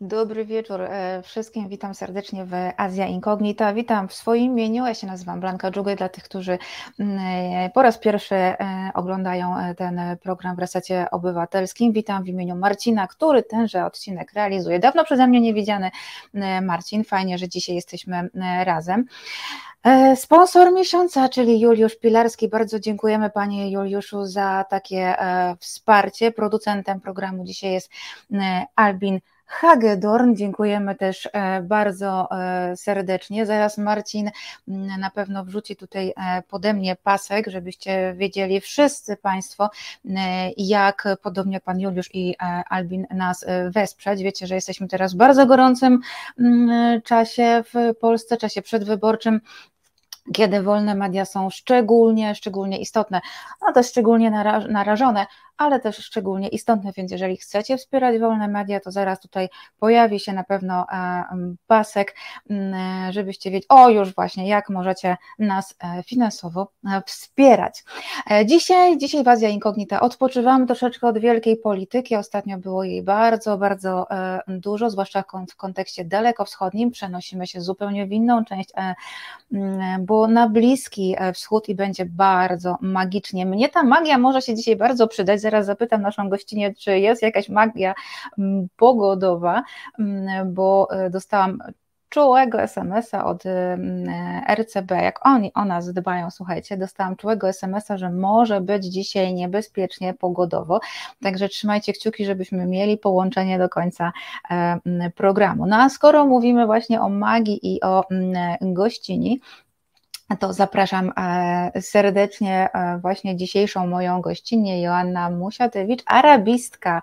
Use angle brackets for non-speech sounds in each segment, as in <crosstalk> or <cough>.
Dobry wieczór e, wszystkim. Witam serdecznie w Azja Incognita. Witam w swoim imieniu. Ja się nazywam Blanka Dżugaj. Dla tych, którzy mm, e, po raz pierwszy e, oglądają ten program w resecie obywatelskim, witam w imieniu Marcina, który tenże odcinek realizuje. Dawno przeze mnie niewidziany Marcin. Fajnie, że dzisiaj jesteśmy razem. Sponsor miesiąca, czyli Juliusz Pilarski. Bardzo dziękujemy Panie Juliuszu za takie wsparcie. Producentem programu dzisiaj jest Albin Hagedorn. Dziękujemy też e, bardzo e, serdecznie. Zaraz Marcin mm, na pewno wrzuci tutaj e, pode mnie pasek, żebyście wiedzieli wszyscy Państwo, jak podobnie Pan Juliusz i Albin nas wesprzeć. Wiecie, że jesteśmy teraz w bardzo gorącym mm, czasie w Polsce, czasie przedwyborczym kiedy wolne media są szczególnie, szczególnie istotne, no to szczególnie narażone, ale też szczególnie istotne, więc jeżeli chcecie wspierać wolne media, to zaraz tutaj pojawi się na pewno e, pasek, żebyście wiedzieli, o już właśnie, jak możecie nas e, finansowo e, wspierać. Dzisiaj, dzisiaj w Azja Incognita odpoczywamy troszeczkę od wielkiej polityki, ostatnio było jej bardzo, bardzo dużo, zwłaszcza w kontekście dalekowschodnim, przenosimy się zupełnie w inną część, bo na Bliski Wschód i będzie bardzo magicznie. Mnie ta magia może się dzisiaj bardzo przydać, zaraz zapytam naszą gościnę, czy jest jakaś magia mm, pogodowa, mm, bo e, dostałam czułego SMS-a od mm, RCB, jak oni o nas dbają, słuchajcie, dostałam czułego SMS-a, że może być dzisiaj niebezpiecznie pogodowo, także trzymajcie kciuki, żebyśmy mieli połączenie do końca e, programu. No a skoro mówimy właśnie o magii i o gościni, to zapraszam e, serdecznie e, właśnie dzisiejszą moją gościnę Joanna Musiatewicz, arabistka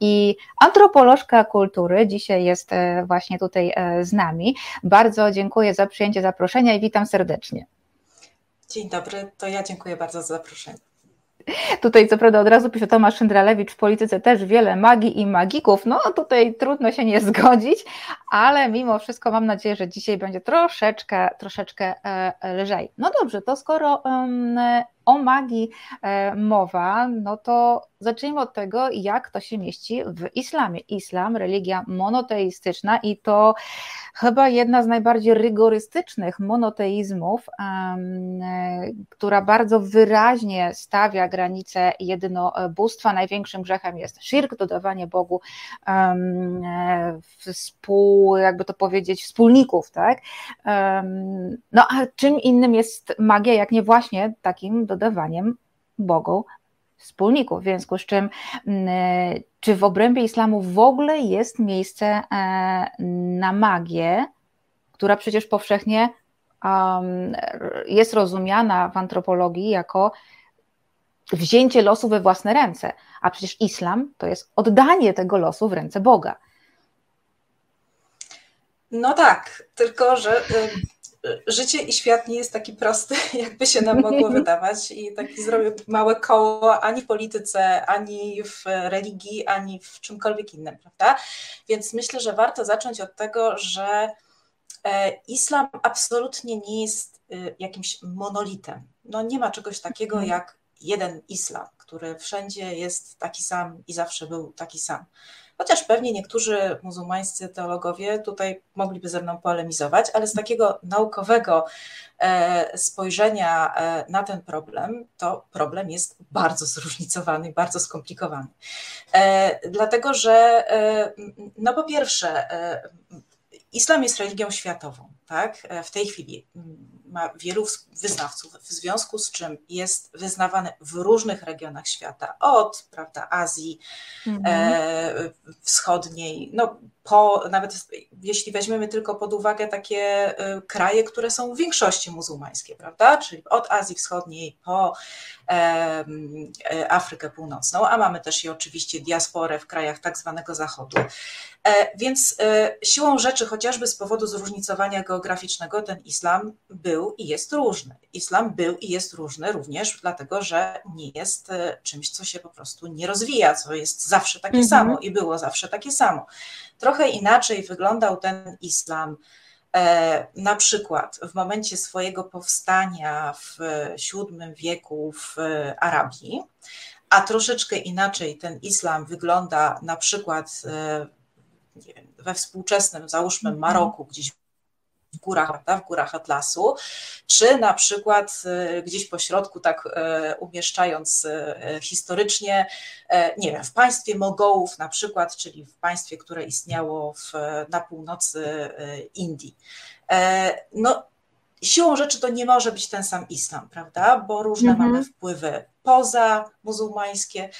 i antropolożka kultury. Dzisiaj jest e, właśnie tutaj z nami. Bardzo dziękuję za przyjęcie zaproszenia i witam serdecznie. Dzień dobry, to ja dziękuję bardzo za zaproszenie. Tutaj co prawda od razu pisze Tomasz Szyndralewicz, w polityce też wiele magii i magików, no tutaj trudno się nie zgodzić, ale mimo wszystko mam nadzieję, że dzisiaj będzie troszeczkę, troszeczkę e, lżej. No dobrze, to skoro o magii e, mowa, no to zacznijmy od tego, jak to się mieści w islamie. Islam, religia monoteistyczna i to chyba jedna z najbardziej rygorystycznych monoteizmów, e, która bardzo wyraźnie stawia granice jednobóstwa. Największym grzechem jest shirk, dodawanie Bogu e, współ, jakby to powiedzieć, wspólników, tak? No a czym innym jest magia, jak nie właśnie takim dodawaniem Bogu wspólników, w związku z czym mm, czy w obrębie islamu w ogóle jest miejsce e, na magię, która przecież powszechnie jest rozumiana w antropologii jako wzięcie losu we własne ręce, a przecież islam to jest oddanie tego losu w ręce Boga. No tak, tylko że y, życie i świat nie jest taki prosty, <laughs> jakby się nam mogło <laughs> wydawać. I taki zrobię małe koło ani w polityce, ani w religii, ani w czymkolwiek innym, prawda? Więc myślę, że warto zacząć od tego, że e, islam absolutnie nie jest y, jakimś monolitem. No nie ma czegoś takiego mhm. jak jeden islam, który wszędzie jest taki sam i zawsze był taki sam chociaż pewnie niektórzy muzułmańscy teologowie tutaj mogliby ze mną polemizować, ale z takiego naukowego e, spojrzenia e, na ten problem, to problem jest bardzo zróżnicowany, bardzo skomplikowany. E, dlatego, że no po pierwsze, islam jest religią światową, tak? W tej chwili ma wielu wyznawców, w związku z czym jest wyznawany w różnych regionach świata, od prawda, Azji mhm. e, Wschodniej, no, po, nawet jeśli weźmiemy tylko pod uwagę takie e, kraje, które są w większości muzułmańskie, prawda, czyli od Azji Wschodniej po e, Afrykę Północną, a mamy też i oczywiście diasporę w krajach tak zwanego Zachodu. E, więc e, siłą rzeczy, chociażby z powodu zróżnicowania geograficznego, ten islam był i jest różny. Islam był i jest różny również dlatego, że nie jest e, czymś, co się po prostu nie rozwija, co jest zawsze takie mhm. samo i było zawsze takie samo. Trochę inaczej wyglądał ten islam. Na przykład w momencie swojego powstania w VII wieku w Arabii, a troszeczkę inaczej ten islam wygląda na przykład nie wiem, we współczesnym, załóżmy mhm. Maroku, gdzieś w górach, prawda, w górach Atlasu, czy na przykład e, gdzieś po środku, tak e, umieszczając e, historycznie, nie wiem, w państwie Mogołów na przykład, czyli w państwie, które istniało w, na północy Indii. No, siłą rzeczy to nie może być ten sam islam, prawda? Bo różne -hmm. mamy wpływy poza muzułmańskie.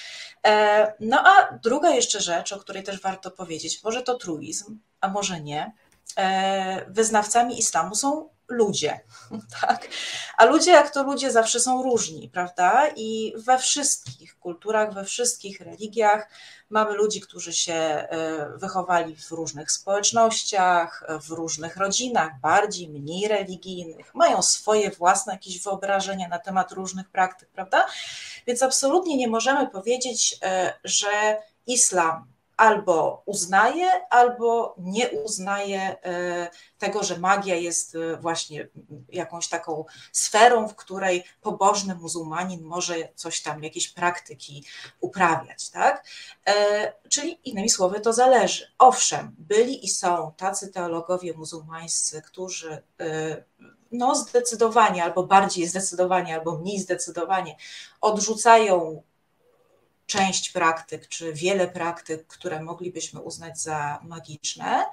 No a druga jeszcze rzecz, o której też warto powiedzieć, może to truizm, a może nie E, wyznawcami islamu są ludzie, <laughs> tak? A ludzie, jak to ludzie, zawsze są różni, prawda? I we wszystkich kulturach, we wszystkich religiach mamy ludzi, którzy się e, wychowali w różnych społecznościach, w różnych rodzinach, bardziej, mniej religijnych, mają swoje własne jakieś wyobrażenia na temat różnych praktyk, prawda? Więc absolutnie nie możemy powiedzieć, e, że islam albo uznaje, albo nie uznaje e, tego, że magia jest e, właśnie jakąś taką sferą, w której pobożny muzułmanin może coś tam, jakieś praktyki uprawiać, tak? E, czyli innymi słowy, to zależy. Owszem, byli i są tacy teologowie muzułmańscy, którzy no zdecydowanie, albo bardziej zdecydowanie, albo mniej zdecydowanie odrzucają część praktyk, czy wiele praktyk, które moglibyśmy uznać za magiczne.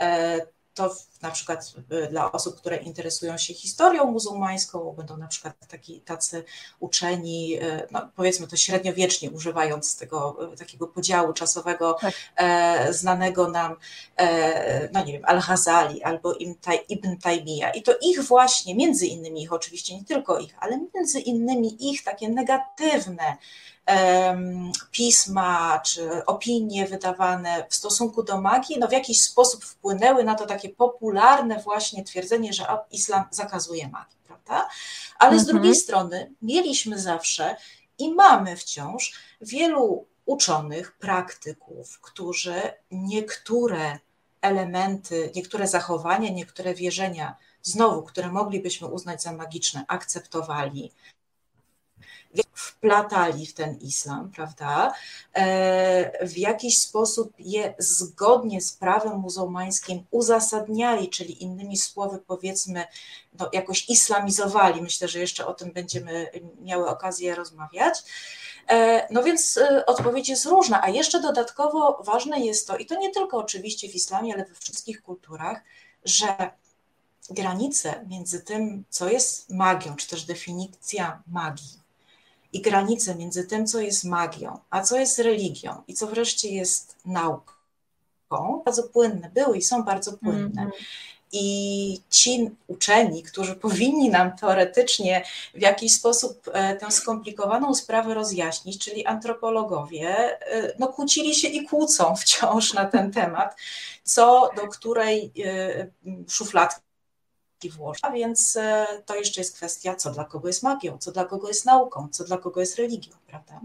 E, to na przykład e, dla osób, które interesują się historią muzułmańską, będą na przykład taki, tacy uczeni, e, no powiedzmy to średniowiecznie używając tego takiego podziału czasowego tak. znanego nam, no nie wiem, Al-Hazali albo Ibn Taymiyyah. I to ich właśnie, między innymi ich oczywiście, nie tylko ich, ale między innymi ich takie negatywne pisma czy opinie wydawane w stosunku do magii, no w jakiś sposób wpłynęły na to takie popularne właśnie twierdzenie, że islam zakazuje magii, prawda? Ale mhm. z drugiej strony mieliśmy zawsze i mamy wciąż wielu uczonych, praktyków, którzy niektóre elementy, niektóre zachowania, niektóre wierzenia, znowu, które moglibyśmy uznać za magiczne, akceptowali, wplatali w ten islam, prawda? E, w jakiś sposób je zgodnie z prawem muzułmańskim uzasadniali, czyli innymi słowy powiedzmy, no, jakoś islamizowali. Myślę, że jeszcze o tym będziemy miały okazję rozmawiać. E, no więc e, odpowiedź jest różna, a jeszcze dodatkowo ważne jest to, i to nie tylko oczywiście w islamie, ale we wszystkich kulturach, że granice między tym, co jest magią, czy też definicja magii, i granice między tym, co jest magią, a co jest religią i co wreszcie jest nauką, bardzo płynne były i są bardzo płynne. Mm -hmm. I ci uczeni, którzy powinni nam teoretycznie w jakiś sposób e, tę skomplikowaną sprawę rozjaśnić, czyli antropologowie, e, no kłócili się i kłócą wciąż na ten temat, co do której e, szufladki A więc e, to jeszcze jest kwestia, co dla kogo jest magią, co dla kogo jest nauką, co dla kogo jest religią, prawda?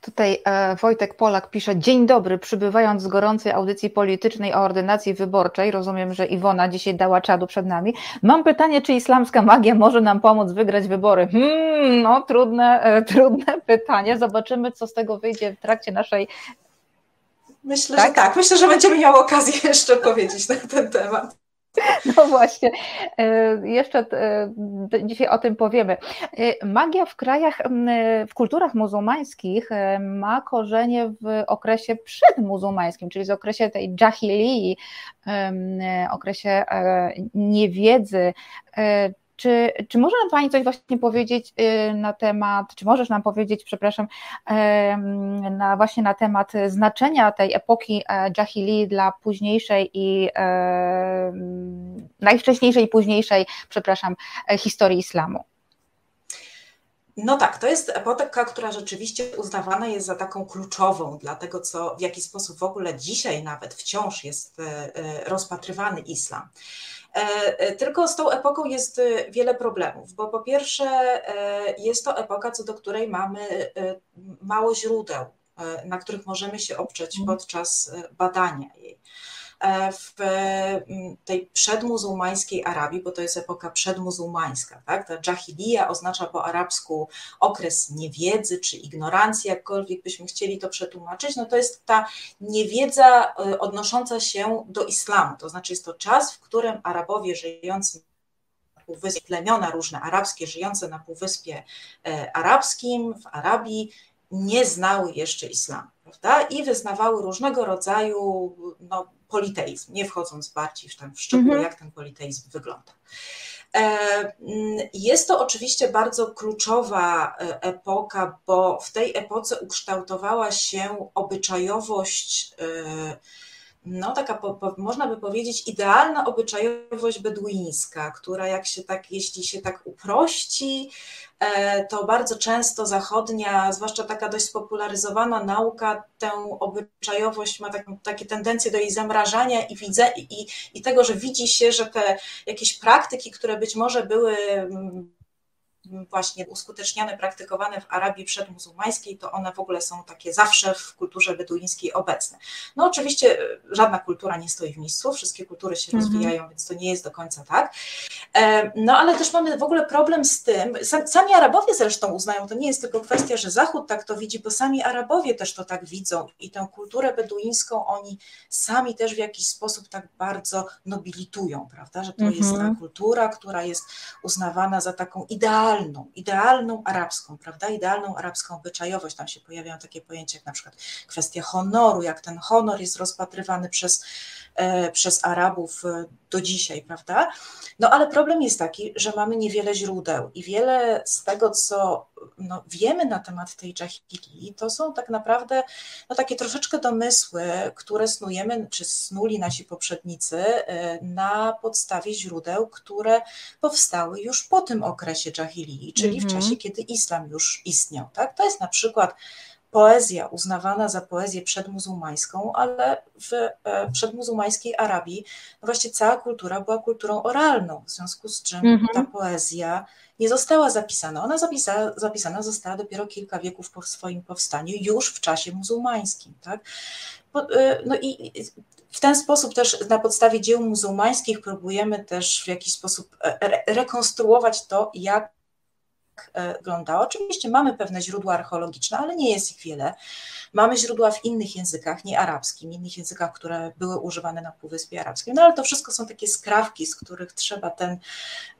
Tutaj e, Wojtek Polak pisze: Dzień dobry, przybywając z gorącej audycji politycznej o ordynacji wyborczej. Rozumiem, że Iwona dzisiaj dała czadu przed nami. Mam pytanie, czy islamska magia może nam pomóc wygrać wybory? Hmm, no, trudne, e, trudne <laughs> pytanie. Zobaczymy, co z tego wyjdzie w trakcie naszej. Myślę, tak? że tak. Myślę, że będziemy miały okazję <laughs> jeszcze powiedzieć na ten temat. <laughs> No właśnie, e, jeszcze e, dzisiaj o tym powiemy. E, magia w krajach, w kulturach muzułmańskich ma korzenie w okresie przedmuzułmańskim, czyli w okresie tej jahilii, okresie niewiedzy, czy, czy może nam Pani coś właśnie powiedzieć y, na temat, czy możesz nam powiedzieć, przepraszam, na, właśnie na temat znaczenia tej epoki e, Jahili dla późniejszej i najwcześniejszej i późniejszej, przepraszam, e, historii islamu? No tak, to jest epoka, która rzeczywiście uznawana jest za taką kluczową dla tego, co, w jaki sposób w ogóle dzisiaj nawet wciąż jest e, rozpatrywany islam. E, e, tylko z tą epoką jest e, wiele problemów, bo po pierwsze jest to epoka, co do której mamy mało źródeł, na których możemy się oprzeć mhm. podczas badania jej. E, w tej przedmuzułmańskiej Arabii, bo to jest epoka przedmuzułmańska, tak? Ta jahiliya oznacza po arabsku okres niewiedzy czy ignorancji, jakkolwiek byśmy chcieli to przetłumaczyć, no to jest ta niewiedza e, odnosząca się do islamu, to znaczy jest to czas, w którym Arabowie żyjący półwyspie, plemiona różne arabskie żyjące na półwyspie e, arabskim, w Arabii, nie znały jeszcze islamu, prawda? I wyznawały różnego rodzaju no, politeizm, nie wchodząc bardziej w, ten, w szczegóły, mhm. jak ten politeizm wygląda. E, mm, jest to oczywiście bardzo kluczowa e, epoka, bo w tej epoce ukształtowała się obyczajowość no taka po, po, można by powiedzieć idealna obyczajowość beduińska, która jak się tak, jeśli się tak uprości, e, to bardzo często zachodnia, zwłaszcza taka dość spopularyzowana nauka, tę obyczajowość ma taką, takie tendencje do jej zamrażania i, widzę, i, i tego, że widzi się, że te jakieś praktyki, które być może były mm, właśnie uskuteczniane, praktykowane w Arabii przedmuzułmańskiej, to one w ogóle są takie zawsze w kulturze beduińskiej obecne. No oczywiście e, żadna kultura nie stoi w miejscu, wszystkie kultury się mhm. rozwijają, więc to nie jest do końca tak. E, no ale też mamy w ogóle problem z tym, sami Arabowie zresztą uznają, to nie jest tylko kwestia, że Zachód tak to widzi, bo sami Arabowie też to tak widzą i tę kulturę beduińską oni sami też w jakiś sposób tak bardzo nobilitują, prawda, że to mhm. jest ta mhm. kultura, która jest uznawana za taką idealną, idealną, idealną arabską, prawda? Idealną arabską obyczajowość. Tam się pojawiają takie pojęcia jak na przykład kwestia honoru, jak ten honor jest rozpatrywany przez, e, przez Arabów e, do dzisiaj, prawda? No ale problem jest taki, że mamy niewiele źródeł i wiele z tego, co no, wiemy na temat tej Jahili, to są tak naprawdę no, takie troszeczkę domysły, które snujemy, czy snuli nasi poprzednicy e, na podstawie źródeł, które powstały już po tym okresie Jahili, czyli mm -hmm. w mhm. czasie, kiedy islam już istniał. Tak? To jest na przykład poezja uznawana za poezję przedmuzułmańską, ale w e, przedmuzułmańskiej Arabii no właśnie cała kultura była kulturą oralną, w związku z czym mm -hmm. ta poezja nie została zapisana. Ona zapisa, zapisana została dopiero kilka wieków po swoim powstaniu, już w czasie muzułmańskim. Tak? E, no i w ten sposób też na podstawie dzieł muzułmańskich próbujemy też w jakiś sposób e, rekonstruować to, jak E, wygląda. Oczywiście mamy pewne źródła archeologiczne, ale nie jest ich wiele. Mamy źródła w innych językach, nie arabskim, innych językach, które były używane na Półwyspie Arabskim. No ale to wszystko są takie skrawki, z których trzeba ten,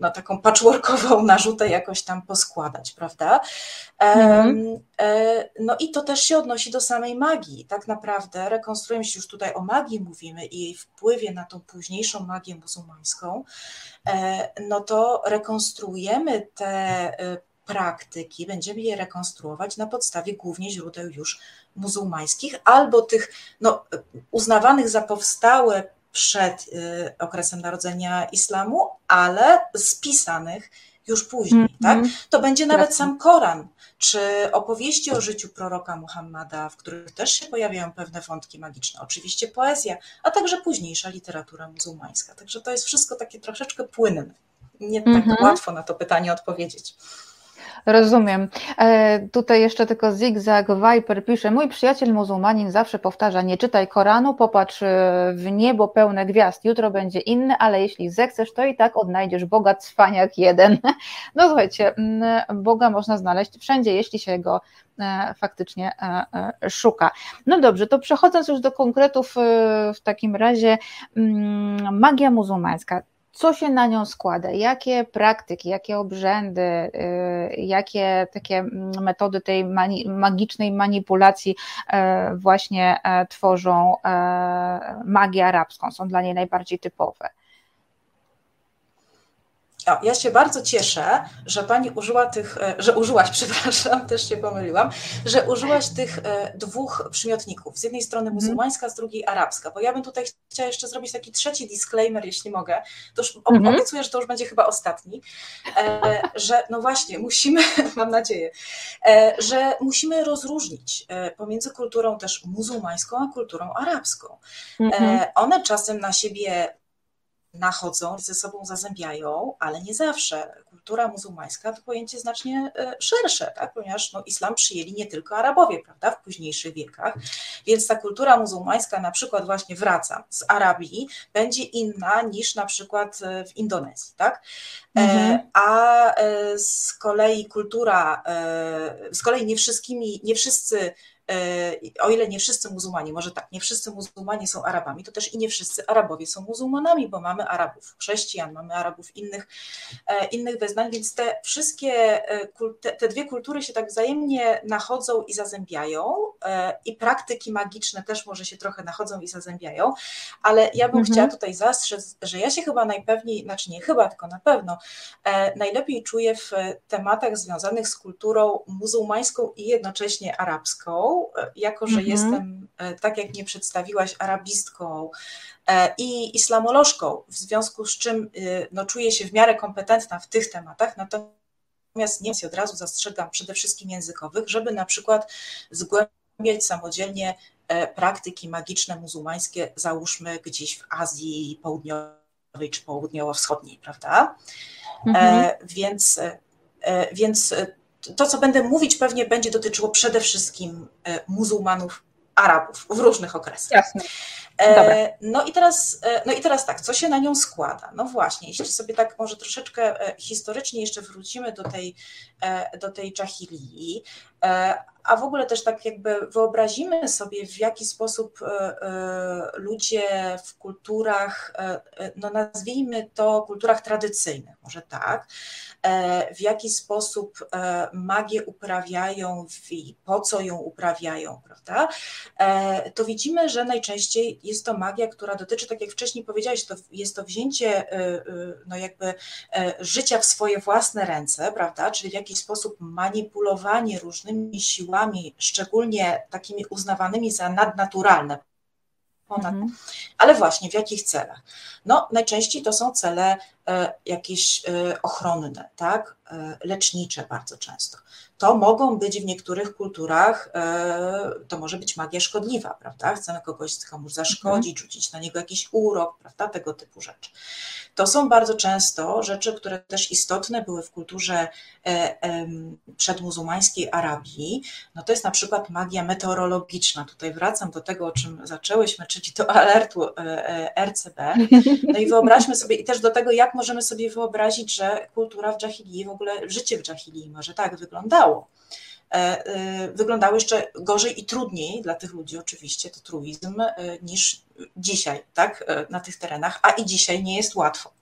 no, taką patchworkową <laughs> narzutę jakoś tam poskładać, prawda? Mhm. E, no i to też się odnosi do samej magii. Tak naprawdę rekonstruujemy się już tutaj o magii mówimy i jej wpływie na tą późniejszą magię muzułmańską, e, no to rekonstruujemy te praktyki, będziemy je rekonstruować na podstawie głównie źródeł już muzułmańskich albo tych no, uznawanych za powstałe przed y, okresem narodzenia islamu, ale spisanych już później. Mm -hmm. tak? To będzie nawet sam Koran, czy opowieści o życiu proroka Muhammada, w których też się pojawiają pewne wątki magiczne. Oczywiście poezja, a także późniejsza literatura muzułmańska. Także to jest wszystko takie troszeczkę płynne. Nie tak mm -hmm. łatwo na to pytanie odpowiedzieć. Rozumiem. E, tutaj jeszcze tylko Zigzag Viper pisze, mój przyjaciel muzułmanin zawsze powtarza, nie czytaj Koranu, popatrz e, w niebo pełne gwiazd, jutro będzie inny, ale jeśli zechcesz, to i tak odnajdziesz Boga cwaniak jeden. <laughs> No słuchajcie, Boga można znaleźć wszędzie, jeśli się go e, faktycznie szuka. No dobrze, to przechodząc już do konkretów w takim razie, magia muzułmańska co się na nią składa, jakie praktyki, jakie obrzędy, y, jakie takie metody tej magicznej manipulacji e, właśnie e, tworzą e, magię arabską, są dla niej najbardziej typowe. O, ja się bardzo cieszę, że pani użyła tych, e, że użyłaś, <laughs> przepraszam, też się pomyliłam, że użyłaś tych e, dwóch przymiotników. Z jednej strony mhm. muzułmańska, z drugiej arabska, bo ja bym tutaj chciała jeszcze zrobić taki trzeci disclaimer, jeśli mogę. To już mhm. obiecuję, że to już będzie chyba ostatni, e, że no właśnie, musimy, <laughs> mam nadzieję, że musimy rozróżnić pomiędzy kulturą też muzułmańską, a kulturą arabską. Mhm. One czasem na siebie nachodzą, ze sobą zazębiają, ale nie zawsze. Kultura muzułmańska to pojęcie znacznie e, szersze, tak? ponieważ no, islam przyjęli nie tylko Arabowie prawda, w późniejszych wiekach, więc ta kultura muzułmańska na przykład właśnie wraca z Arabii, będzie inna niż na przykład e, w Indonezji. Tak? E, mhm. A z kolei kultura, z kolei nie wszystkimi, nie wszyscy o ile nie wszyscy muzułmanie, może tak, nie wszyscy muzułmanie są Arabami, to też i nie wszyscy Arabowie są muzułmanami, bo mamy Arabów chrześcijan, mamy Arabów innych, e, innych wyznań, więc te wszystkie, e, te, te dwie kultury się tak wzajemnie nachodzą i zazębiają i praktyki magiczne też może się trochę nachodzą i zazębiają, ale ja bym mhm. chciała tutaj zastrzec, że ja się chyba najpewniej, znaczy nie chyba, tylko na pewno, najlepiej czuję w tematach związanych z kulturą muzułmańską i jednocześnie arabską, jako że mhm. jestem, e, tak jak mnie przedstawiłaś, arabistką e, i islamolożką, w związku z czym e, no, czuję się w miarę kompetentna w tych tematach, natomiast nie od razu zastrzegam przede wszystkim językowych, żeby na przykład zgłębiać samodzielnie praktyki magiczne muzułmańskie, załóżmy gdzieś w Azji Południowej czy Południowo-Wschodniej, prawda? Mhm. E, więc, e, więc to, co będę mówić, pewnie będzie dotyczyło przede wszystkim e, muzułmanów, Arabów w różnych okresach. Jasne. E, no i, teraz, e, no i teraz tak, co się na nią składa? No właśnie, jeśli sobie tak może troszeczkę historycznie jeszcze wrócimy do tej, do tej Dżahilii, a w ogóle też tak jakby wyobrazimy sobie, w jaki sposób ludzie w kulturach, no nazwijmy to kulturach tradycyjnych, może tak, E, w jaki sposób e, magię uprawiają i po co ją uprawiają, prawda? E, to widzimy, że najczęściej jest to magia, która dotyczy, tak jak wcześniej powiedziałeś, to jest to wzięcie no jakby życia w swoje własne ręce, prawda? Czyli w jakiś sposób manipulowanie różnymi siłami, szczególnie takimi uznawanymi za nadnaturalne, ponad. Mhm. Ale właśnie w jakich celach? No, najczęściej to są cele e, jakieś e, ochronne, tak? E, lecznicze bardzo często. To mogą być w niektórych kulturach, e, to może być magia szkodliwa, prawda? Chcemy kogoś komuś zaszkodzić, mhm. rzucić na niego jakiś urok, prawda? Tego typu rzeczy. To są bardzo często rzeczy, które też istotne były w kulturze e, przedmuzułmańskiej Arabii. No to jest na przykład magia meteorologiczna. Tutaj wracam do tego, o czym zaczęłyśmy, czyli do alertu RCB. No i wyobraźmy sobie, i też do tego, jak możemy sobie wyobrazić, że kultura w Dżahilii, w ogóle życie w Dżahilii może tak wyglądało. E, e, wyglądało jeszcze gorzej i trudniej dla tych ludzi, oczywiście, to truizm, e, niż dzisiaj, tak, na tych terenach, a i dzisiaj nie jest łatwo.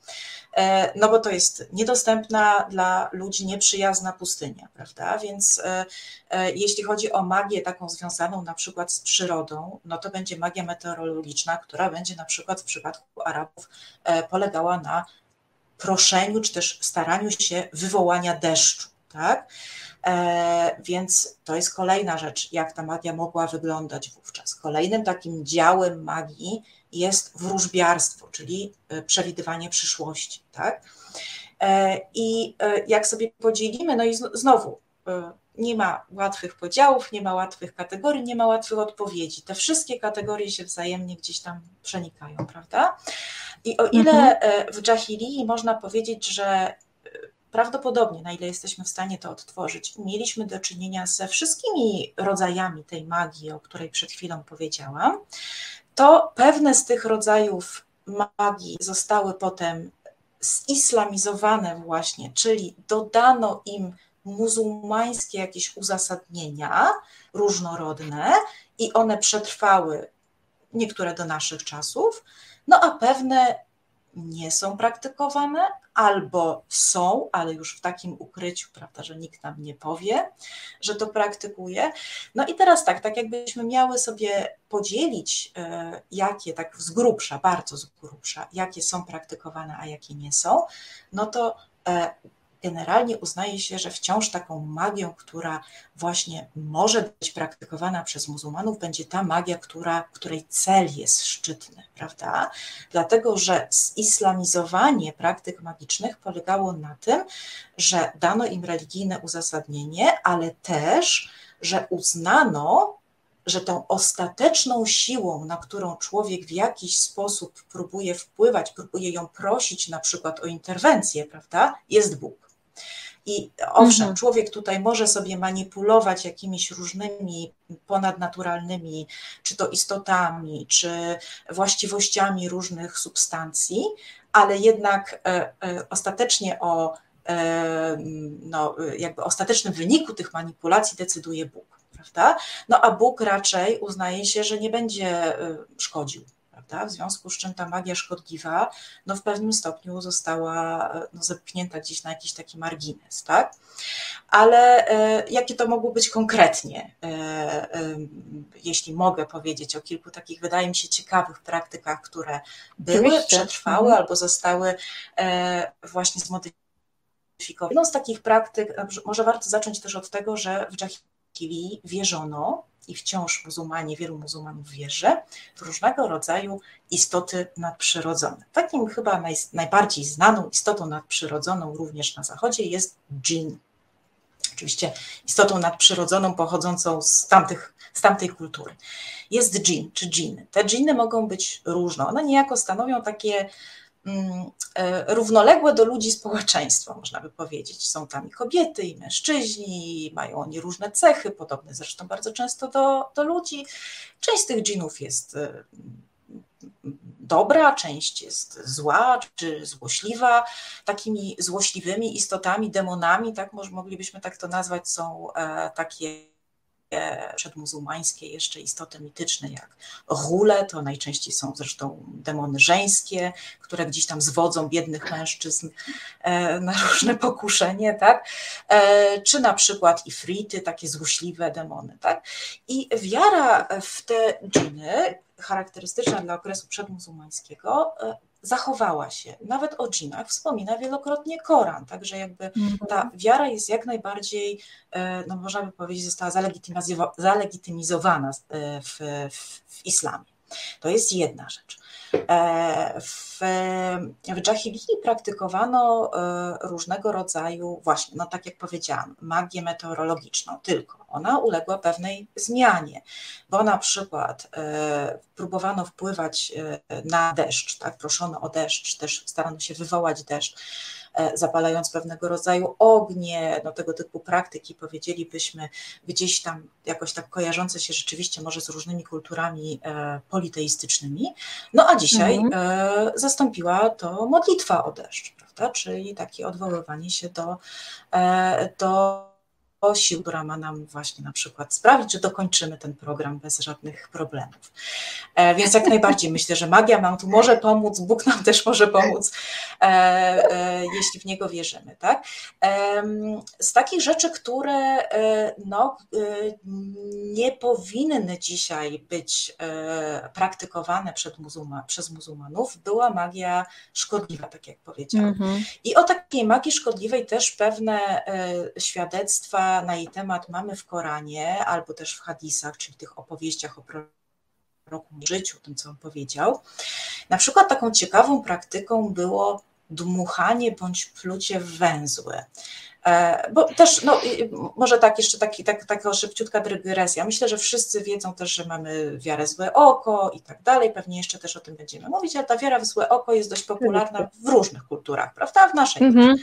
No bo to jest niedostępna dla ludzi nieprzyjazna pustynia, prawda? Więc jeśli chodzi o magię taką związaną na przykład z przyrodą, no to będzie magia meteorologiczna, która będzie na przykład w przypadku Arabów polegała na proszeniu, czy też staraniu się wywołania deszczu, tak? E, więc to jest kolejna rzecz, jak ta magia mogła wyglądać wówczas. Kolejnym takim działem magii jest wróżbiarstwo, czyli e, przewidywanie przyszłości. Tak? E, I jak sobie podzielimy, no i znowu nie ma łatwych podziałów, nie ma łatwych kategorii, nie ma łatwych odpowiedzi. Te wszystkie kategorie się wzajemnie gdzieś tam przenikają, prawda? I o ile mhm. w Dżahilii można powiedzieć, że prawdopodobnie, na ile jesteśmy w stanie to odtworzyć, mieliśmy do czynienia ze wszystkimi rodzajami tej magii, o której przed chwilą powiedziałam, to pewne z tych rodzajów magii zostały potem zislamizowane właśnie, czyli dodano im muzułmańskie jakieś uzasadnienia różnorodne i one przetrwały niektóre do naszych czasów, no a pewne nie są praktykowane, albo są, ale już w takim ukryciu, prawda, że nikt nam nie powie, że to praktykuje. No i teraz tak, tak jakbyśmy miały sobie podzielić, e, jakie tak z grubsza, bardzo z grubsza, jakie są praktykowane, a jakie nie są, no to e, generalnie uznaje się, że wciąż taką magią, która właśnie może być praktykowana przez muzułmanów, będzie ta magia, która, której cel jest szczytny, prawda? Dlatego, że zislamizowanie praktyk magicznych polegało na tym, że dano im religijne uzasadnienie, ale też, że uznano że tą ostateczną siłą, na którą człowiek w jakiś sposób próbuje wpływać, próbuje ją prosić na przykład o interwencję, prawda, jest Bóg. I owszem, mhm. człowiek tutaj może sobie manipulować jakimiś różnymi ponadnaturalnymi, czy to istotami, czy właściwościami różnych substancji, ale jednak e, e, ostatecznie o e, no, jakby ostatecznym wyniku tych manipulacji decyduje Bóg. Prawda? No a Bóg raczej uznaje się, że nie będzie szkodził prawda? W związku z czym ta magia szkodliwa no w pewnym stopniu została no, zepchnięta gdzieś na jakiś taki margines, tak? Ale e, jakie to mogło być konkretnie? E, e, jeśli mogę powiedzieć o kilku takich, wydaje mi się, ciekawych praktykach, które były, Oczywiście. przetrwały mhm. albo zostały e, właśnie zmodyfikowane. Jedną z takich praktyk, może warto zacząć też od tego, że w Jahili wierzono, i wciąż muzułmanie, wielu muzułmanów wierzy w różnego rodzaju istoty nadprzyrodzone. Takim chyba naj, najbardziej znaną istotą nadprzyrodzoną również na Zachodzie jest dżin. Oczywiście istotą nadprzyrodzoną pochodzącą z, tamtych, z tamtej kultury. Jest dżin czy dżiny. Te dżiny mogą być różne. One niejako stanowią takie równoległe do ludzi społeczeństwo, można by powiedzieć. Są tam i kobiety, i mężczyźni, mają oni różne cechy, podobne zresztą bardzo często do, do ludzi. Część z tych dżinów jest e, dobra, część jest zła czy złośliwa. Takimi złośliwymi istotami, demonami, tak moglibyśmy tak to nazwać, są e, takie przedmuzułmańskie jeszcze istoty mityczne jak hule, to najczęściej są zresztą demony żeńskie, które gdzieś tam zwodzą biednych mężczyzn e, na różne pokuszenie, tak? E, czy na przykład ifrity, takie złośliwe demony, tak? I wiara w te dżiny charakterystyczna dla okresu przedmuzułmańskiego e, zachowała się. Nawet o dżinach wspomina wielokrotnie Koran, także jakby mhm. ta wiara jest jak najbardziej, e, no można by powiedzieć, została zalegitymizowana e, w, w, w islamie. To jest jedna rzecz. E, w, w dżahilii praktykowano różnego rodzaju, właśnie, no tak jak powiedziałam, magię meteorologiczną, tylko. Ona uległa pewnej zmianie, bo na przykład e, próbowano wpływać e, na deszcz, tak, proszono o deszcz, też starano się wywołać deszcz, e, zapalając pewnego rodzaju ognie, no tego typu praktyki, powiedzielibyśmy, gdzieś tam jakoś tak kojarzące się rzeczywiście może z różnymi kulturami politeistycznymi. No a dzisiaj mhm. zastąpiła to modlitwa o deszcz, prawda? czyli takie odwoływanie się do, do sił, która ma nam właśnie na przykład sprawić, że dokończymy ten program bez żadnych problemów. E, więc jak najbardziej myślę, że magia nam tu może pomóc, Bóg nam też może pomóc, e, e, jeśli w Niego wierzymy. Tak? Z takich rzeczy, które no, nie powinny dzisiaj być praktykowane muzułma, przez muzułmanów, była magia szkodliwa, tak jak powiedziałam. Mhm. I o takiej magii szkodliwej też pewne świadectwa na jej temat mamy w Koranie albo też w hadisach, czyli tych opowieściach o proroku życiu, tym co on powiedział. Na przykład taką ciekawą praktyką było dmuchanie bądź plucie w węzły. E, bo też, no, może tak, jeszcze taki, tak, taka szybciutka dygresja. Myślę, że wszyscy wiedzą też, że mamy wiarę złe oko i tak dalej. Pewnie jeszcze też o tym będziemy mówić, ale ta wiara w złe oko jest dość popularna w różnych kulturach, prawda? W naszej. Mhm.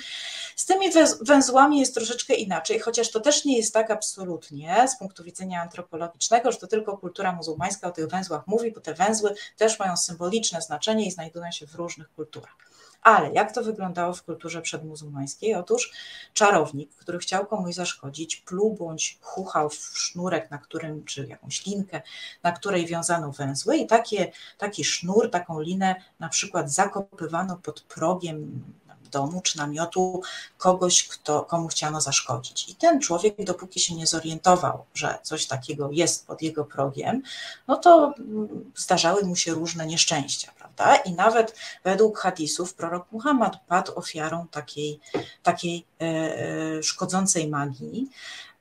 Z tymi węzłami jest troszeczkę inaczej, chociaż to też nie jest tak absolutnie z punktu widzenia antropologicznego, że to tylko kultura muzułmańska o tych węzłach mówi, bo te węzły też mają symboliczne znaczenie i znajdują się w różnych kulturach. Ale jak to wyglądało w kulturze przedmuzułmańskiej? Otóż czarownik, który chciał komuś zaszkodzić, pluł bądź chuchał w sznurek, na którym, czy jakąś linkę, na której wiązano węzły i takie, taki sznur, taką linę na przykład zakopywano pod progiem domu czy namiotu kogoś, kto, komu chciano zaszkodzić. I ten człowiek, dopóki się nie zorientował, że coś takiego jest pod jego progiem, no to mm, zdarzały mu się różne nieszczęścia, prawda? I nawet według hadisów prorok Muhammad padł ofiarą takiej, takiej e, e szkodzącej magii.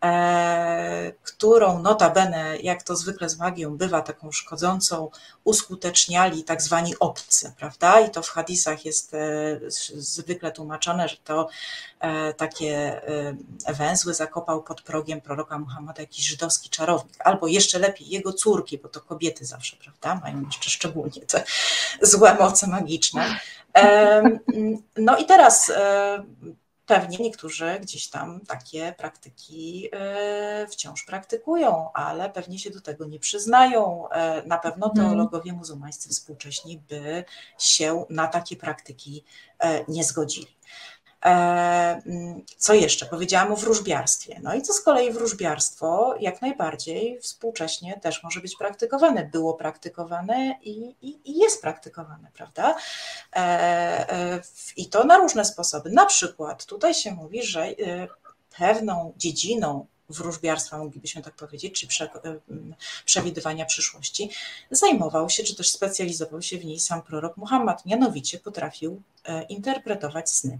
E, którą notabene, jak to zwykle z magią bywa, taką szkodzącą, uskuteczniali tak zwani obcy, prawda? I to w hadisach jest e, zwykle tłumaczone, że to e, takie węzły zakopał pod progiem proroka Muhammada jakiś żydowski czarownik, albo jeszcze lepiej jego córki, bo to kobiety zawsze, prawda? Mają jeszcze szczególnie te złe moce magiczne. No i teraz pewnie niektórzy gdzieś tam takie praktyki e, wciąż praktykują, ale pewnie się do tego nie przyznają. E, na pewno mhm. teologowie muzułmańscy współcześni by się na takie praktyki e, nie zgodzili. E, co jeszcze? Powiedziałam o wróżbiarstwie. No i co z kolei wróżbiarstwo jak najbardziej współcześnie też może być praktykowane. Było praktykowane i, i, i jest praktykowane, prawda? E, e, I to na różne sposoby. Na przykład tutaj się mówi, że pewną dziedziną wróżbiarstwa, moglibyśmy tak powiedzieć, czy prze, przewidywania przyszłości, zajmował się, czy też specjalizował się w niej sam prorok Muhammad. Mianowicie potrafił interpretować sny.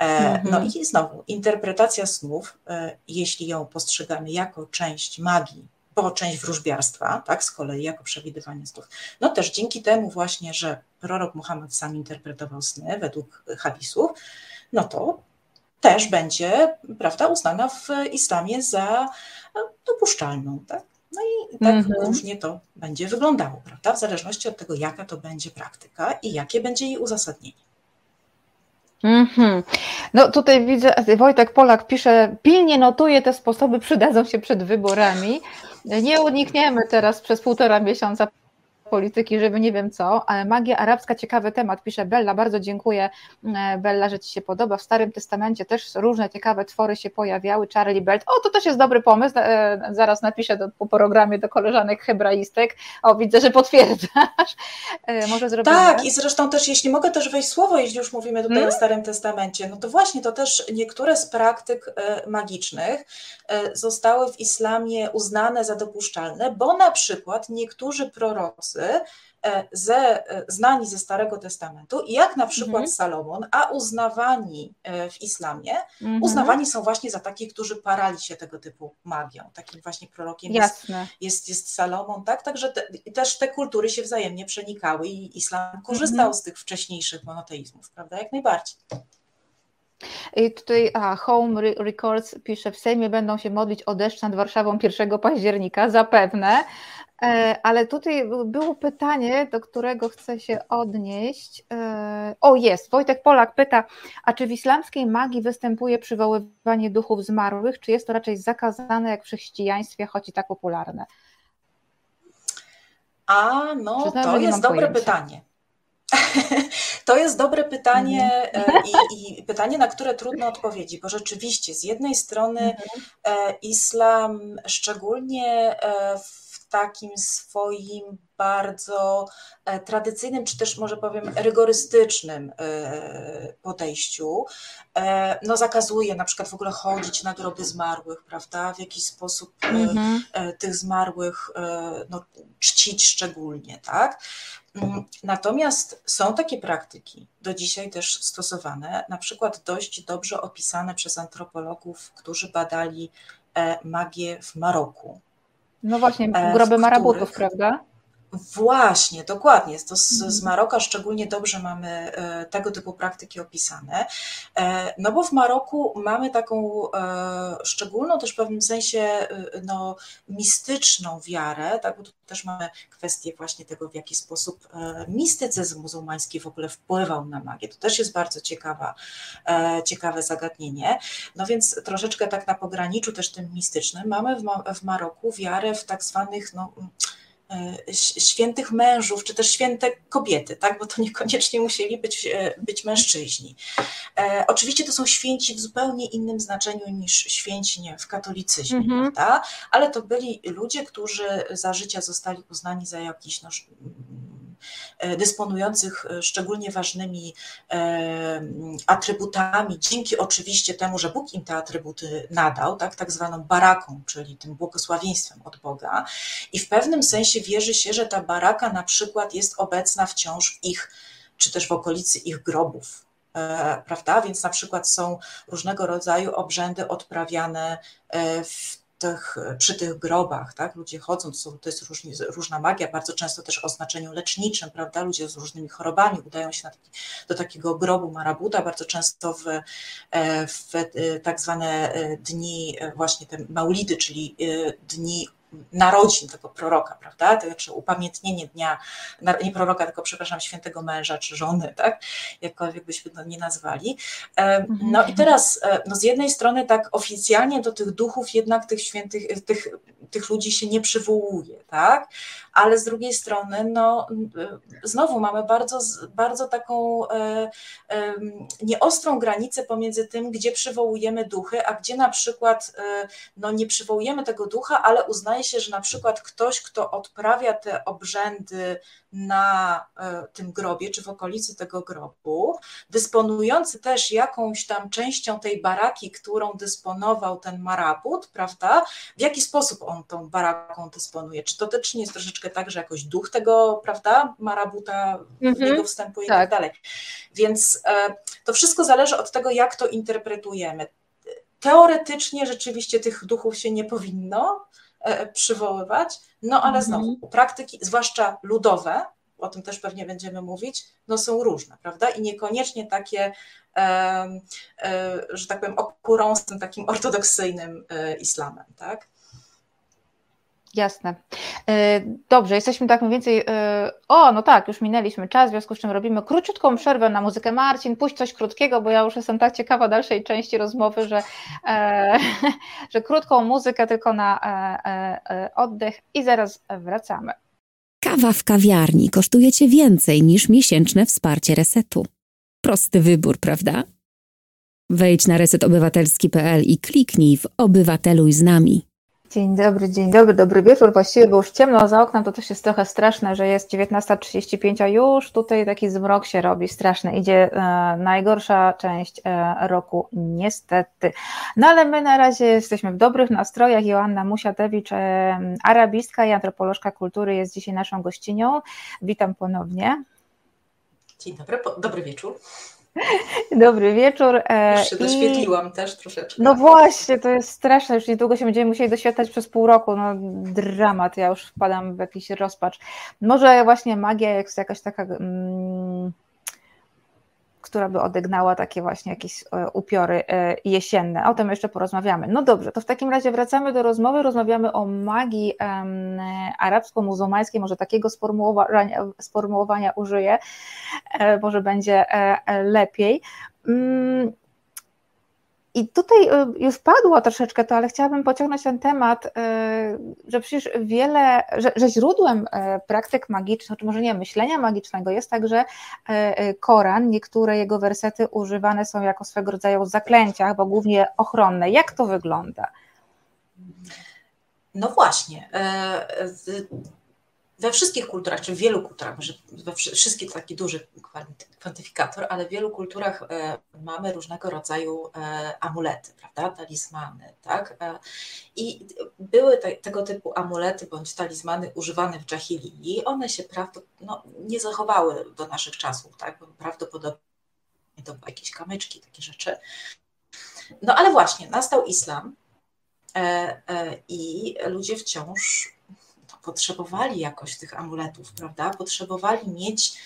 E, no mhm. i znowu, interpretacja snów, e, jeśli ją postrzegamy jako część magii, bo część wróżbiarstwa, tak, z kolei jako przewidywanie snów, no też dzięki temu właśnie, że prorok Muhammad sam interpretował sny według hadisów, no to też będzie, prawda, uznana w islamie za e, dopuszczalną, tak? No i tak mhm. różnie to będzie wyglądało, prawda? W zależności od tego, jaka to będzie praktyka i jakie będzie jej uzasadnienie. Mm -hmm. No tutaj widzę, Wojtek Polak pisze, pilnie notuje te sposoby, przydadzą się przed wyborami. Nie unikniemy teraz przez półtora miesiąca polityki, żeby nie wiem co, ale magia arabska, ciekawy temat, pisze Bella, bardzo dziękuję. E, Bella, że Ci się podoba. W Starym Testamencie też różne ciekawe twory się pojawiały, Charlie Belt, o to też jest dobry pomysł, e, zaraz napiszę do, po programie do koleżanek hebraistek, o widzę, że potwierdzasz, e, może zrobimy. Tak i zresztą też, jeśli mogę też wejść słowo, jeśli już mówimy tutaj hmm? o Starym Testamencie, no to właśnie to też niektóre z praktyk magicznych zostały w islamie uznane za dopuszczalne, bo na przykład niektórzy prorocy E, ze, e, znani ze Starego Testamentu, jak na przykład mhm. Salomon, a uznawani e, w islamie, mhm. uznawani są właśnie za takich, którzy parali się tego typu magią. Takim właśnie prorokiem jest, jest, jest Salomon, tak? Także te, też te kultury się wzajemnie przenikały i islam korzystał mhm. z tych wcześniejszych monoteizmów, prawda? Jak najbardziej. I tutaj a, Home Records pisze, w Sejmie będą się modlić o deszcz nad Warszawą 1 października, zapewne. E, ale tutaj było pytanie, do którego chcę się odnieść. E, o, jest. Wojtek Polak pyta, a czy w islamskiej magii występuje przywoływanie duchów zmarłych, czy jest to raczej zakazane jak w chrześcijaństwie, choć i tak popularne? A, no, Przyznam, to jest dobre pojęcia. pytanie. <laughs> To jest dobre pytanie mhm. i, i, pytanie, na które trudno odpowiedzi, bo rzeczywiście z jednej strony mhm. islam, szczególnie w takim swoim bardzo e, tradycyjnym, czy też może powiem rygorystycznym e, podejściu, e, no zakazuje na przykład w ogóle chodzić na groby zmarłych, prawda, w jakiś sposób mm-hmm. tych zmarłych no, czcić szczególnie, tak. Mm, natomiast są takie praktyki, do dzisiaj też stosowane, na przykład dość dobrze opisane przez antropologów, którzy badali magię w Maroku. No właśnie, e, groby marabutów, prawda? Właśnie, dokładnie. To z, z mhm. Maroka szczególnie dobrze mamy e, tego typu praktyki opisane. E, no bo w Maroku mamy taką szczególną, też w pewnym sensie no, mistyczną wiarę, tak, bo tu też mamy kwestię właśnie tego, w jaki sposób mistycyzm muzułmański w ogóle wpływał na magię. To też jest bardzo ciekawa, ciekawe zagadnienie. No więc troszeczkę tak na pograniczu też tym mistycznym mamy w, w Maroku wiarę w tak zwanych no, E, świętych mężów, czy też święte kobiety, tak? bo to niekoniecznie musieli być, e, być mężczyźni. E, oczywiście to są święci w zupełnie innym znaczeniu niż święci nie, w katolicyzmie, mm -hmm. prawda? ale to byli ludzie, którzy za życia zostali uznani za jakiś no, E, dysponujących e, szczególnie ważnymi e, atrybutami, dzięki oczywiście temu, że Bóg im te atrybuty nadał, tak, tak zwaną baraką, czyli tym błogosławieństwem od Boga. I w pewnym sensie wierzy się, że ta baraka na przykład jest obecna wciąż w ich, czy też w okolicy ich grobów prawda? Więc na przykład są różnego rodzaju obrzędy odprawiane w tych, przy tych grobach, tak? Ludzie chodzą, to, to jest różni, różna magia, bardzo często też o znaczeniu leczniczym, prawda? Ludzie z różnymi chorobami udają się taki, do takiego grobu marabuta, bardzo często w, e, w e, tak zwane e, dni, właśnie te maulidy, czyli dni narodzin tego proroka, prawda? To znaczy upamiętnienie dnia, nie proroka, tylko przepraszam, świętego męża czy żony, tak? Jakkolwiek byśmy to nie nazwali. No i mhm. teraz, no z jednej strony tak oficjalnie do tych duchów jednak tych świętych, tych, tych ludzi się nie przywołuje, tak? ale z drugiej strony, no, znowu mamy bardzo, bardzo taką e, e, nieostrą granicę pomiędzy tym, gdzie przywołujemy duchy, a gdzie na przykład e, no, nie przywołujemy tego ducha, ale uznaje się, że na przykład ktoś, kto odprawia te obrzędy na tym grobie, czy w okolicy tego grobu, dysponujący też jakąś tam częścią tej baraki, którą dysponował ten marabut, prawda? W jaki sposób on tą baraką dysponuje? Czy to też nie jest troszeczkę tak, że jakoś duch tego, prawda, marabuta w mhm. niego wstępuje tak. i tak dalej. Więc e, to wszystko zależy od tego, jak to interpretujemy. Teoretycznie rzeczywiście tych duchów się nie powinno e, przywoływać, no ale mhm. znowu praktyki, zwłaszcza ludowe, o tym też pewnie będziemy mówić, no są różne, prawda? I niekoniecznie takie, e, e, że tak powiem, okurą z tym takim ortodoksyjnym e, islamem, tak? Jasne. E, dobrze, jesteśmy tak mniej więcej. E, o, no tak, już minęliśmy czas, w związku z czym robimy króciutką przerwę na muzykę. Marcin, puść coś krótkiego, bo ja już jestem tak ciekawa dalszej części rozmowy, że, e, <laughs> że krótką muzykę tylko na oddech i zaraz wracamy. Kawa w kawiarni kosztuje Cię więcej niż miesięczne wsparcie resetu. Prosty wybór, prawda? Wejdź na resetobywatelski.pl i kliknij w Obywateluj z nami. Dzień dobry, dzień dobry, dobry wieczór. Właściwie, bo już ciemno za oknem, to też jest trochę straszne, że jest 19.35, a już tutaj taki zmrok się robi, straszny. Idzie e, najgorsza część e, roku, niestety. No ale my na razie jesteśmy w dobrych nastrojach. Joanna Musiatewicz, e, arabistka i antropolożka kultury jest dzisiaj naszą gościnią. Witam ponownie. Dzień dobry, dobry wieczór. Dobry wieczór. E, już się doświetliłam też troszeczkę. No właśnie, to jest straszne, już niedługo się będziemy musieli doświetlać przez pół roku, no dramat, ja już wpadam w jakiś rozpacz. Może właśnie magia jest jakaś taka... Mm, która by odegnała takie właśnie jakieś e, upiory e, jesienne. O tym jeszcze porozmawiamy. No dobrze, to w takim razie wracamy do rozmowy, rozmawiamy o magii arabsko-muzułmańskiej, może takiego sformułowania, sformułowania użyję, e, może będzie lepiej. I tutaj y, już padło troszeczkę to, ale chciałabym pociągnąć ten temat, y, że przecież wiele, że, że źródłem y, praktyk magicznych, czy może nie myślenia magicznego jest także Koran. Niektóre jego wersety używane są jako swego rodzaju zaklęcia, bo głównie ochronne. Jak to wygląda? No właśnie. We wszystkich kulturach, czy w wielu kulturach, może we wszystkich taki duży kwantyfikator, ale w wielu kulturach e, mamy różnego rodzaju e, amulety, prawda, talizmany, tak? E, I były te, tego typu amulety bądź talizmany używane w dżahilii. One się prawdopodobnie no, nie zachowały do naszych czasów, tak? Prawdopodobnie to były jakieś kamyczki, takie rzeczy. No ale właśnie, nastał islam i ludzie wciąż potrzebowali jakoś tych amuletów, prawda? Potrzebowali mieć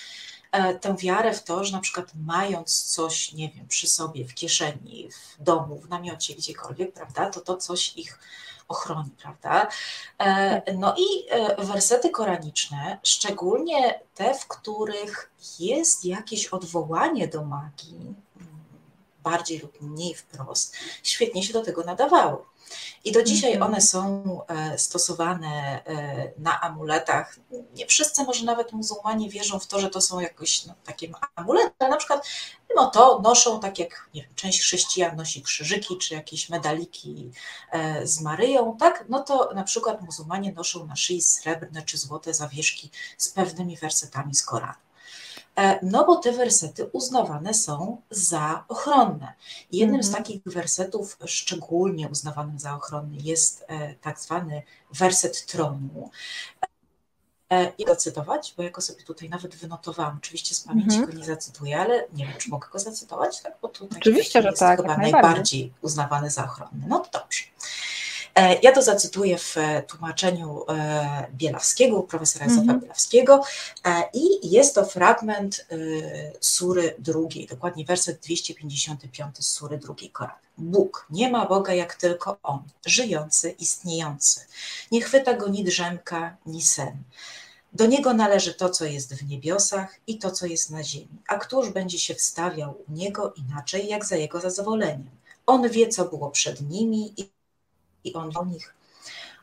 e, tę wiarę w to, że na przykład mając coś, nie wiem, przy sobie, w kieszeni, w domu, w namiocie, gdziekolwiek, prawda, to to coś ich ochroni, prawda? E. No i e, wersety koraniczne, szczególnie te, w których jest jakieś odwołanie do magii, bardziej lub mniej wprost, świetnie się do tego nadawały. I do dzisiaj mhm. one są e, stosowane e, na amuletach. Nie wszyscy, może nawet muzułmanie wierzą w to, że to są jakoś no, takie amulety, ale na przykład no to noszą, tak jak nie wiem, część chrześcijan nosi krzyżyki czy jakieś medaliki e, z Maryją, tak? No to na przykład muzułmanie noszą na szyi srebrne czy złote zawieszki z pewnymi wersetami z Koranu. E, no bo te wersety uznawane są za ochronne. Jednym z mhm. takich wersetów szczególnie uznawanym za ochronny jest e, tak zwany werset tronu. i zacytować, bo jako sobie tutaj nawet wynotowałam, oczywiście z pamięci mhm. go nie zacytuję, ale nie wiem, czy mogę go zacytować, tak? bo tutaj oczywiście, że tak, chyba najbardziej uznawany za ochronny. No to dobrze. E, ja to zacytuję w e, tłumaczeniu e, Bielawskiego, profesora Józefa mm -hmm. Bielawskiego i jest to fragment Sury drugiej, dokładnie werset 255 z Sury drugiej Koranu. Bóg, nie ma Boga jak tylko On, żyjący, istniejący. Nie chwyta go ni drzemka, ni sen. Do Niego należy to, co jest w niebiosach i to, co jest na ziemi. A któż będzie się wstawiał u Niego inaczej, jak za Jego zezwoleniem? On wie, co było przed nimi i i on o nich.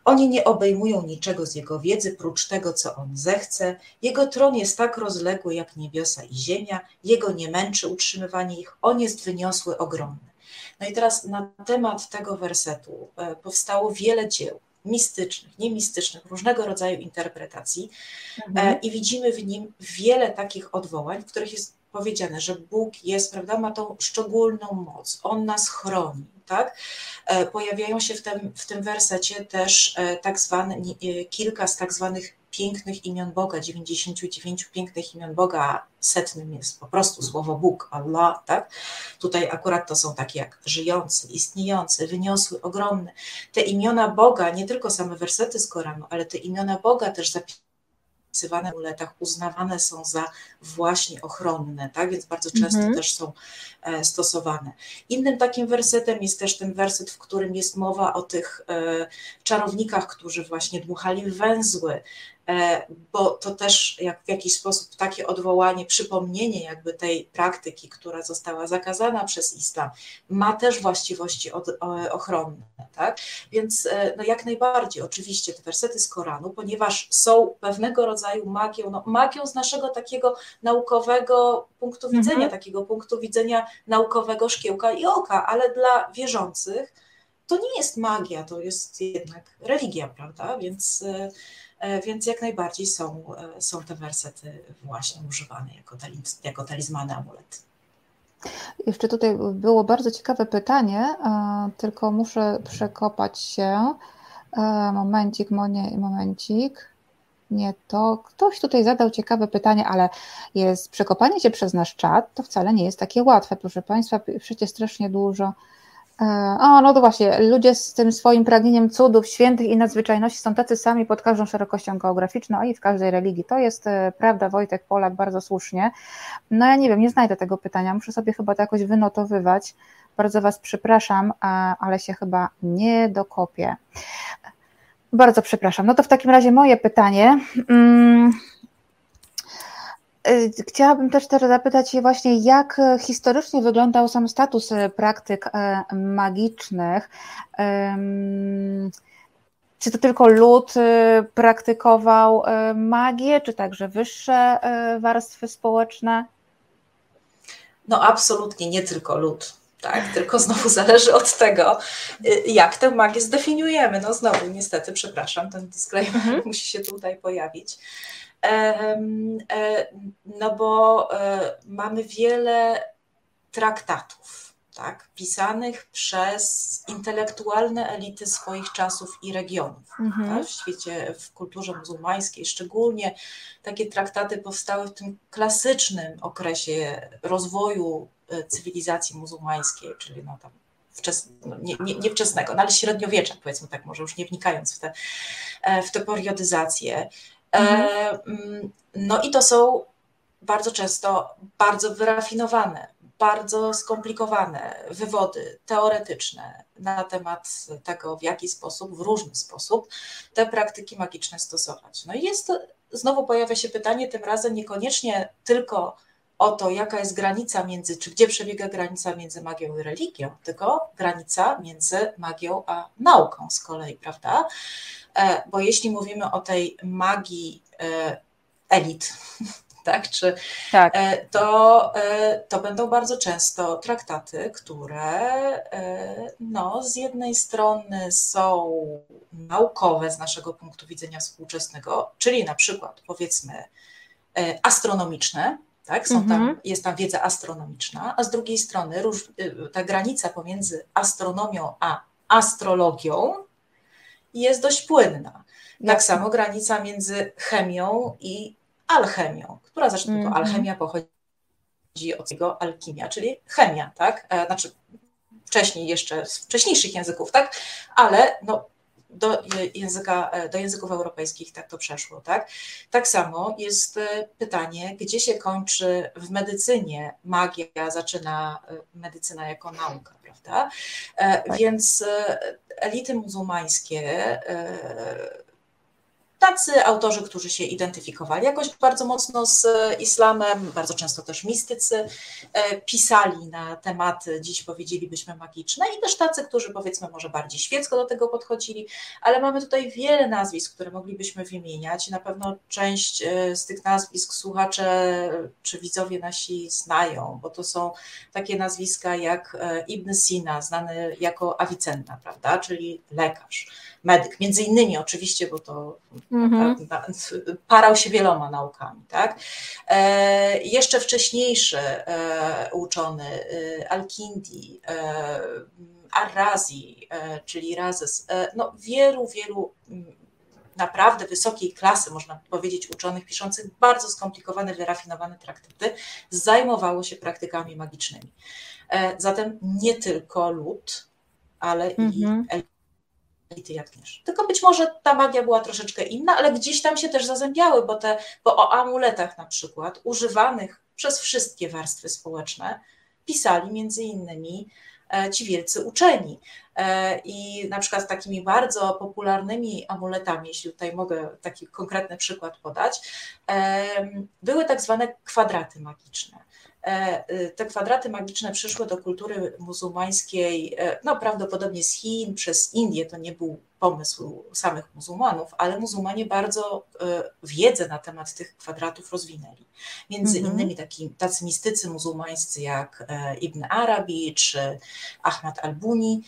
Oni nie obejmują niczego z jego wiedzy, prócz tego, co on zechce. Jego tron jest tak rozległy jak niebiosa i ziemia, jego nie męczy utrzymywanie ich, on jest wyniosły, ogromny. No i teraz na temat tego wersetu e, powstało wiele dzieł mistycznych, niemistycznych, różnego rodzaju interpretacji mhm. E, i widzimy w nim wiele takich odwołań, w których jest powiedziane, że Bóg jest, prawda, ma tą szczególną moc, On nas chroni, tak? E, pojawiają się w tym, w tym wersecie też e, tak zwane, kilka z tak zwanych pięknych imion Boga, 99 pięknych imion Boga, setnym jest po prostu słowo Bóg, Allah, tak? Tutaj akurat to są takie jak żyjący, istniejący, wyniosły, ogromny. Te imiona Boga, nie tylko same wersety z Koranu, ale te imiona Boga też zapisały wpisywane w amuletach uznawane są za właśnie ochronne, tak? więc bardzo często -hmm. też są e, stosowane. Innym takim wersetem jest też ten werset, w którym jest mowa o tych e, czarownikach, którzy właśnie dmuchali węzły, bo to też jak w jakiś sposób takie odwołanie, przypomnienie jakby tej praktyki, która została zakazana przez islam, ma też właściwości od, ochronne, tak? Więc e, no jak najbardziej oczywiście te wersety z Koranu, ponieważ są pewnego rodzaju magią, no magią z naszego takiego naukowego punktu widzenia, mhm. takiego punktu widzenia naukowego szkiełka i oka, ale dla wierzących to nie jest magia, to jest jednak religia, prawda? Więc e, E, więc jak najbardziej są, e, są te wersety właśnie używane jako, taliz, jako talizmany, amulety. Jeszcze tutaj było bardzo ciekawe pytanie, e, tylko muszę przekopać się. Momencik, monie, momencik. Nie to. Ktoś tutaj zadał ciekawe pytanie, ale jest przekopanie się przez nasz czat, to wcale nie jest takie łatwe, proszę Państwa. Przecież strasznie dużo o, no to właśnie, ludzie z tym swoim pragnieniem cudów, świętych i nadzwyczajności są tacy sami pod każdą szerokością geograficzną, i w każdej religii. To jest e, prawda, Wojtek Polak, bardzo słusznie. No ja nie wiem, nie znajdę tego pytania, muszę sobie chyba to jakoś wynotowywać. Bardzo Was przepraszam, ale się chyba nie dokopię. Bardzo przepraszam. No to w takim razie moje pytanie. Y, chciałabym też teraz zapytać się właśnie, jak historycznie wyglądał sam status y, praktyk y, magicznych. Czy to tylko lud praktykował magię, czy także wyższe warstwy społeczne? No absolutnie nie tylko lud. Tak, tylko znowu <laughs> zależy od tego, jak tę magię zdefiniujemy. No znowu, niestety, przepraszam, ten disclaimer mhm. <laughs> musi się tutaj pojawić. E, no bo e, mamy wiele traktatów, tak, pisanych przez intelektualne elity swoich czasów i regionów. Mhm. Tak, w świecie, w kulturze muzułmańskiej szczególnie takie traktaty powstały w tym klasycznym okresie rozwoju e, cywilizacji muzułmańskiej, czyli no tam wczes, no nie, nie, nie wczesnego, no ale średniowiecza, powiedzmy tak, może już nie wnikając w te, w tę periodyzację. Mhm. E, mm, no i to są bardzo często bardzo wyrafinowane, bardzo skomplikowane wywody teoretyczne na temat tego, w jaki sposób, w różny sposób te praktyki magiczne stosować. No i jest znowu pojawia się pytanie, tym razem niekoniecznie tylko o to, jaka jest granica między, czy gdzie przebiega granica między magią i religią, tylko granica między magią a nauką z kolei, prawda? E, bo jeśli mówimy o tej magii e, elit, <laughs> tak, czy, tak. E, to, to będą bardzo często traktaty, które no, z jednej strony są naukowe z naszego punktu widzenia współczesnego, czyli na przykład powiedzmy astronomiczne, tak? Są tam, mhm. jest tam wiedza astronomiczna, a z drugiej strony róż, ta granica pomiędzy astronomią a astrologią jest dość płynna. Tak samo granica między chemią i alchemią, która zresztą -hmm. to mhm. alchemia pochodzi od tego alkimia, czyli chemia, tak? E, znaczy wcześniej jeszcze z wcześniejszych języków, tak? Ale no, do, języka, e, do języków europejskich tak to przeszło. Tak? tak samo jest e, pytanie, gdzie się kończy w medycynie magia, zaczyna e, medycyna jako nauka, prawda? Tak. Więc elity muzułmańskie tacy autorzy, którzy się identyfikowali jakoś bardzo mocno z islamem, bardzo często też mistycy, e, pisali na tematy, dziś powiedzielibyśmy magiczne, i też tacy, którzy powiedzmy może bardziej świecko do tego podchodzili, ale mamy tutaj wiele nazwisk, które moglibyśmy wymieniać. Na pewno część e, z tych nazwisk słuchacze czy widzowie nasi znają, bo to są takie nazwiska jak e, Ibn Sina, znany jako Avicenna, prawda, czyli lekarz medyk, między innymi oczywiście, bo to mm-hmm. parał się wieloma naukami. Tak? E, jeszcze wcześniejszy e, uczony e, Al-Kindi, e, Ar-Razi, e, czyli Razes, e, no wielu, wielu naprawdę wysokiej klasy, można powiedzieć, uczonych piszących bardzo skomplikowane, wyrafinowane traktaty, zajmowało się praktykami magicznymi. Zatem nie tylko lud, ale mm-hmm. i mhm i ty jatkniesz. Tylko być może ta magia była troszeczkę inna, ale gdzieś tam się też zazębiały, bo, te, bo o amuletach na przykład, używanych przez wszystkie warstwy społeczne, pisali między innymi e, ci wielcy uczeni. E, I na przykład takimi bardzo popularnymi amuletami, jeśli tutaj mogę taki konkretny przykład podać, e, były tak zwane kwadraty magiczne. E, y, te kwadraty magiczne przyszły do kultury muzułmańskiej, no prawdopodobnie z Chin, przez Indię, to nie był pomysł samych muzułmanów, ale muzułmanie bardzo wiedzę na temat tych kwadratów rozwinęli. Między -hmm. innymi taki, tacy mistycy muzułmańscy jak Ibn Arabi czy Ahmad al-Buni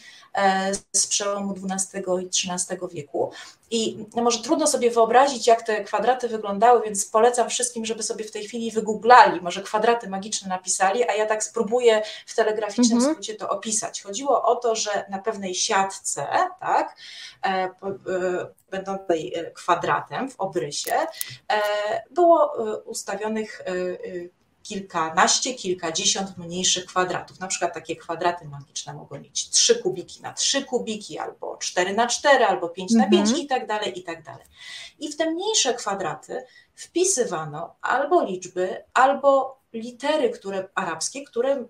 z przełomu XII i XIII wieku. I może trudno sobie wyobrazić, jak te kwadraty wyglądały, więc polecam wszystkim, żeby sobie w tej chwili wygooglali, może kwadraty magiczne napisali, a ja tak spróbuję w telegraficznym -hmm. skrócie to opisać. Chodziło o to, że na pewnej siatce, tak, e, e, będącej e, kwadratem w obrysie, e, było e, ustawionych e, kilkanaście, kilkadziesiąt mniejszych kwadratów. Na przykład takie kwadraty magiczne mogą mieć trzy kubiki na trzy kubiki, albo cztery na cztery, albo pięć na pięć mhm. i tak dalej, i tak dalej. I w te mniejsze kwadraty wpisywano albo liczby, albo litery które, arabskie, które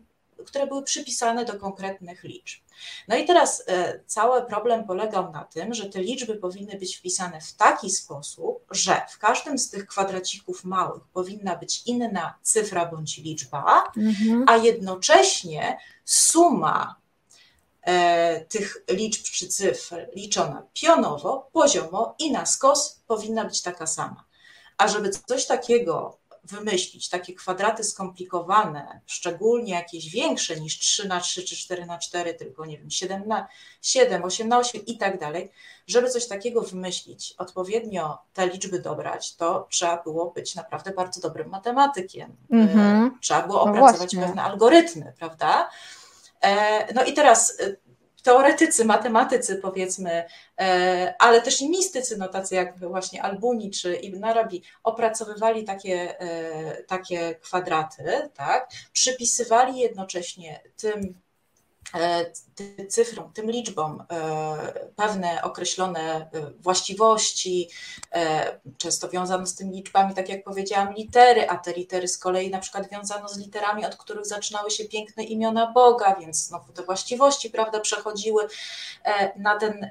które były przypisane do konkretnych liczb. No i teraz e, cały problem polegał na tym, że te liczby powinny być wpisane w taki sposób, że w każdym z tych kwadracików małych powinna być inna cyfra bądź liczba, mhm. a jednocześnie suma e, tych liczb czy cyfr liczona pionowo, poziomo i na skos powinna być taka sama. A żeby coś takiego wymyślić takie kwadraty skomplikowane, szczególnie jakieś większe niż 3 na 3 czy 4 na 4, tylko nie wiem, 7 na 7, 8 na 8 i tak dalej, żeby coś takiego wymyślić, odpowiednio te liczby dobrać, to trzeba było być naprawdę bardzo dobrym matematykiem. Mm -hmm. Trzeba było no opracować no pewne algorytmy, prawda? E, no i teraz e, teoretycy, matematycy powiedzmy, e, ale też mistycy, no tacy jak właśnie Albuni czy Ibn Arabi, opracowywali takie, e, takie kwadraty, tak? przypisywali jednocześnie tym tym cyfrom, tym liczbom e, pewne określone e, właściwości, często wiązano z tymi liczbami, tak jak powiedziałam, litery, a te litery z kolei na przykład wiązano z literami, od których zaczynały się piękne imiona Boga, więc znowu te właściwości, prawda, przechodziły na ten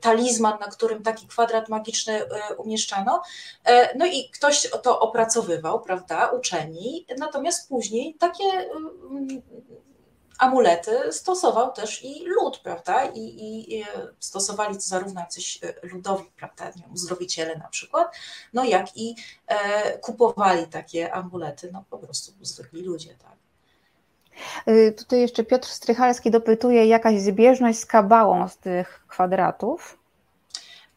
talizman, na którym taki kwadrat magiczny umieszczano. No i ktoś to opracowywał, prawda, uczeni, natomiast później takie amulety stosował też i lud, prawda? I, i, stosowali to zarówno jacyś e, ludowi, prawda, nie uzdrowiciele na przykład, no jak i e, kupowali takie amulety, no po prostu zwykli ludzie, tak. Y, tutaj jeszcze Piotr Strychalski dopytuje, jakaś zbieżność z kabałą z tych kwadratów?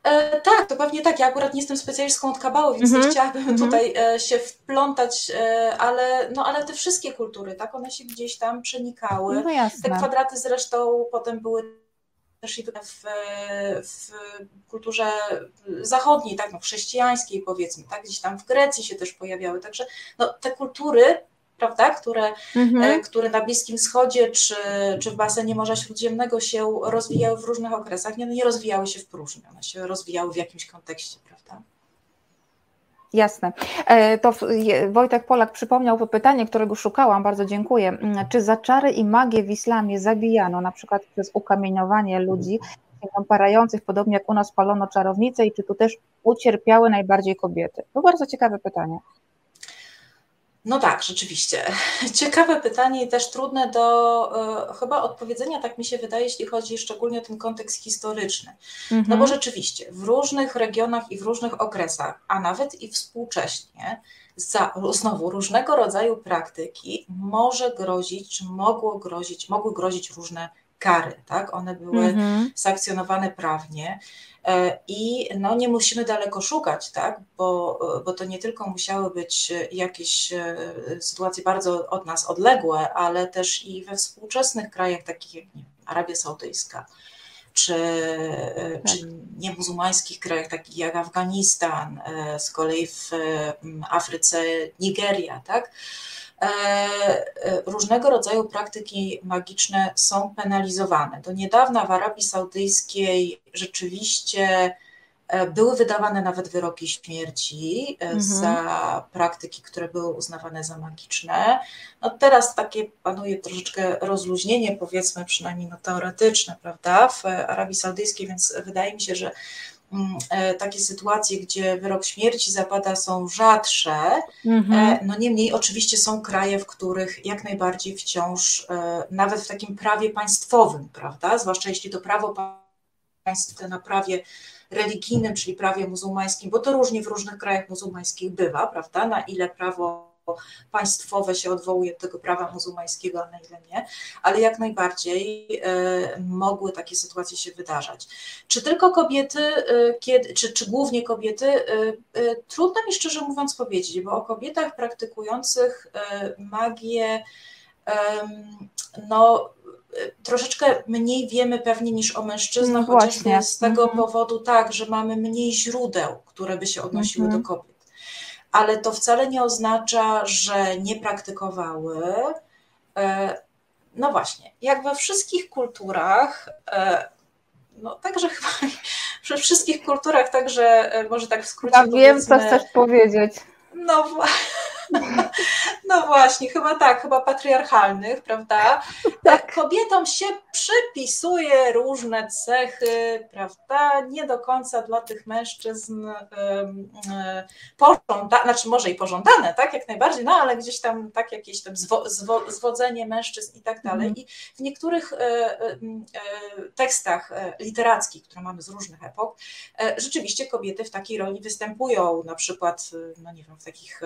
E, tak, to pewnie tak. Ja akurat nie jestem specjalistką od kabały, więc mm -hmm. nie chciałabym mm -hmm. tutaj e, się wplątać, e, ale, no, ale te wszystkie kultury, tak, one się gdzieś tam przenikały. No jasne. Te kwadraty zresztą potem były też i w, w kulturze zachodniej, tak, no, chrześcijańskiej powiedzmy, tak, gdzieś tam w Grecji się też pojawiały, także no, te kultury prawda, które, mhm. E, które na Bliskim Wschodzie czy, czy w basenie Morza Śródziemnego się rozwijały w różnych okresach, nie, no nie rozwijały się w próżni, one się rozwijały w jakimś kontekście, prawda? Jasne. E, to Wojtek Polak przypomniał to pytanie, którego szukałam, bardzo dziękuję. Mm, czy za czary i magię w islamie zabijano, na przykład przez ukamieniowanie ludzi, parających, podobnie jak u nas palono czarownice i czy tu też ucierpiały najbardziej kobiety? To bardzo ciekawe pytanie. No tak, rzeczywiście. <laughs> Ciekawe pytanie i też trudne do e, chyba odpowiedzenia, tak mi się wydaje, jeśli chodzi szczególnie o ten kontekst historyczny. Mhm. No bo mhm. rzeczywiście w różnych regionach i w różnych okresach, a nawet i współcześnie, za znowu różnego rodzaju praktyki może grozić, czy mogło grozić, mogły grozić różne kary, tak? One były mhm. sankcjonowane prawnie. E, I no, nie musimy daleko szukać, tak? bo, bo to nie tylko musiały być jakieś e, sytuacje bardzo od nas odległe, ale też i we współczesnych krajach, takich jak nie, Arabia Saudyjska, czy, e, tak. czy niemuzułmańskich krajach, takich jak Afganistan, z kolei w Afryce Nigeria, tak? E, e, różnego rodzaju praktyki magiczne są penalizowane. Do niedawna w Arabii Saudyjskiej rzeczywiście e, były wydawane nawet wyroki śmierci mhm. za praktyki, które były uznawane za magiczne. No teraz takie panuje troszeczkę rozluźnienie, powiedzmy przynajmniej no teoretyczne, prawda, w Arabii Saudyjskiej, więc wydaje mi się, że takie sytuacje, gdzie wyrok śmierci zapada są rzadsze. Mhm. E, no niemniej oczywiście są kraje, w których jak najbardziej wciąż, e, nawet w takim prawie państwowym, prawda, zwłaszcza jeśli to prawo państwowe na prawie religijnym, czyli prawie muzułmańskim, bo to różnie w różnych krajach muzułmańskich bywa, prawda, na ile prawo państwowe się odwołuje do tego prawa muzułmańskiego, a na ile nie, ale jak najbardziej e, mogły takie sytuacje się wydarzać. Czy tylko kobiety, e, kiedy, czy, czy głównie kobiety? E, trudno mi szczerze mówiąc powiedzieć, bo o kobietach praktykujących magię, no troszeczkę mniej wiemy pewnie niż o mężczyznach, no chociażby z tego mhm. powodu tak, że mamy mniej źródeł, które by się odnosiły mhm. do kobiet ale to wcale nie oznacza, że nie praktykowały. E, no właśnie, jak we wszystkich kulturach, e, no także <laughs> chyba we wszystkich kulturach, także e, może tak w skrócie. Ja wiem, co chcesz powiedzieć. No właśnie <laughs> no właśnie, chyba tak, chyba patriarchalnych, prawda? Tak. Kobietom się przypisuje różne cechy, prawda? Nie do końca dla tych mężczyzn pożądane, znaczy może i pożądane, tak, jak najbardziej, no ale gdzieś tam tak jakieś tam zwo, zwo, zwodzenie mężczyzn i tak dalej. Mhm. I w niektórych e, e, e, tekstach literackich, które mamy z różnych epok, rzeczywiście kobiety w takiej roli występują, na przykład, no nie wiem, w takich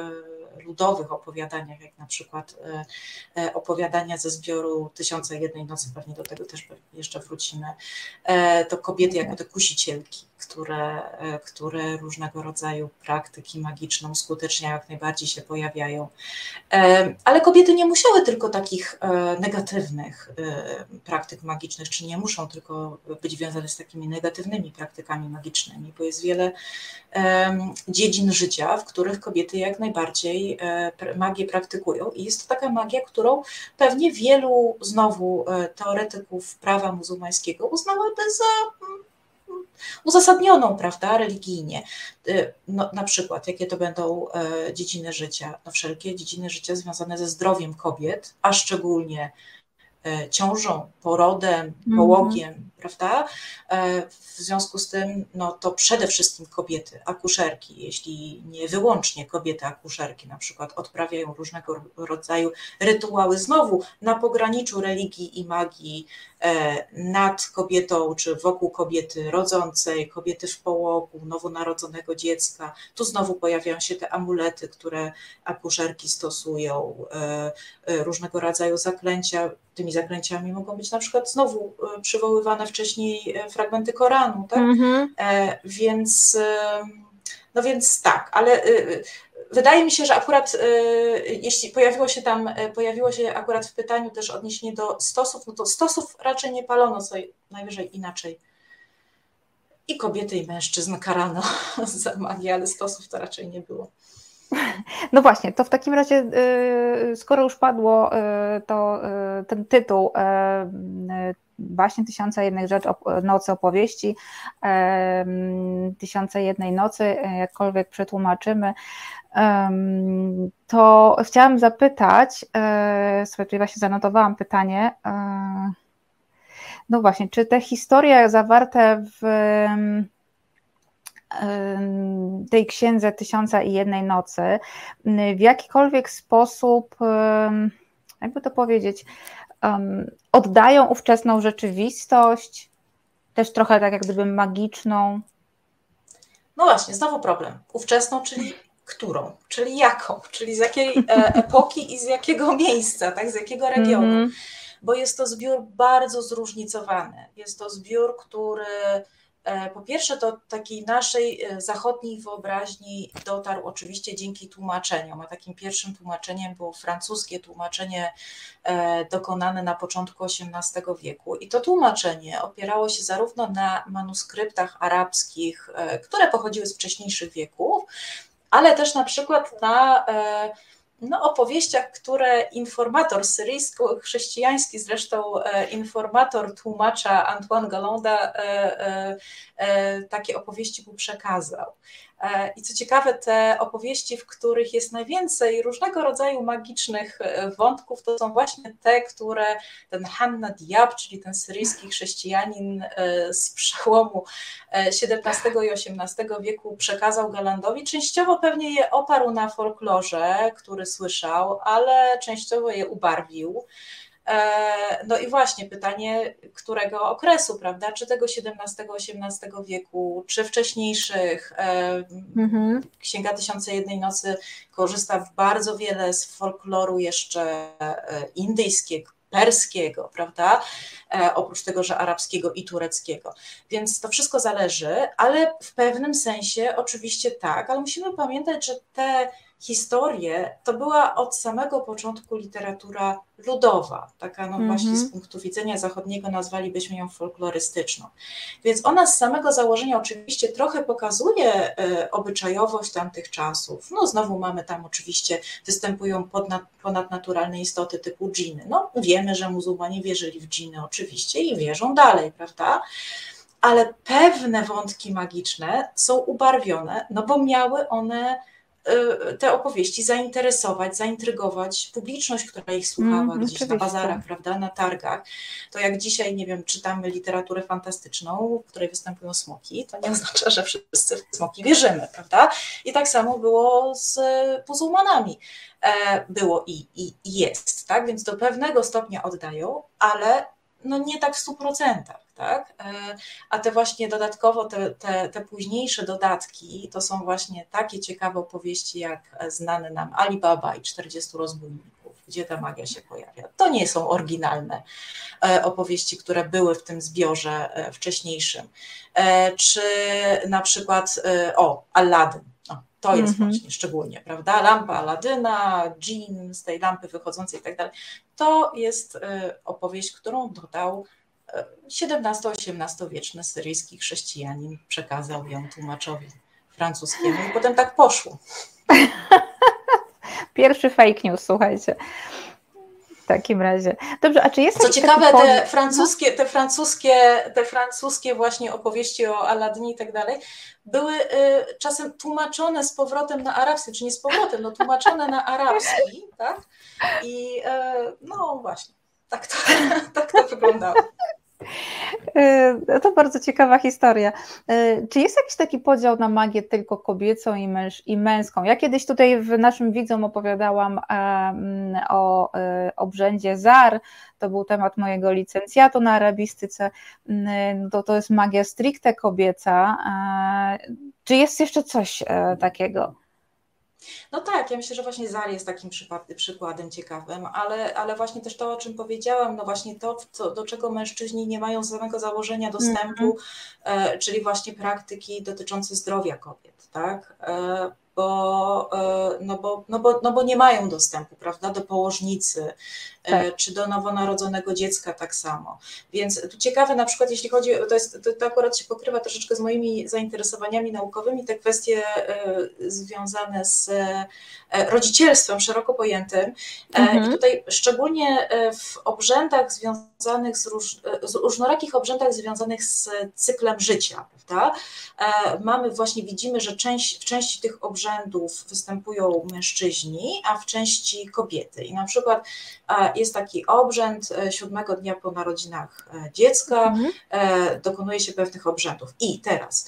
ludowych opowiadaniach, jak na przykład e, e, opowiadania ze zbioru Tysiąca Jednej Nocy, pewnie do tego też jeszcze wrócimy, e, to kobiety jako te kusicielki które, e, które różnego rodzaju praktyki magiczne uskuteczniają, jak najbardziej się pojawiają. E, ale kobiety nie musiały tylko takich e, negatywnych praktyk magicznych, czy nie muszą tylko być związane z takimi negatywnymi praktykami magicznymi, bo jest wiele dziedzin życia, w których kobiety jak najbardziej magię praktykują. I jest to taka magia, którą pewnie wielu znowu teoretyków prawa muzułmańskiego uznałoby za uzasadnioną, prawda, religijnie. Y, no, na przykład, jakie to będą e, dziedziny życia? No, wszelkie dziedziny życia związane ze zdrowiem kobiet, a szczególnie e, ciążą, porodem, mhm. połogiem, prawda? E, w związku z tym, no to przede wszystkim kobiety, akuszerki, jeśli nie wyłącznie kobiety akuszerki, na przykład odprawiają różnego rodzaju rytuały, znowu na pograniczu religii i magii, e, nad kobietą, czy wokół kobiety rodzącej, kobiety w połogu, nowonarodzonego dziecka. Tu znowu pojawiają się te amulety, które akuszerki stosują, e, różnego rodzaju zaklęcia. Tymi zaklęciami mogą być na przykład znowu przywoływane wcześniej e, fragmenty Koranu, tak? Mm -hmm. Więc, no więc tak, ale wydaje mi się, że akurat jeśli pojawiło się tam, pojawiło się akurat w pytaniu też odniesienie do stosów, no to stosów raczej nie palono, co najwyżej inaczej. I kobiety, i mężczyzn karano <laughs> za magię, ale stosów to raczej nie było. <laughs> No właśnie, to w takim razie, skoro już padło to ten tytuł właśnie Tysiąca Jednej Rzeczy, Nocy Opowieści, Tysiąca Jednej Nocy, jakkolwiek przetłumaczymy, to chciałam zapytać, e, sobie tutaj właśnie zanotowałam pytanie, e, no właśnie, czy te historie zawarte w tej księdze Tysiąca i Jednej Nocy w jakikolwiek sposób, jakby to powiedzieć, oddają ówczesną rzeczywistość, też trochę tak jak gdyby magiczną. No właśnie, znowu problem. Ówczesną, czyli którą, czyli jaką, czyli z jakiej e, epoki i z jakiego miejsca, tak, z jakiego regionu. Mm -hmm. Bo jest to zbiór bardzo zróżnicowany. Jest to zbiór, który po pierwsze, do takiej naszej e, zachodniej wyobraźni dotarł oczywiście dzięki tłumaczeniom, a takim pierwszym tłumaczeniem było francuskie tłumaczenie e, dokonane na początku XVIII wieku. I to tłumaczenie opierało się zarówno na manuskryptach arabskich, które pochodziły z wcześniejszych wieków, ale też na przykład na no, opowieściach, które informator syryjsko-chrześcijański, zresztą e, informator tłumacza Antoine Galonda, e, e, takie opowieści mu przekazał. E, I co ciekawe, te opowieści, w których jest najwięcej różnego rodzaju magicznych e, wątków, to są właśnie te, które ten Hanna Diab, czyli ten syryjski chrześcijanin e, z przełomu XVII i XVIII wieku przekazał Galandowi. Częściowo pewnie je oparł na folklorze, który słyszał, ale częściowo je ubarwił. E, no i właśnie pytanie, którego okresu, prawda? Czy tego XVII-XVIII wieku, czy wcześniejszych? E, mhm. Księga Tysiące Jednej Nocy korzysta bardzo wiele z folkloru jeszcze e, indyjskiego, perskiego, prawda? Oprócz tego, że arabskiego i tureckiego. Więc to wszystko zależy, ale w pewnym sensie oczywiście tak, ale musimy pamiętać, że te historię, to była od samego początku literatura ludowa, taka no właśnie z mhm. punktu widzenia zachodniego nazwalibyśmy ją folklorystyczną. Więc ona z samego założenia oczywiście trochę pokazuje e, obyczajowość tamtych czasów. No znowu mamy tam oczywiście, występują ponadnaturalne istoty typu dżiny. No wiemy, że muzułmanie wierzyli w dżiny oczywiście i wierzą dalej, prawda? Ale pewne wątki magiczne są ubarwione, no bo miały one te opowieści zainteresować, zaintrygować publiczność, która ich słuchała mm, gdzieś oczywiście. na bazarach, prawda, na targach. To jak dzisiaj, nie wiem, czytamy literaturę fantastyczną, w której występują smoki, to nie <laughs> oznacza, że wszyscy w smoki wierzymy, prawda? I tak samo było z muzułmanami. E, było i, i, i jest, tak? Więc do pewnego stopnia oddają, ale no nie tak w stu procentach tak? E, a te właśnie dodatkowo, te, te, te późniejsze dodatki, to są właśnie takie ciekawe opowieści, jak znane nam Alibaba i 40 rozbójników, gdzie ta magia się pojawia. To nie są oryginalne e, opowieści, które były w tym zbiorze e, wcześniejszym. Czy na przykład, o, Aladdin, to jest mm -hmm. właśnie szczególnie, prawda? Lampa Aladyna, dżin z tej lampy wychodzącej i tak dalej. To jest opowieść, którą dodał XVII-XVIII wieczny syryjski chrześcijanin przekazał ją tłumaczowi francuskiemu i potem tak poszło. <laughs> Pierwszy fake news, słuchajcie. W takim razie. Dobrze, a czy jest Co ciekawe, te francuskie, te francuskie, te francuskie właśnie opowieści o Aladynie i tak dalej, były y, czasem tłumaczone z powrotem na arabski, czy nie z powrotem, no tłumaczone na arabski, tak? I y, no właśnie, tak to, <laughs> tak to wyglądało. E, to bardzo ciekawa historia. E, czy jest jakiś taki podział na magię tylko kobiecą i, męż, i męską? Ja kiedyś tutaj w naszym widzom opowiadałam o e, obrzędzie Zar, to był temat mojego licencjatu na arabistyce, to, to jest magia stricte kobieca. Czy jest jeszcze coś takiego? No tak, ja myślę, że właśnie Zari jest takim przykładem ciekawym, ale, ale właśnie też to, o czym powiedziałam, no właśnie to, co, do czego mężczyźni nie mają z samego założenia dostępu, mm -hmm. e, czyli właśnie praktyki dotyczące zdrowia kobiet, tak? E, bo, no bo, no bo, no bo nie mają dostępu, prawda, do położnicy, tak. czy do nowonarodzonego dziecka tak samo. Więc tu ciekawe na przykład, jeśli chodzi, to, jest, to, to akurat się pokrywa troszeczkę z moimi zainteresowaniami naukowymi, te kwestie związane z rodzicielstwem szeroko pojętym. Mhm. I tutaj szczególnie w obrzędach związanych z, róż, z różnorakich obrzędach związanych z cyklem życia, prawda? Mamy właśnie, widzimy, że część, w części tych obrzędów występują mężczyźni, a w części kobiety. I na przykład jest taki obrzęd e, siódmego dnia po narodzinach e, dziecka, mhm. E, dokonuje się pewnych obrzędów. I teraz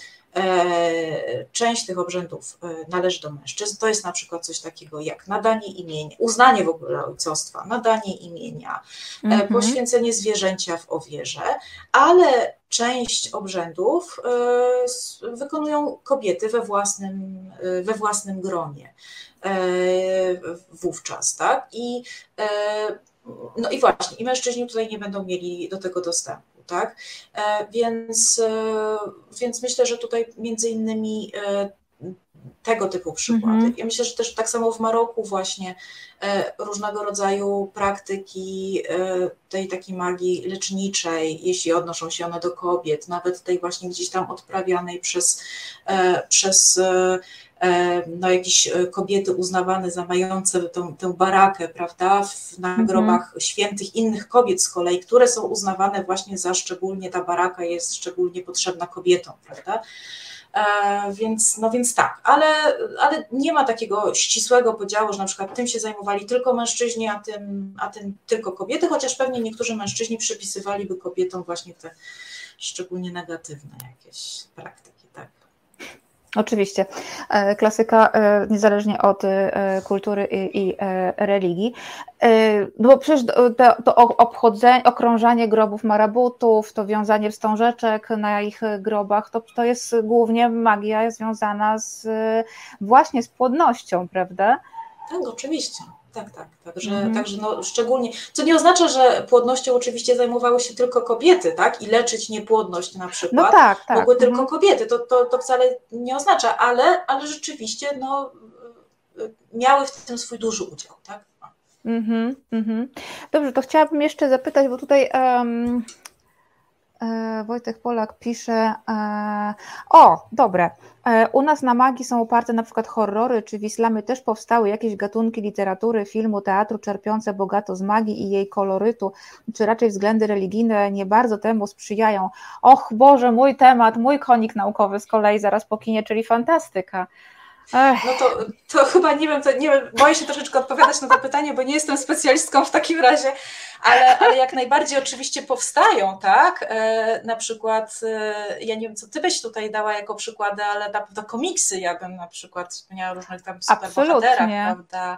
część tych obrzędów należy do mężczyzn. To jest na przykład coś takiego jak nadanie imienia, uznanie w ogóle ojcostwa, nadanie imienia, mhm. poświęcenie zwierzęcia w ofierze, ale część obrzędów wykonują kobiety we własnym, we własnym gronie. E, wówczas, tak? I, e, no i właśnie, i mężczyźni tutaj nie będą mieli do tego dostępu. Tak? E, więc, więc myślę, że tutaj między innymi tego typu przykłady. Mhm. Ja myślę, że też tak samo w Maroku właśnie różnego rodzaju praktyki tej takiej magii leczniczej, jeśli odnoszą się one do kobiet, nawet tej właśnie gdzieś tam odprawianej przez, przez E, no, jakieś e, kobiety uznawane za mające tą, tę barakę, prawda, w, na mhm. grobach świętych innych kobiet z kolei, które są uznawane właśnie za szczególnie, ta baraka jest szczególnie potrzebna kobietom, prawda. E, więc, no więc tak, ale, ale nie ma takiego ścisłego podziału, że na przykład tym się zajmowali tylko mężczyźni, a tym, a tym tylko kobiety, chociaż pewnie niektórzy mężczyźni przypisywaliby kobietom właśnie te szczególnie negatywne jakieś praktyki. Oczywiście. E, klasyka e, niezależnie od e, kultury i, religii. No bo przecież to, to obchodzenie, okrążanie grobów marabutów, to wiązanie wstążeczek na ich grobach, to, to jest głównie magia związana z właśnie z płodnością, prawda? Tak, oczywiście tak, tak. Także, mhm. także no, szczególnie, co nie oznacza, że płodnością oczywiście zajmowały się tylko kobiety, tak? I leczyć niepłodność na przykład no tak, tak. mogły tylko mhm. kobiety. To, to, to wcale nie oznacza, ale, ale rzeczywiście no, miały w tym swój duży udział, tak? Mhm, mhm. Dobrze, to chciałabym jeszcze zapytać, bo tutaj um, Wojtek Polak pisze, e, o, dobre, e, u nas na magii są oparte na przykład horrory, czy w islamie też powstały jakieś gatunki literatury, filmu, teatru czerpiące bogato z magii i jej kolorytu, czy raczej względy religijne nie bardzo temu sprzyjają. Och Boże, mój temat, mój konik naukowy z kolei zaraz pokinie, czyli fantastyka. No to, to chyba nie wiem, to nie wiem, boję się troszeczkę odpowiadać na to pytanie, bo nie jestem specjalistką w takim razie, ale, ale jak najbardziej oczywiście powstają, tak? E, na przykład, e, ja nie wiem, co ty byś tutaj dała jako przykłady, ale na pewno komiksy, ja bym na przykład wspomniała o różnych tam superbohaterach, prawda,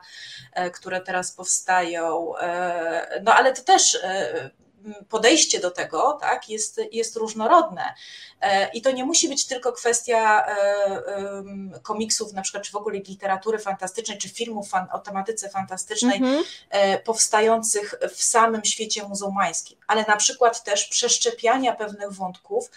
e, które teraz powstają. E, no ale to też e, podejście do tego tak, jest, jest różnorodne. E, I to nie musi być tylko kwestia e, komiksów, na przykład, czy w ogóle literatury fantastycznej, czy filmów o tematyce fantastycznej mhm. E, powstających w samym świecie muzułmańskim, ale na przykład też przeszczepiania pewnych wątków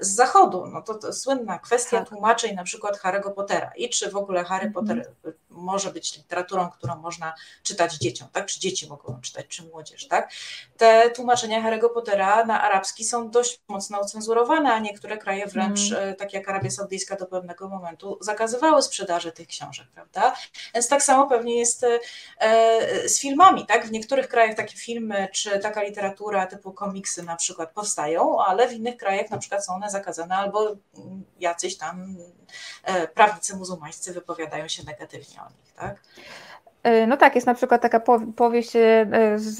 z zachodu. No to, to słynna kwestia tak. tłumaczeń na przykład Harry'ego Pottera i czy w ogóle Harry mhm. Potter może być literaturą, którą można czytać dzieciom, tak? Czy dzieci mogą czytać, czy młodzież, tak? Te tłumaczenia Harry'ego Pottera na arabski są dość mocno ocenzurowane, a niektóre kraje wręcz, mm. tak jak Arabia Saudyjska do pewnego momentu, zakazywały sprzedaży tych książek, prawda? Więc tak samo pewnie jest e, z filmami, tak? W niektórych krajach takie filmy, czy taka literatura typu komiksy na przykład powstają, ale w innych krajach na przykład są one zakazane albo jacyś tam e, prawnicy muzułmańscy wypowiadają się negatywnie o nich, tak? Y, no tak, jest na przykład taka powieść y, z,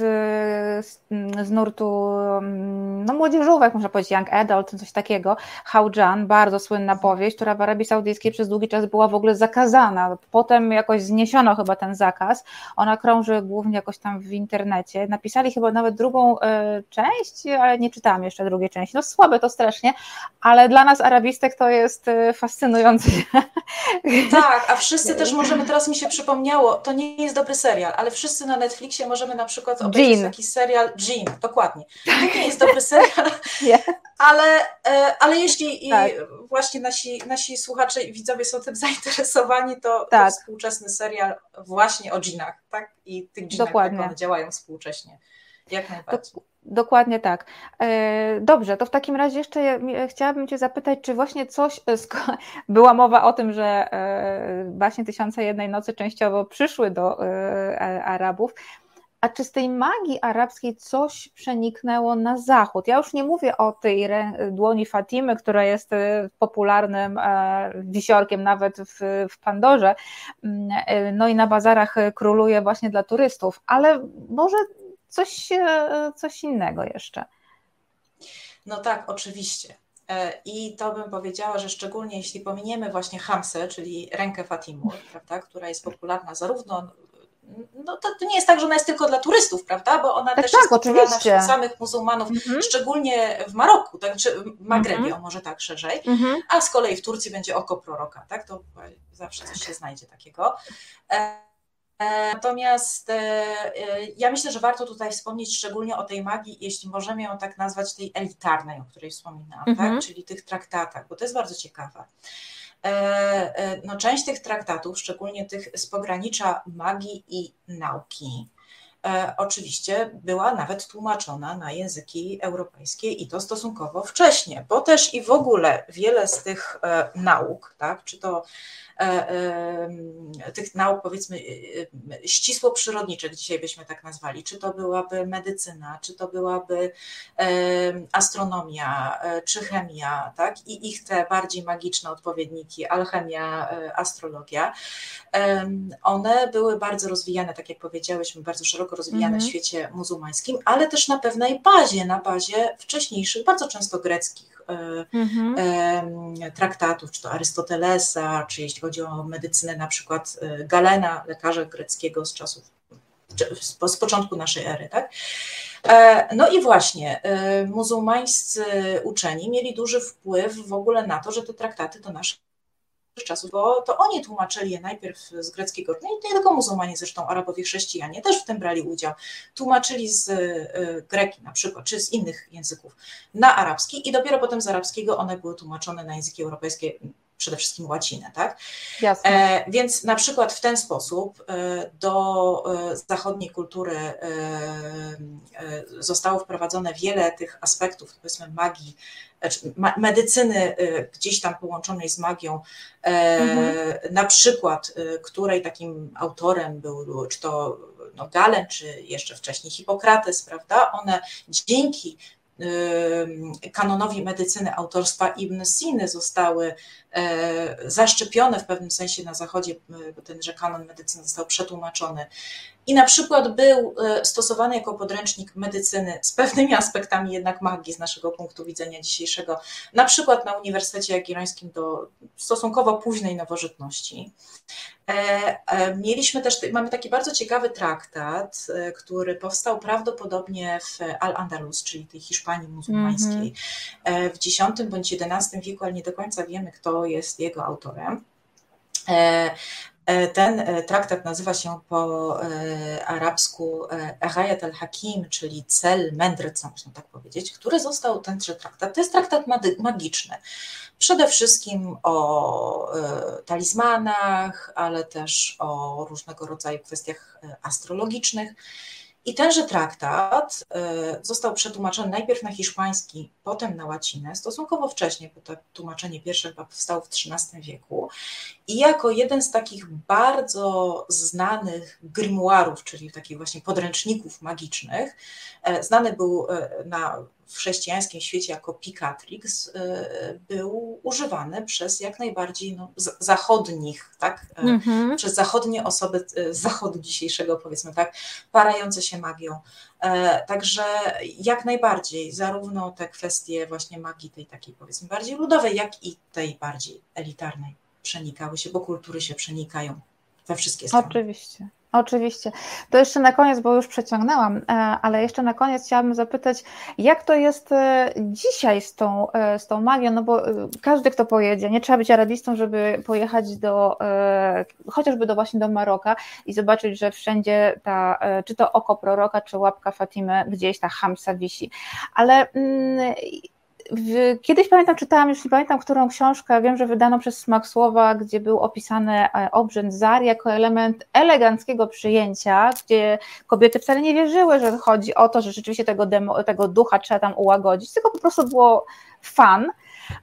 z nurtu mm, no młodzieżówek, można powiedzieć young adult, coś takiego, Haujan, bardzo słynna powieść, która w Arabii Saudyjskiej przez długi czas była w ogóle zakazana. Potem jakoś zniesiono chyba ten zakaz. Ona krąży głównie jakoś tam w internecie. Napisali chyba nawet drugą y, część, ale nie czytałam jeszcze drugiej części. No słabe to strasznie, ale dla nas arabistek to jest fascynujące. Tak, a wszyscy też możemy, teraz mi się przypomniało, to nie nie jest dobry serial, ale wszyscy na Netflixie możemy na przykład obejrzeć Jean. taki serial Jean, dokładnie. To nie jest dobry serial, <laughs> ale, e, ale jeśli tak. właśnie nasi, nasi słuchacze i widzowie są tym <laughs> zainteresowani, to, tak. to współczesny serial właśnie o Jeanach, tak? I tych Jeanach, Dokładnie. jak one działają współcześnie. Jak najbardziej. Dokładnie tak. E, dobrze, to w takim razie jeszcze chciałabym Cię zapytać, czy właśnie coś, e, <laughs> była mowa o tym, że e, właśnie Tysiące Jednej Nocy częściowo przyszły do Arabów, a czy z tej magii arabskiej coś przeniknęło na zachód? Ja już nie mówię o tej dłoni Fatimy, która jest popularnym wisiorkiem nawet w, w Pandorze, mm, no i na bazarach króluje właśnie dla turystów, ale może coś, e, coś innego jeszcze. No tak, oczywiście. E, I to bym powiedziała, że szczególnie jeśli pominiemy właśnie Hamsę, czyli rękę Fatimur, prawda, która jest popularna zarówno no to, to, nie jest tak, że ona jest tylko dla turystów, prawda? Bo ona tak, też tak, jest popularna wśród samych muzułmanów, mhm. szczególnie w Maroku, tak, czy w Magrebie, mhm. może tak szerzej, mhm. a z kolei w Turcji będzie oko proroka, tak? To zawsze coś się znajdzie takiego. Natomiast e, e, ja myślę, że warto tutaj wspomnieć szczególnie o tej magii, jeśli możemy ją tak nazwać, tej elitarnej, o której wspominałam, tak? mhm. tak? czyli tych traktatach, bo to jest bardzo ciekawe. E, no, część tych traktatów, szczególnie tych z pogranicza magii i nauki, oczywiście była nawet tłumaczona na języki europejskie i to stosunkowo wcześnie, bo też i w ogóle wiele z tych nauk, tak, czy to E, tych nauk, powiedzmy, e, e, ścisło przyrodniczych, dzisiaj byśmy tak nazwali, czy to byłaby medycyna, czy to byłaby astronomia, czy chemia, tak? I ich te bardziej magiczne odpowiedniki, alchemia, astrologia, one były bardzo rozwijane, tak jak powiedziałyśmy, bardzo szeroko rozwijane mm -hmm. w mhm. świecie muzułmańskim, ale też na pewnej bazie, na bazie wcześniejszych, bardzo często greckich mhm. traktatów, czy to Arystotelesa, czy jeśli chodzi o medycynę, na przykład e, Galena, lekarza greckiego z czasów, z początku naszej ery, tak? E, no i właśnie, e, muzułmańscy uczeni mieli duży wpływ w ogóle na to, że te traktaty do naszych czasów, bo to oni tłumaczyli je najpierw z greckiego, no nie tylko muzułmanie, zresztą Arabowie chrześcijanie też w tym brali udział, tłumaczyli z y, greki na przykład, czy z innych języków na arabski i dopiero potem z arabskiego one były tłumaczone na języki europejskie, przede wszystkim łacinę, tak? Jasne. E, więc na przykład w ten sposób e, do e, zachodniej kultury e, e, zostało wprowadzone wiele tych aspektów, powiedzmy magii, znaczy, medycyny y, gdzieś tam połączonej z magią, e, mhm. na przykład, której takim autorem był, czy to no, Galen, czy jeszcze wcześniej Hipokrates, prawda? One dzięki kanonowi medycyny autorstwa Ibn Siny zostały e, zaszczepione w pewnym sensie na zachodzie, bo tenże kanon medycyny został przetłumaczony i na przykład był e, stosowany jako podręcznik medycyny z pewnymi aspektami jednak magii z naszego punktu widzenia dzisiejszego, na przykład na Uniwersytecie Jagiellońskim do stosunkowo późnej nowożytności. E, e, mieliśmy też, mamy taki bardzo ciekawy traktat, który powstał prawdopodobnie w Al-Andalus, czyli tej Hiszpanii muzułmańskiej, mm -hmm. w X bądź XI wieku, ale nie do końca wiemy, kto jest jego autorem. E, ten e, traktat nazywa się po e, arabsku Ahayat al-Hakim, czyli cel mędrca, można tak powiedzieć, który został, tenże traktat, to jest traktat magiczny. Przede wszystkim o talizmanach, ale też o różnego rodzaju kwestiach astrologicznych. I tenże traktat e, został przetłumaczony najpierw na hiszpański, potem na łacinę, stosunkowo wcześnie, bo to tłumaczenie pierwsze powstało w XIII wieku. I jako jeden z takich bardzo znanych grimoirów, czyli takich właśnie podręczników magicznych, e, znany był e, na w chrześcijańskim świecie jako Picatrix y, był używany przez jak najbardziej no, zachodnich, tak? Mm-hmm. przez zachodnie osoby y, z zachodu dzisiejszego, powiedzmy tak, parające się magią. E, także jak najbardziej, zarówno te kwestie właśnie magii tej takiej powiedzmy bardziej ludowej, jak i tej bardziej elitarnej przenikały się, bo kultury się przenikają we wszystkie strony. Oczywiście. Oczywiście. To jeszcze na koniec, bo już przeciągnęłam, e, ale jeszcze na koniec chciałabym zapytać, jak to jest e, dzisiaj z tą, e, z tą magią, no bo każdy, kto pojedzie, nie trzeba być aradistą, żeby pojechać do, chociażby do właśnie do Maroka i zobaczyć, że wszędzie ta, czy to oko proroka, czy łapka Fatimy, gdzieś ta hamsa wisi. Ale mm, Kiedyś pamiętam, czytałam, już nie pamiętam, którą książkę, wiem, że wydano przez Smak Słowa, gdzie był opisany e, obrzęd Zar jako element eleganckiego przyjęcia, gdzie kobiety wcale nie wierzyły, że chodzi o to, że rzeczywiście tego, demo, tego ducha trzeba tam ułagodzić, tylko po prostu było fan.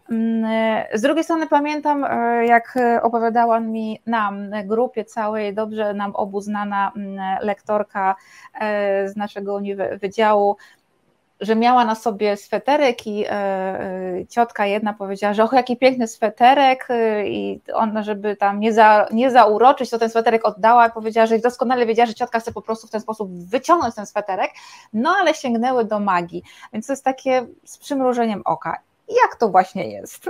Mm, z drugiej strony pamiętam, e, jak opowiadała mi nam, grupie całej, dobrze nam obu znana mm, lektorka e, z naszego wydziału, że miała na sobie sweterek i e, e, ciotka jedna powiedziała, że och, jaki piękny sweterek e, i ona, żeby tam nie, za, nie zauroczyć, to ten sweterek oddała i powiedziała, że doskonale wiedziała, że ciotka chce po prostu w ten sposób wyciągnąć ten sweterek, no ale sięgnęły do magii, więc to jest takie z przymrużeniem oka. Jak to właśnie jest?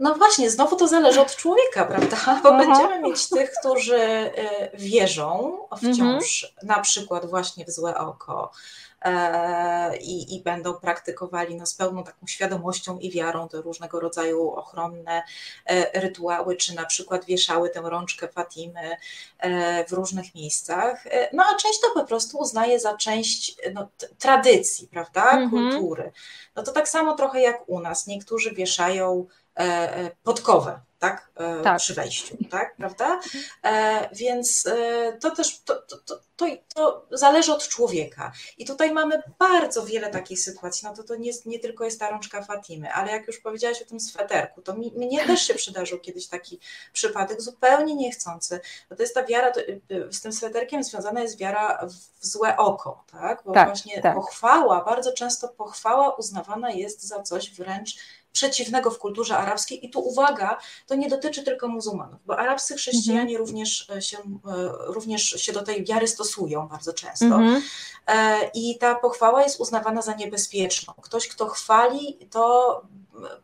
No właśnie, znowu to zależy od człowieka, prawda? Bo Aha. będziemy mieć tych, którzy wierzą wciąż, mhm. na przykład właśnie w złe oko, E, i, i będą praktykowali no, z pełną taką świadomością i wiarą te różnego rodzaju ochronne e, rytuały, czy na przykład wieszały tę rączkę Fatimy e, w różnych miejscach. No a część to po prostu uznaje za część no, tradycji, prawda, mhm. kultury. No to tak samo trochę jak u nas. Niektórzy wieszają podkowę tak, tak. przy wejściu, tak, prawda? Więc to też to, to, to, to, zależy od człowieka. I tutaj mamy bardzo wiele takich sytuacji. No to to nie, nie tylko jest ta rączka Fatimy, ale jak już powiedziałaś o tym sweterku, to mi, mnie też się przydarzył kiedyś taki przypadek zupełnie niechcący. Bo to jest ta wiara, y, z tym sweterkiem związana jest wiara w złe oko, tak? Bo tak, właśnie tak. pochwała, bardzo często pochwała uznawana jest za coś wręcz przeciwnego w kulturze arabskiej. I tu uwaga, to nie dotyczy tylko muzułmanów, bo arabscy chrześcijanie mhm. również, się, e, również się do tej wiary stosują stosują bardzo często. Mhm. E, I ta pochwała jest uznawana za niebezpieczną. Ktoś, kto chwali, to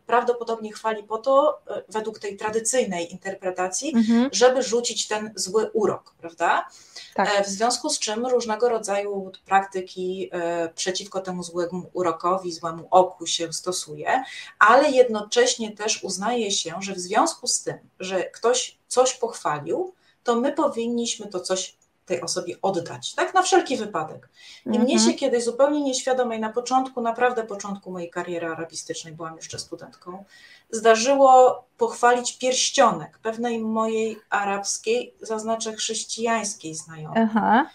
prawdopodobnie chwali po to, e, według tej tradycyjnej interpretacji, mhm. żeby rzucić ten zły urok, prawda? Tak. E, w związku z czym różnego rodzaju praktyki przeciwko temu złemu urokowi, złemu oku się stosuje, ale jednocześnie też uznaje się, że w związku z tym, że ktoś coś pochwalił, to my powinniśmy to coś tej osobie oddać, tak? Na wszelki wypadek. I -hmm. mnie się kiedyś zupełnie nieświadomej, na początku, naprawdę początku mojej kariery arabistycznej, byłam jeszcze studentką, zdarzyło pochwalić pierścionek pewnej mojej arabskiej, zaznaczę chrześcijańskiej znajomej. Aha.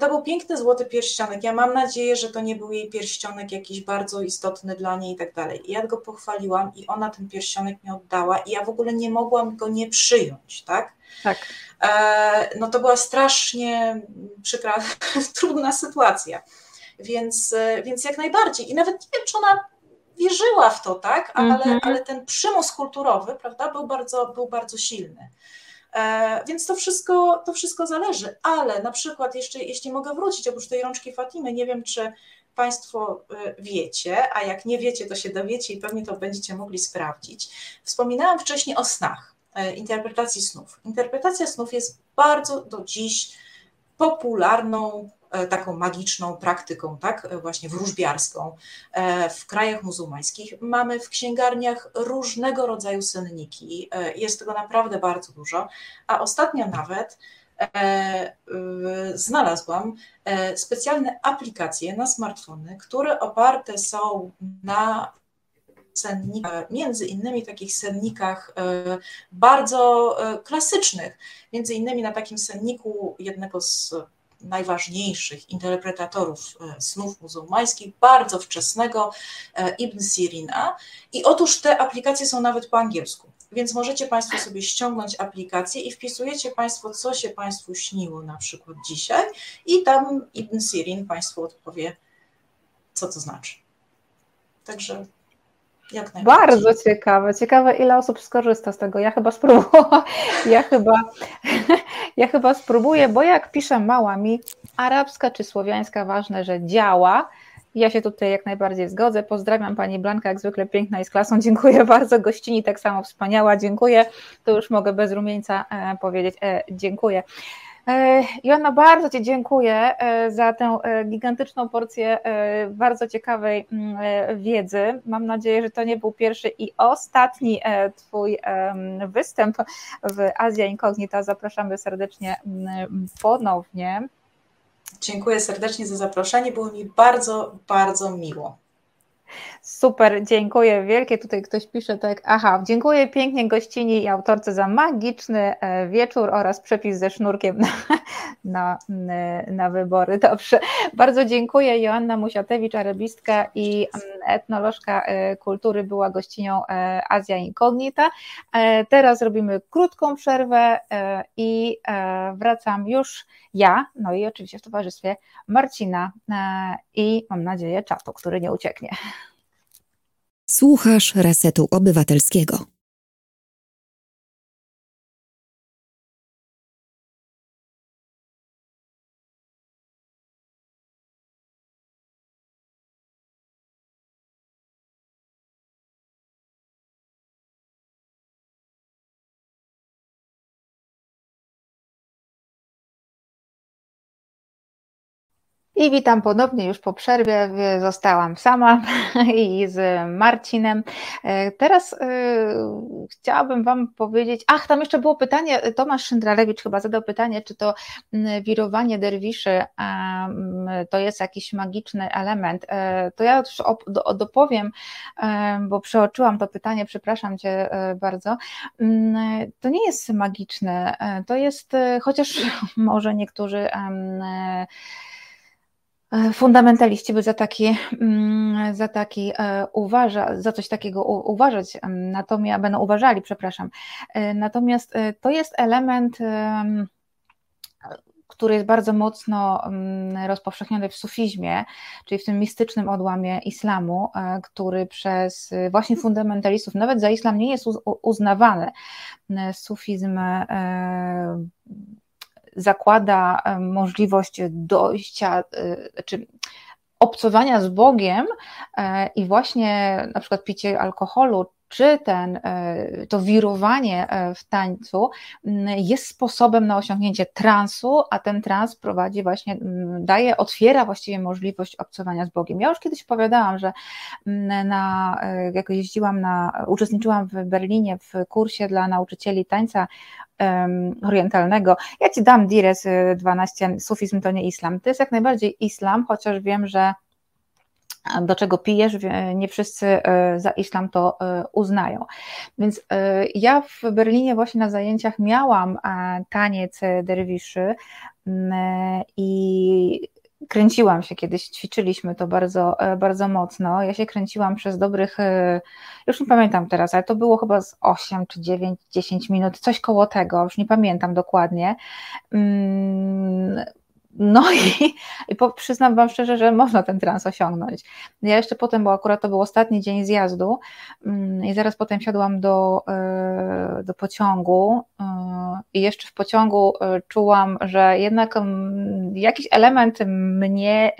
To był piękny złoty pierścionek. Ja mam nadzieję, że to nie był jej pierścionek jakiś bardzo istotny dla niej i tak dalej. Ja go pochwaliłam i ona ten pierścionek mi oddała i ja w ogóle nie mogłam go nie przyjąć, tak? Tak. E, no to była strasznie przykra, <laughs> trudna sytuacja. Więc, e, więc jak najbardziej. I nawet nie wiem, czy ona wierzyła w to, tak, ale, -hmm. ale ten przymus kulturowy, prawda, był bardzo, był bardzo silny. E, więc to wszystko, to wszystko zależy, ale na przykład jeszcze, jeśli mogę wrócić, oprócz tej rączki Fatimy, nie wiem, czy Państwo wiecie, a jak nie wiecie, to się dowiecie i pewnie to będziecie mogli sprawdzić. Wspominałam wcześniej o snach. E, interpretacji snów. Interpretacja snów jest bardzo do dziś popularną, e, taką magiczną praktyką, tak, e, właśnie wróżbiarską w krajach muzułmańskich. Mamy w księgarniach różnego rodzaju senniki, jest tego naprawdę bardzo dużo, a ostatnio nawet znalazłam specjalne aplikacje na smartfony, które oparte są na sennikach, między innymi takich sennikach e, bardzo e, klasycznych, między innymi na takim senniku jednego z najważniejszych interpretatorów e, snów muzułmańskich, bardzo wczesnego Ibn Sirina. I otóż te aplikacje są nawet po angielsku. Więc możecie Państwo sobie ściągnąć aplikację i wpisujecie Państwo, co się Państwu śniło na przykład dzisiaj, i tam Ibn Sirin Państwu odpowie, co to znaczy. Także Bardzo ciekawe. Ciekawe, ile osób skorzysta z tego. Ja chyba spróbuję. <laughs> Ja chyba, <laughs> ja chyba spróbuję, bo jak pisze mała mi, arabska czy słowiańska, ważne, że działa. Ja się tutaj jak najbardziej zgodzę. Pozdrawiam Pani Blanka, jak zwykle piękna i z klasą. Dziękuję <laughs> bardzo. Gościni tak samo wspaniała. Dziękuję. To już mogę bez rumieńca e, powiedzieć. E, dziękuję. E, Joanna, bardzo Ci dziękuję e, za tę e, gigantyczną porcję bardzo ciekawej mm, wiedzy. Mam nadzieję, że to nie był pierwszy i ostatni Twój występ w Azja Incognita. Zapraszamy serdecznie mm, ponownie. Dziękuję serdecznie za zaproszenie. Było mi bardzo, bardzo miło. Super, dziękuję wielkie. Tutaj ktoś pisze tak, aha, dziękuję pięknie gościni i autorce za magiczny e, wieczór oraz przepis ze sznurkiem na, <laughs> na, na wybory. Dobrze, bardzo dziękuję. Joanna Musiatewicz, arabistka i mm, etnolożka e, kultury była gościnią e, Azja Incognita. Teraz robimy krótką przerwę i wracam już ja, no i oczywiście w towarzystwie Marcina i mam nadzieję czatu, który nie ucieknie. Słuchasz Resetu Obywatelskiego. I witam ponownie już po przerwie. Zostałam sama <laughs> i z Marcinem. E, teraz y, chciałabym Wam powiedzieć, ach, tam jeszcze było pytanie, Tomasz Szyndralewicz chyba zadał pytanie, czy to wirowanie derwiszy to jest jakiś magiczny element. E, to ja już dopowiem, bo przeoczyłam to pytanie, przepraszam Cię bardzo. To nie jest magiczne, to jest, chociaż <laughs> może niektórzy E, fundamentaliści by za taki, mm, za taki e, uważa, za coś takiego uważać, natomiast będą uważali, przepraszam. E, natomiast to jest element, który jest bardzo mocno rozpowszechniony w sufizmie, czyli w tym mistycznym odłamie islamu, który przez właśnie fundamentalistów, nawet za islam nie jest uznawany. Sufizm zakłada możliwość dojścia, e, czy obcowania z Bogiem e, i właśnie na przykład picie alkoholu, czy ten, e, to wirowanie w tańcu jest sposobem na osiągnięcie transu, a ten trans prowadzi właśnie, daje, otwiera właściwie możliwość obcowania z Bogiem. Ja już kiedyś opowiadałam, że na, jak jeździłam na, uczestniczyłam w Berlinie w kursie dla nauczycieli tańca orientalnego. Ja ci dam Dires 12, sufizm to nie islam. To jest jak najbardziej islam, chociaż wiem, że do czego pijesz, nie wszyscy e, za islam to e, uznają. Więc e, ja w Berlinie właśnie na zajęciach miałam taniec derwiszy i kręciłam się kiedyś, ćwiczyliśmy to bardzo, bardzo mocno. Ja się kręciłam przez dobrych, już nie pamiętam teraz, ale to było chyba z 8 czy 9, 10 minut, coś koło tego, już nie pamiętam dokładnie. No i, i po, przyznam Wam szczerze, że można ten trans osiągnąć. Ja jeszcze potem, bo akurat to był ostatni dzień zjazdu mm, i zaraz potem siadłam do, e, do pociągu e, i jeszcze w pociągu e, czułam, że jednak mm, jakiś element mnie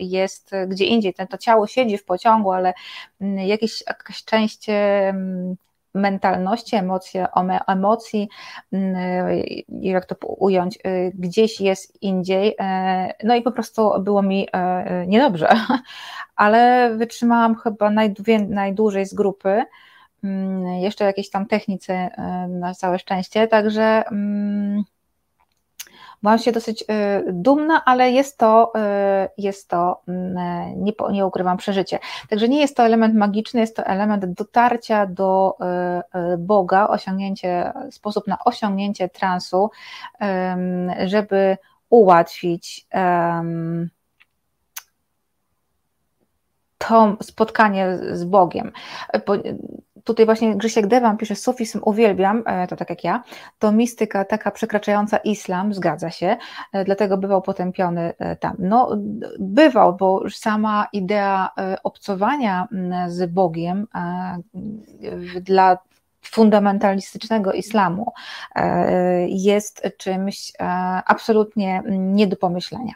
jest gdzie indziej. To ciało siedzi w pociągu, ale mm, jakieś, jakaś część mentalności, emocje, emocji, mm, jak to ująć, y, gdzieś jest indziej. E, no i po prostu było mi e, niedobrze, <laughs> ale wytrzymałam chyba najdłużej z grupy. Mm, jeszcze jakieś tam technicy e, na całe szczęście, także mm, Byłam się dosyć y, dumna, ale jest to, y, jest to mm, nie, nie ukrywam, przeżycie. Także nie jest to element magiczny, jest to element dotarcia do y, Boga, osiągnięcie, sposób na osiągnięcie transu, żeby ułatwić to spotkanie z Bogiem tutaj właśnie Grzesiek Dewan pisze, sufizm uwielbiam, e, to tak jak ja, to mistyka taka przekraczająca islam, zgadza się, e, dlatego bywał potępiony e, tam. No, bywał, bo sama idea obcowania z Bogiem dla fundamentalistycznego islamu jest czymś absolutnie nie do pomyślenia.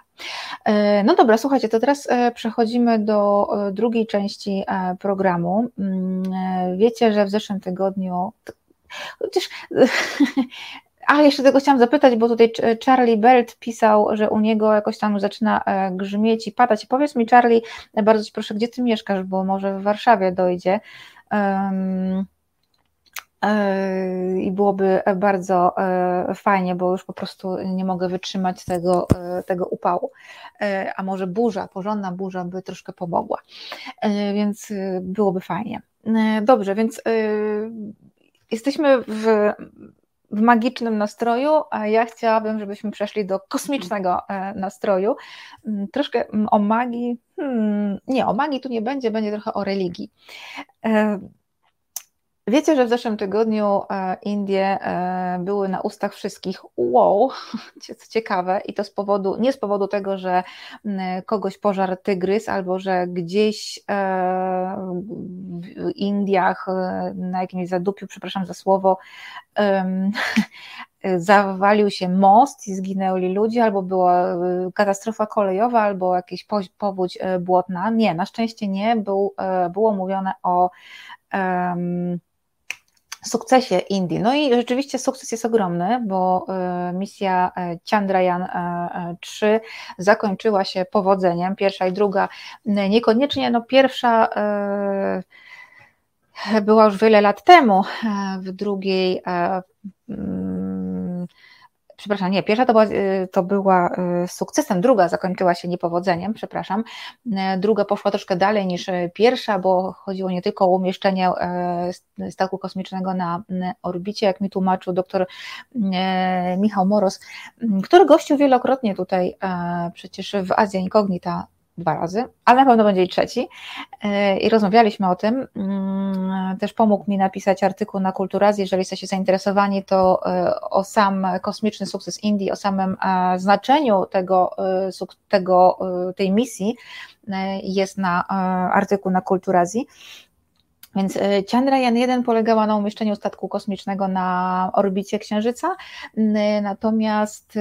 E, no dobra, słuchajcie, to teraz e, przechodzimy do e, drugiej części programu. Mm, wiecie, że w zeszłym tygodniu, chociaż <laughs> a jeszcze tego chciałam zapytać, bo tutaj Charlie Belt pisał, że u niego jakoś tam zaczyna grzmieć i padać. Powiedz mi, Charlie, bardzo Ci proszę, gdzie Ty mieszkasz, bo może w Warszawie dojdzie. Um, i byłoby bardzo fajnie, bo już po prostu nie mogę wytrzymać tego, tego upału. A może burza, porządna burza by troszkę pomogła, więc byłoby fajnie. Dobrze, więc jesteśmy w, w magicznym nastroju, a ja chciałabym, żebyśmy przeszli do kosmicznego nastroju. Troszkę o magii, hmm, nie, o magii tu nie będzie, będzie trochę o religii. Wiecie, że w zeszłym tygodniu e, Indie e, były na ustach wszystkich. Wow, <laughs> co ciekawe, i to z powodu, nie z powodu tego, że kogoś pożar tygrys, albo że gdzieś e, w Indiach, na jakimś zadupiu, przepraszam za słowo, <laughs> zawalił się most i zginęli ludzie, albo była katastrofa kolejowa, albo jakiś powódź błotna. Nie, na szczęście nie. Był, było mówione o sukcesie Indii. No i rzeczywiście sukces jest ogromny, bo e, misja e, Chandrayaan 3 e, zakończyła się powodzeniem, pierwsza i druga niekoniecznie, no pierwsza była już wiele lat temu, w drugiej przepraszam, nie, pierwsza to była, y, to była y, sukcesem, druga zakończyła się niepowodzeniem, przepraszam, y, druga poszła troszkę dalej niż pierwsza, bo chodziło nie tylko o umieszczenie statku kosmicznego na orbicie, jak mi tłumaczył doktor Michał Moros, który gościł wielokrotnie tutaj przecież w Azji Incognita dwa razy, ale na pewno będzie i trzeci. E, I rozmawialiśmy o tym. Mm, też pomógł mi napisać artykuł na Kulturazji. Jeżeli jesteście zainteresowani, to e, o sam kosmiczny sukces Indii, o samym e, znaczeniu tego, tego, tej misji jest na artykuł na Kulturazji. Więc Chandrayaan 1 polegała na umieszczeniu statku kosmicznego na orbicie Księżyca, natomiast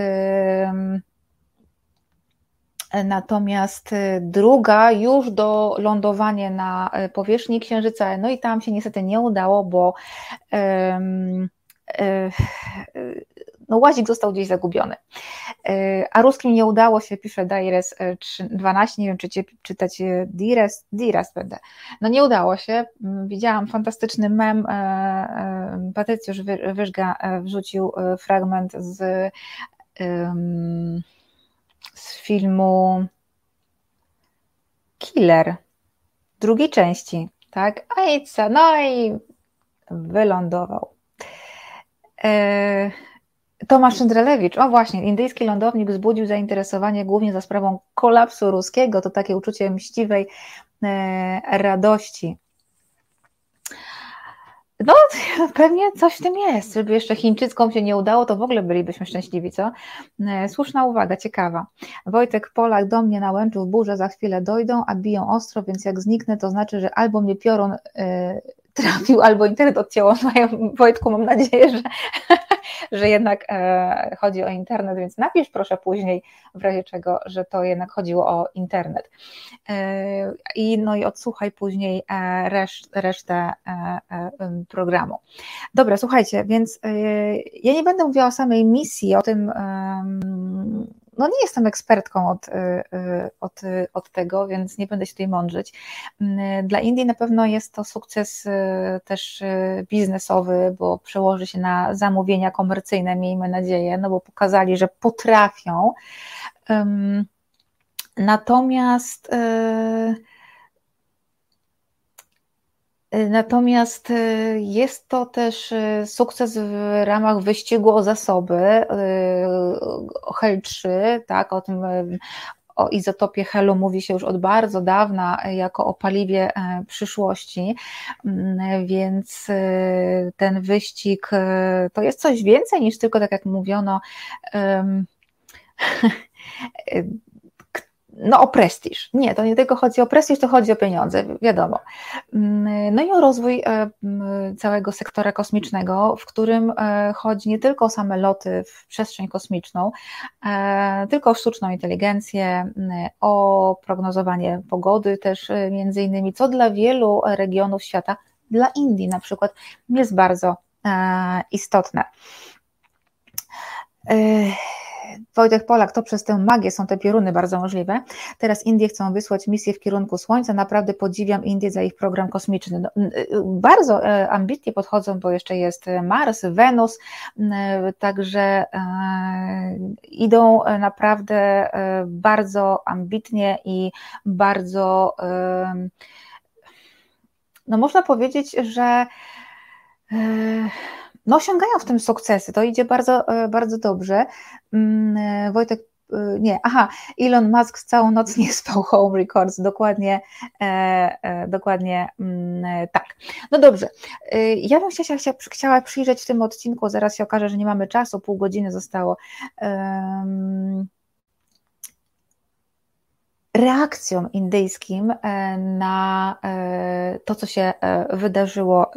Natomiast y, druga już do lądowania na y, powierzchni Księżyca, no i tam się niestety nie udało, bo um, no łazik został gdzieś zagubiony. A ruskim nie udało się, pisze Daires 12, nie wiem czy czytać Dires, Dires będę. No nie udało się. Mm, widziałam fantastyczny mem, Patrycjusz Wyżga wrzucił fragment z um, z filmu Killer, drugiej części, tak? Ajca, no i wylądował. E, Tomasz Szydrelewicz, o właśnie, indyjski lądownik wzbudził zainteresowanie głównie za sprawą kolapsu ruskiego, to takie uczucie mściwej e, radości. No, <laughs> pewnie coś w tym jest. Żeby jeszcze Chińczyckom się nie udało, to w ogóle bylibyśmy szczęśliwi, co? E, słuszna uwaga, ciekawa. Wojtek Polak do mnie na łęczu w burze za chwilę dojdą, a biją ostro, więc jak zniknę, to znaczy, że albo mnie piorun y, trafił, albo internet odcięło. Wojtku, mam nadzieję, że, że jednak e, chodzi o internet, więc napisz proszę później, w razie czego, że to jednak chodziło o internet. E, I, no i odsłuchaj później e, reszt, resztę programu. Dobra, słuchajcie, więc ja nie będę mówiła o samej misji, o tym no nie jestem ekspertką od, y, y, od, od tego, więc nie będę się tutaj mądrzyć. Mm, dla Indii na pewno jest to sukces y, też biznesowy, bo przełoży się na zamówienia komercyjne, miejmy nadzieję, no bo pokazali, że potrafią. Natomiast Natomiast y, jest to też y, sukces w ramach wyścigu o zasoby, y, o HEL 3, tak, o tym o izotopie helu mówi się już od bardzo dawna jako o paliwie e, przyszłości, mm, więc ten wyścig to jest coś więcej niż tylko, tak jak mówiono, <laughs> no o prestiż. Nie, to nie tylko chodzi o prestiż, to chodzi o pieniądze, wiadomo. Mm, no i o rozwój e, całego sektora kosmicznego, w którym e, chodzi nie tylko o same loty w przestrzeń kosmiczną, e, tylko o sztuczną inteligencję, o prognozowanie pogody też między innymi, co dla wielu regionów świata, dla Indii na przykład, jest bardzo istotne. Wojtek Polak, to przez tę magię są te pioruny bardzo możliwe. Teraz Indie chcą wysłać misję w kierunku Słońca. Naprawdę podziwiam Indie za ich program kosmiczny. No, bardzo e, ambitnie podchodzą, bo jeszcze jest Mars, Wenus, także e, idą naprawdę e, bardzo ambitnie i bardzo, no można powiedzieć, że no osiągają w tym sukcesy, to idzie bardzo, e, bardzo dobrze. Mm, e, Wojtek e, nie, aha, Elon Musk całą noc nie spał Home Records, dokładnie, dokładnie mm, tak. No dobrze, ja bym chciała, chciała przyjrzeć w tym odcinku, zaraz się okaże, że nie mamy czasu, pół godziny zostało reakcją indyjskim e, na e, to, co się e, wydarzyło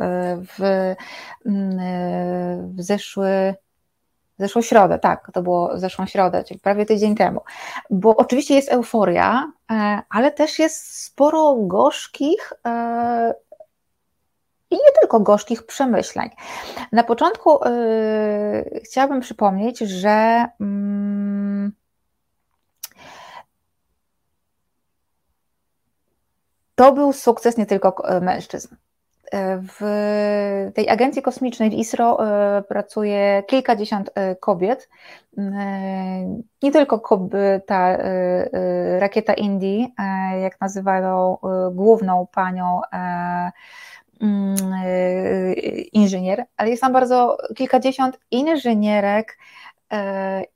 w, w zeszły zeszłą środę, tak, to było zeszłą środę, czyli prawie tydzień temu. Bo oczywiście jest euforia, ale też jest sporo gorzkich i nie tylko gorzkich przemyśleń. Na początku chciałabym przypomnieć, że. Mm, To był sukces nie tylko e, mężczyzn. E, w tej agencji kosmicznej w ISRO e, pracuje kilkadziesiąt kobiet. Nie tylko ta rakieta Indii, jak nazywają główną panią mm, inżynier, ale jest tam bardzo kilkadziesiąt inżynierek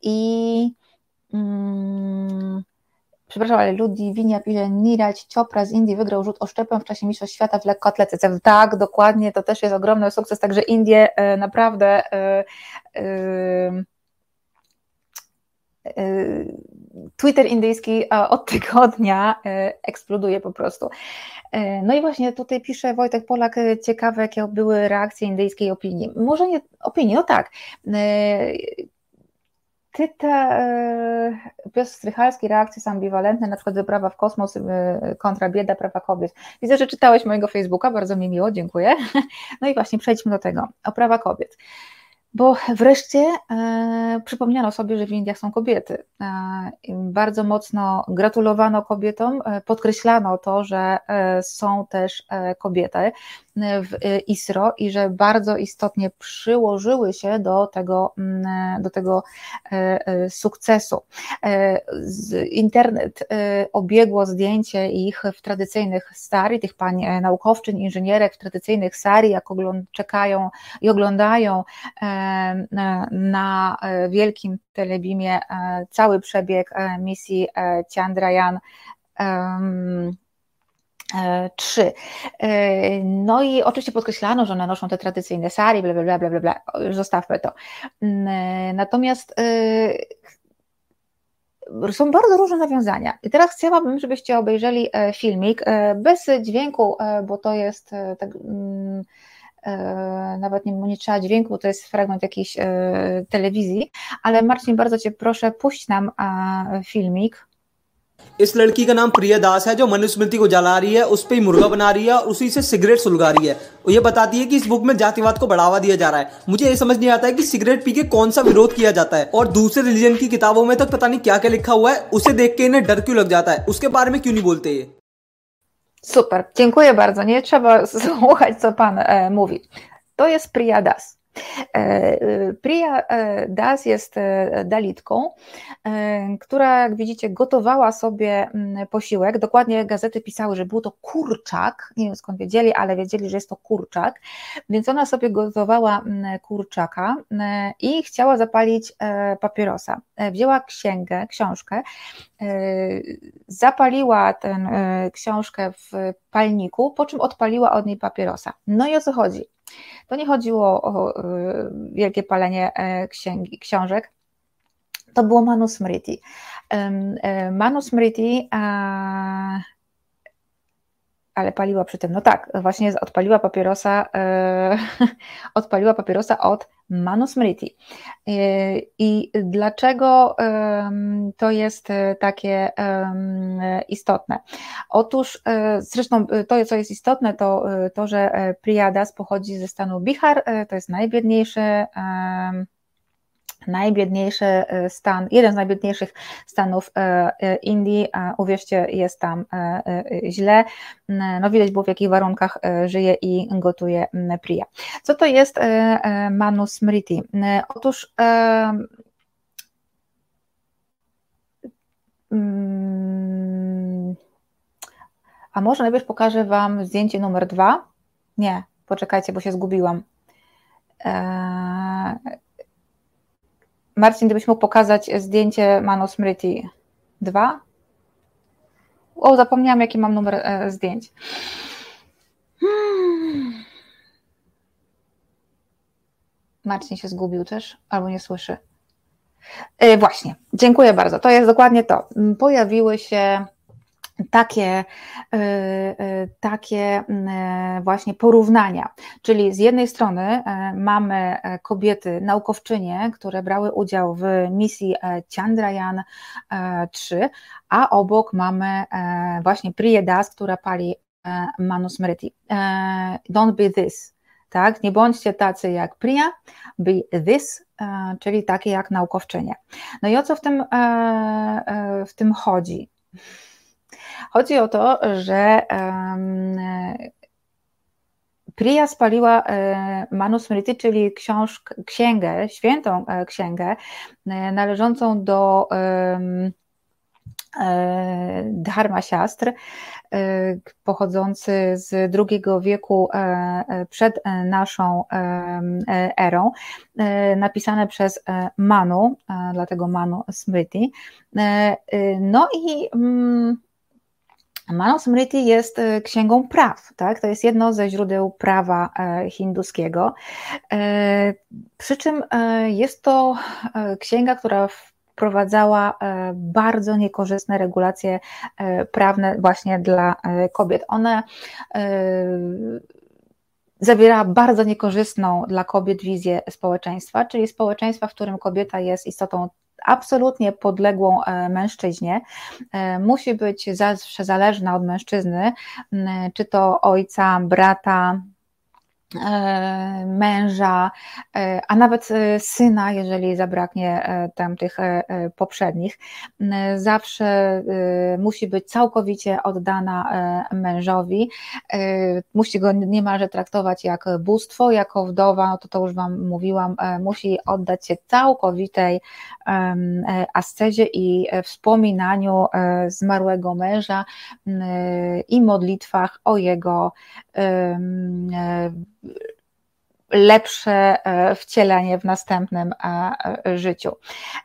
i mm, przepraszam, ale Ludwina pisze, Niraj Chopra z Indii wygrał rzut oszczepem w czasie Mistrzostw Świata w lekkoatletyce. Tak, dokładnie, to też jest ogromny sukces, także Indie e, naprawdę e, e, Twitter indyjski od tygodnia eksploduje po prostu. No i właśnie tutaj pisze Wojtek Polak, ciekawe jakie były reakcje indyjskiej opinii. Może nie opinii, no tak. Ty te e, Piotr Strychalski, reakcje są ambiwalentne, na przykład wyprawa w kosmos e, kontra bieda prawa kobiet. Widzę, że czytałeś mojego Facebooka, bardzo mi miło, dziękuję. <laughs> No i właśnie przejdźmy do tego, o prawa kobiet. Bo wreszcie e, przypomniano sobie, że w Indiach są kobiety. E, bardzo mocno gratulowano kobietom, e, podkreślano to, że e, są też kobiety w ISRO i że bardzo istotnie przyłożyły się do tego, mm, do tego sukcesu. Internet obiegło zdjęcie ich w tradycyjnych sari, tych pań naukowczyń, inżynierek w tradycyjnych sari, jak czekają i oglądają na wielkim telebimie cały przebieg misji Chandrayaan 3. No i oczywiście podkreślano, że one noszą te tradycyjne sari, bla, bla, bla, bla, bla, zostawmy to. Natomiast są bardzo różne nawiązania. I teraz chciałabym, żebyście obejrzeli filmik bez dźwięku, bo to jest tak E, nawet nie, nie trzeba dźwięku, to jest fragment jakiejś e, telewizji, ale Marcin, bardzo Cię proszę, puść nam filmik. इस लड़की का नाम प्रिया दास है जो मनुस्मृति को जला रही है उस पर ही मुर्गा बना रही है और उसी से सिगरेट सुलगा रही है और ये बताती है कि इस बुक में जातिवाद को बढ़ावा दिया जा रहा है मुझे ये समझ नहीं आता है कि सिगरेट पी के कौन सा विरोध किया जाता है और दूसरे रिलीजन की किताबों में तक तो पता नहीं क्या क्या लिखा हुआ है उसे देख के इन्हें डर क्यों लग जाता है उसके बारे में क्यों नहीं बोलते ये Super, dziękuję bardzo. Nie trzeba słuchać, co Pan e, mówi. To jest Priya Das. E, Priya Das jest dalitką, która, jak widzicie, gotowała sobie mm, posiłek. Dokładnie gazety pisały, że był to kurczak. Nie wiem skąd wiedzieli, ale wiedzieli, że jest to kurczak. Więc ona sobie gotowała mm, kurczaka i chciała zapalić papierosa. Wzięła księgę, książkę E, zapaliła tę e, książkę w palniku, po czym odpaliła od niej papierosa. No i o co chodzi? To nie chodziło o e, wielkie palenie księgi, książek, to było manusmriti. Manusmriti ale paliła przy tym, no tak, właśnie odpaliła papierosa, e, <laughs> odpaliła papierosa od Manusmriti. E, I dlaczego to jest e, takie istotne? Otóż, e, zresztą e, to, co jest istotne, to to, że Priyadas pochodzi ze stanu Bihar, to jest najbiedniejszy najbiedniejszy e, stan, jeden z najbiedniejszych stanów e, Indii, uwierzcie, jest tam źle. No widać było w jakich warunkach żyje i gotuje Priya. Co to jest Manusmriti? Otóż a może najpierw pokażę Wam zdjęcie numer dwa? Nie, poczekajcie, bo się zgubiłam. Marcin, gdybyś mógł pokazać zdjęcie Manusmriti 2? O, zapomniałam, jaki mam numer e, zdjęć. Hmm. Marcin się zgubił też, albo nie słyszy. E, właśnie, dziękuję bardzo. To jest dokładnie to. Pojawiły się takie, y, y, takie y, właśnie porównania. Czyli z jednej strony mamy kobiety, naukowczynie, które brały udział w misji Chandrayaan 3, a obok mamy właśnie Priya Das, która pali Manusmriti. Don't be this, tak? Nie bądźcie tacy jak Priya, be this, czyli takie jak naukowczynie. No i o co w tym, w tym chodzi? Chodzi o to, że Priya spaliła e, Manusmriti, czyli książkę, księgę, świętą e, księgę, e, należącą do Dharma Siastr, pochodzący z II wieku przed naszą erą, napisane przez Manu, dlatego Manu Smriti. No i mm, Manusmriti jest e, księgą praw, tak? to jest jedno ze źródeł prawa e, hinduskiego. E, przy czym jest to księga, która wprowadzała bardzo niekorzystne regulacje prawne właśnie dla kobiet. One zawierała bardzo niekorzystną dla kobiet wizję społeczeństwa, czyli społeczeństwa, w którym kobieta jest istotą absolutnie podległą e, mężczyźnie, e, musi być zawsze zależna od mężczyzny, czy to ojca, brata, męża, e, a nawet e, syna, jeżeli zabraknie tam tych poprzednich, zawsze musi być całkowicie oddana mężowi, musi go niemalże traktować jak bóstwo, jako wdowa, no to to już Wam mówiłam, musi oddać się całkowitej ascezie i wspominaniu zmarłego męża i modlitwach o jego lepsze e, wcielenie w następnym e, życiu.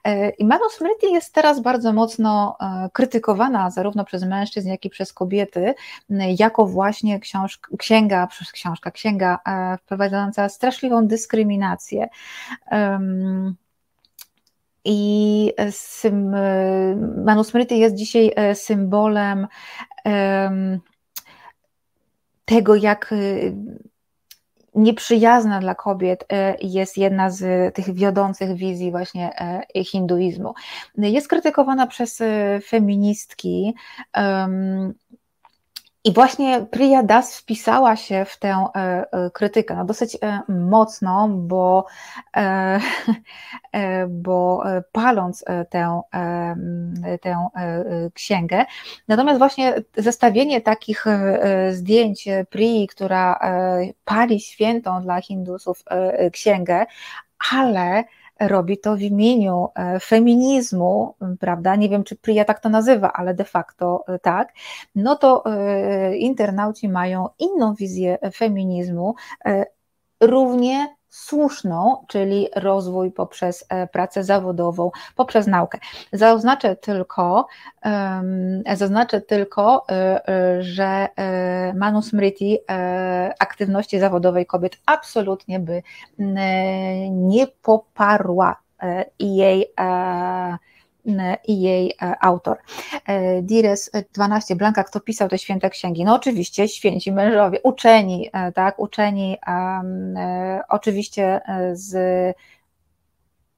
E, I Manusmriti jest teraz bardzo mocno krytykowana zarówno przez mężczyzn, jak i przez kobiety, jako właśnie książka, księga, książka, księga wprowadzająca straszliwą dyskryminację. I Manusmriti jest dzisiaj symbolem tego, jak nieprzyjazna dla kobiet y, jest jedna z tych wiodących wizji właśnie y, hinduizmu. Jest krytykowana przez feministki. I właśnie Priya Das wpisała się w tę e, e, krytykę, no dosyć e, mocno, bo, <laughs> bo paląc tę, tę księgę. Natomiast właśnie zestawienie takich zdjęć Priyi, która pali świętą dla Hindusów księgę, ale robi to w imieniu e, feminizmu, prawda? Nie wiem, czy Priya tak to nazywa, ale de facto e, tak. No to e, internauci mają inną wizję feminizmu, równie słuszną, czyli rozwój poprzez pracę zawodową, poprzez naukę. Zaznaczę tylko, zaznaczę tylko, że Manusmriti aktywności zawodowej kobiet absolutnie by nie poparła i jej i jej autor. Dires 12, Blanka, kto pisał te święte księgi? No oczywiście święci mężowie, uczeni, tak, uczeni um, oczywiście z,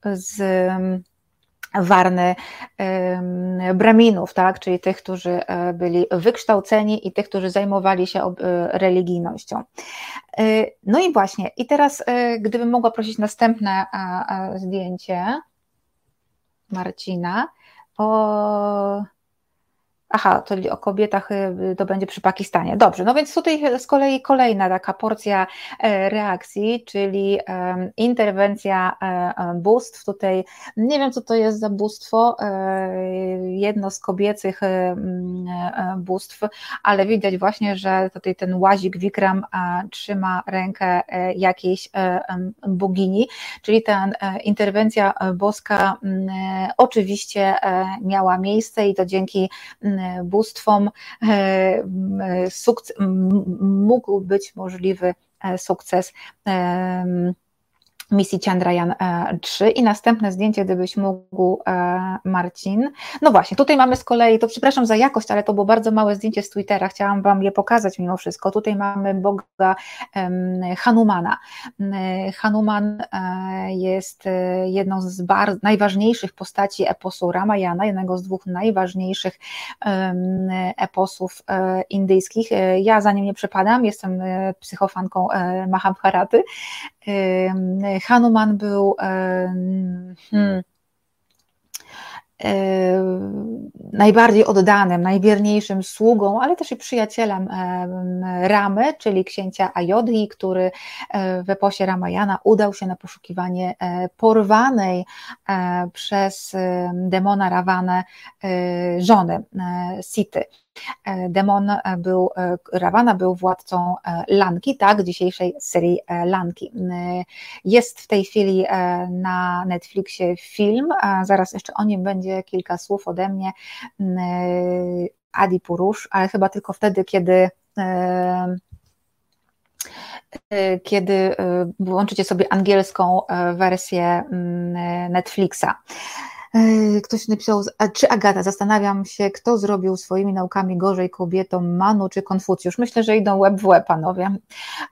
z warny braminów, tak, czyli tych, którzy e, byli wykształceni i tych, którzy zajmowali się e, religijnością. E, no i właśnie, i teraz gdybym mogła prosić następne zdjęcie, Marcina o Aha, to o kobietach y, to będzie przy Pakistanie. Dobrze, no więc tutaj z kolei kolejna taka porcja e, reakcji, czyli interwencja e, e, bóstw. Tutaj nie wiem, co to jest za bóstwo, jedno z kobiecych bóstw, ale widać właśnie, że tutaj ten łazik Wikram trzyma rękę jakiejś bogini, czyli ta interwencja boska oczywiście miała miejsce i to dzięki bóstwom e, sukces, mógł być możliwy e, sukces misji Chandrayaan 3 i następne zdjęcie, gdybyś mógł, e, Marcin. No właśnie, tutaj mamy z kolei, to przepraszam za jakość, ale to było bardzo małe zdjęcie z Twittera, chciałam Wam je pokazać mimo wszystko. Tutaj mamy Boga Hanumana. Hanuman e, jest e, jedną z najważniejszych postaci eposu Ramayana, jednego z dwóch najważniejszych eposów indyjskich. Ja za nim nie przepadam, jestem psychofanką Mahabharaty, Hanuman był hmm, najbardziej oddanym, najwierniejszym sługą, ale też i przyjacielem Ramy, czyli księcia Ayodhi, który e, w eposie Ramayana udał się na poszukiwanie e, porwanej e, przez demona Rawanę żony Sity. E, demon e, był, e, Ravana był władcą Lanki, tak, dzisiejszej serii Lanki. Jest w tej chwili na Netflixie film, zaraz jeszcze o nim będzie kilka słów ode mnie. Adi Purush, ale chyba tylko wtedy, kiedy kiedy włączycie sobie angielską wersję Netflixa. E, ktoś napisał, czy Agata, zastanawiam się, kto zrobił swoimi naukami gorzej kobietom, Manu czy Konfucjusz. Myślę, że idą łeb w łeb, panowie,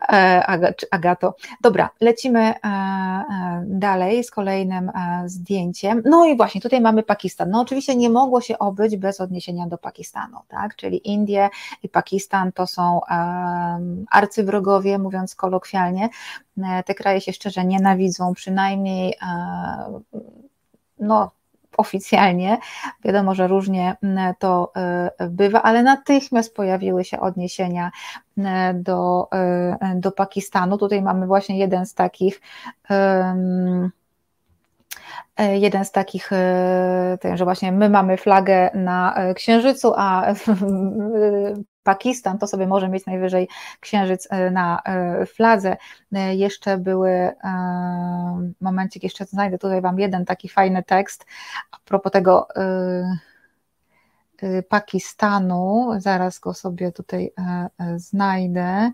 e, Agato. Dobra, lecimy e, dalej z kolejnym zdjęciem. No i właśnie, tutaj mamy Pakistan. No oczywiście nie mogło się obyć bez odniesienia do Pakistanu, tak? Czyli Indie i Pakistan to są arcywrogowie, mówiąc kolokwialnie. Te kraje się szczerze nienawidzą, przynajmniej no, oficjalnie. Wiadomo, że różnie mm, to y, bywa, ale natychmiast pojawiły się odniesienia y, do, y, do Pakistanu. Tutaj mamy właśnie jeden z takich. Jeden z takich, że właśnie my mamy flagę na księżycu, a <laughs> Pakistan to sobie może mieć najwyżej księżyc e, na e, fladze. E, jeszcze były, momencik, jeszcze znajdę tutaj Wam jeden taki fajny tekst a propos tego Pakistanu, zaraz go sobie tutaj znajdę.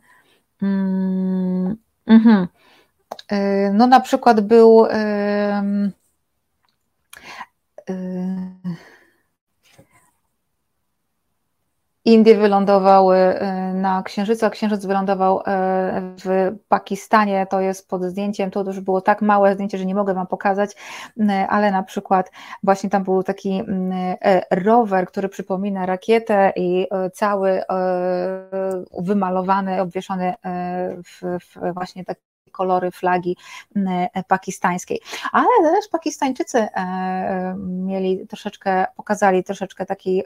Mm, mhm. No na przykład był Indie wylądowały e, na Księżycu, a Księżyc wylądował e, w Pakistanie. To jest pod zdjęciem, to już było tak małe zdjęcie, że nie mogę Wam pokazać, ale na przykład właśnie tam był taki e, rower, który przypomina rakietę i cały wymalowany, obwieszony w, właśnie tak kolory flagi pakistańskiej. Ale też Pakistańczycy mieli troszeczkę, pokazali troszeczkę taki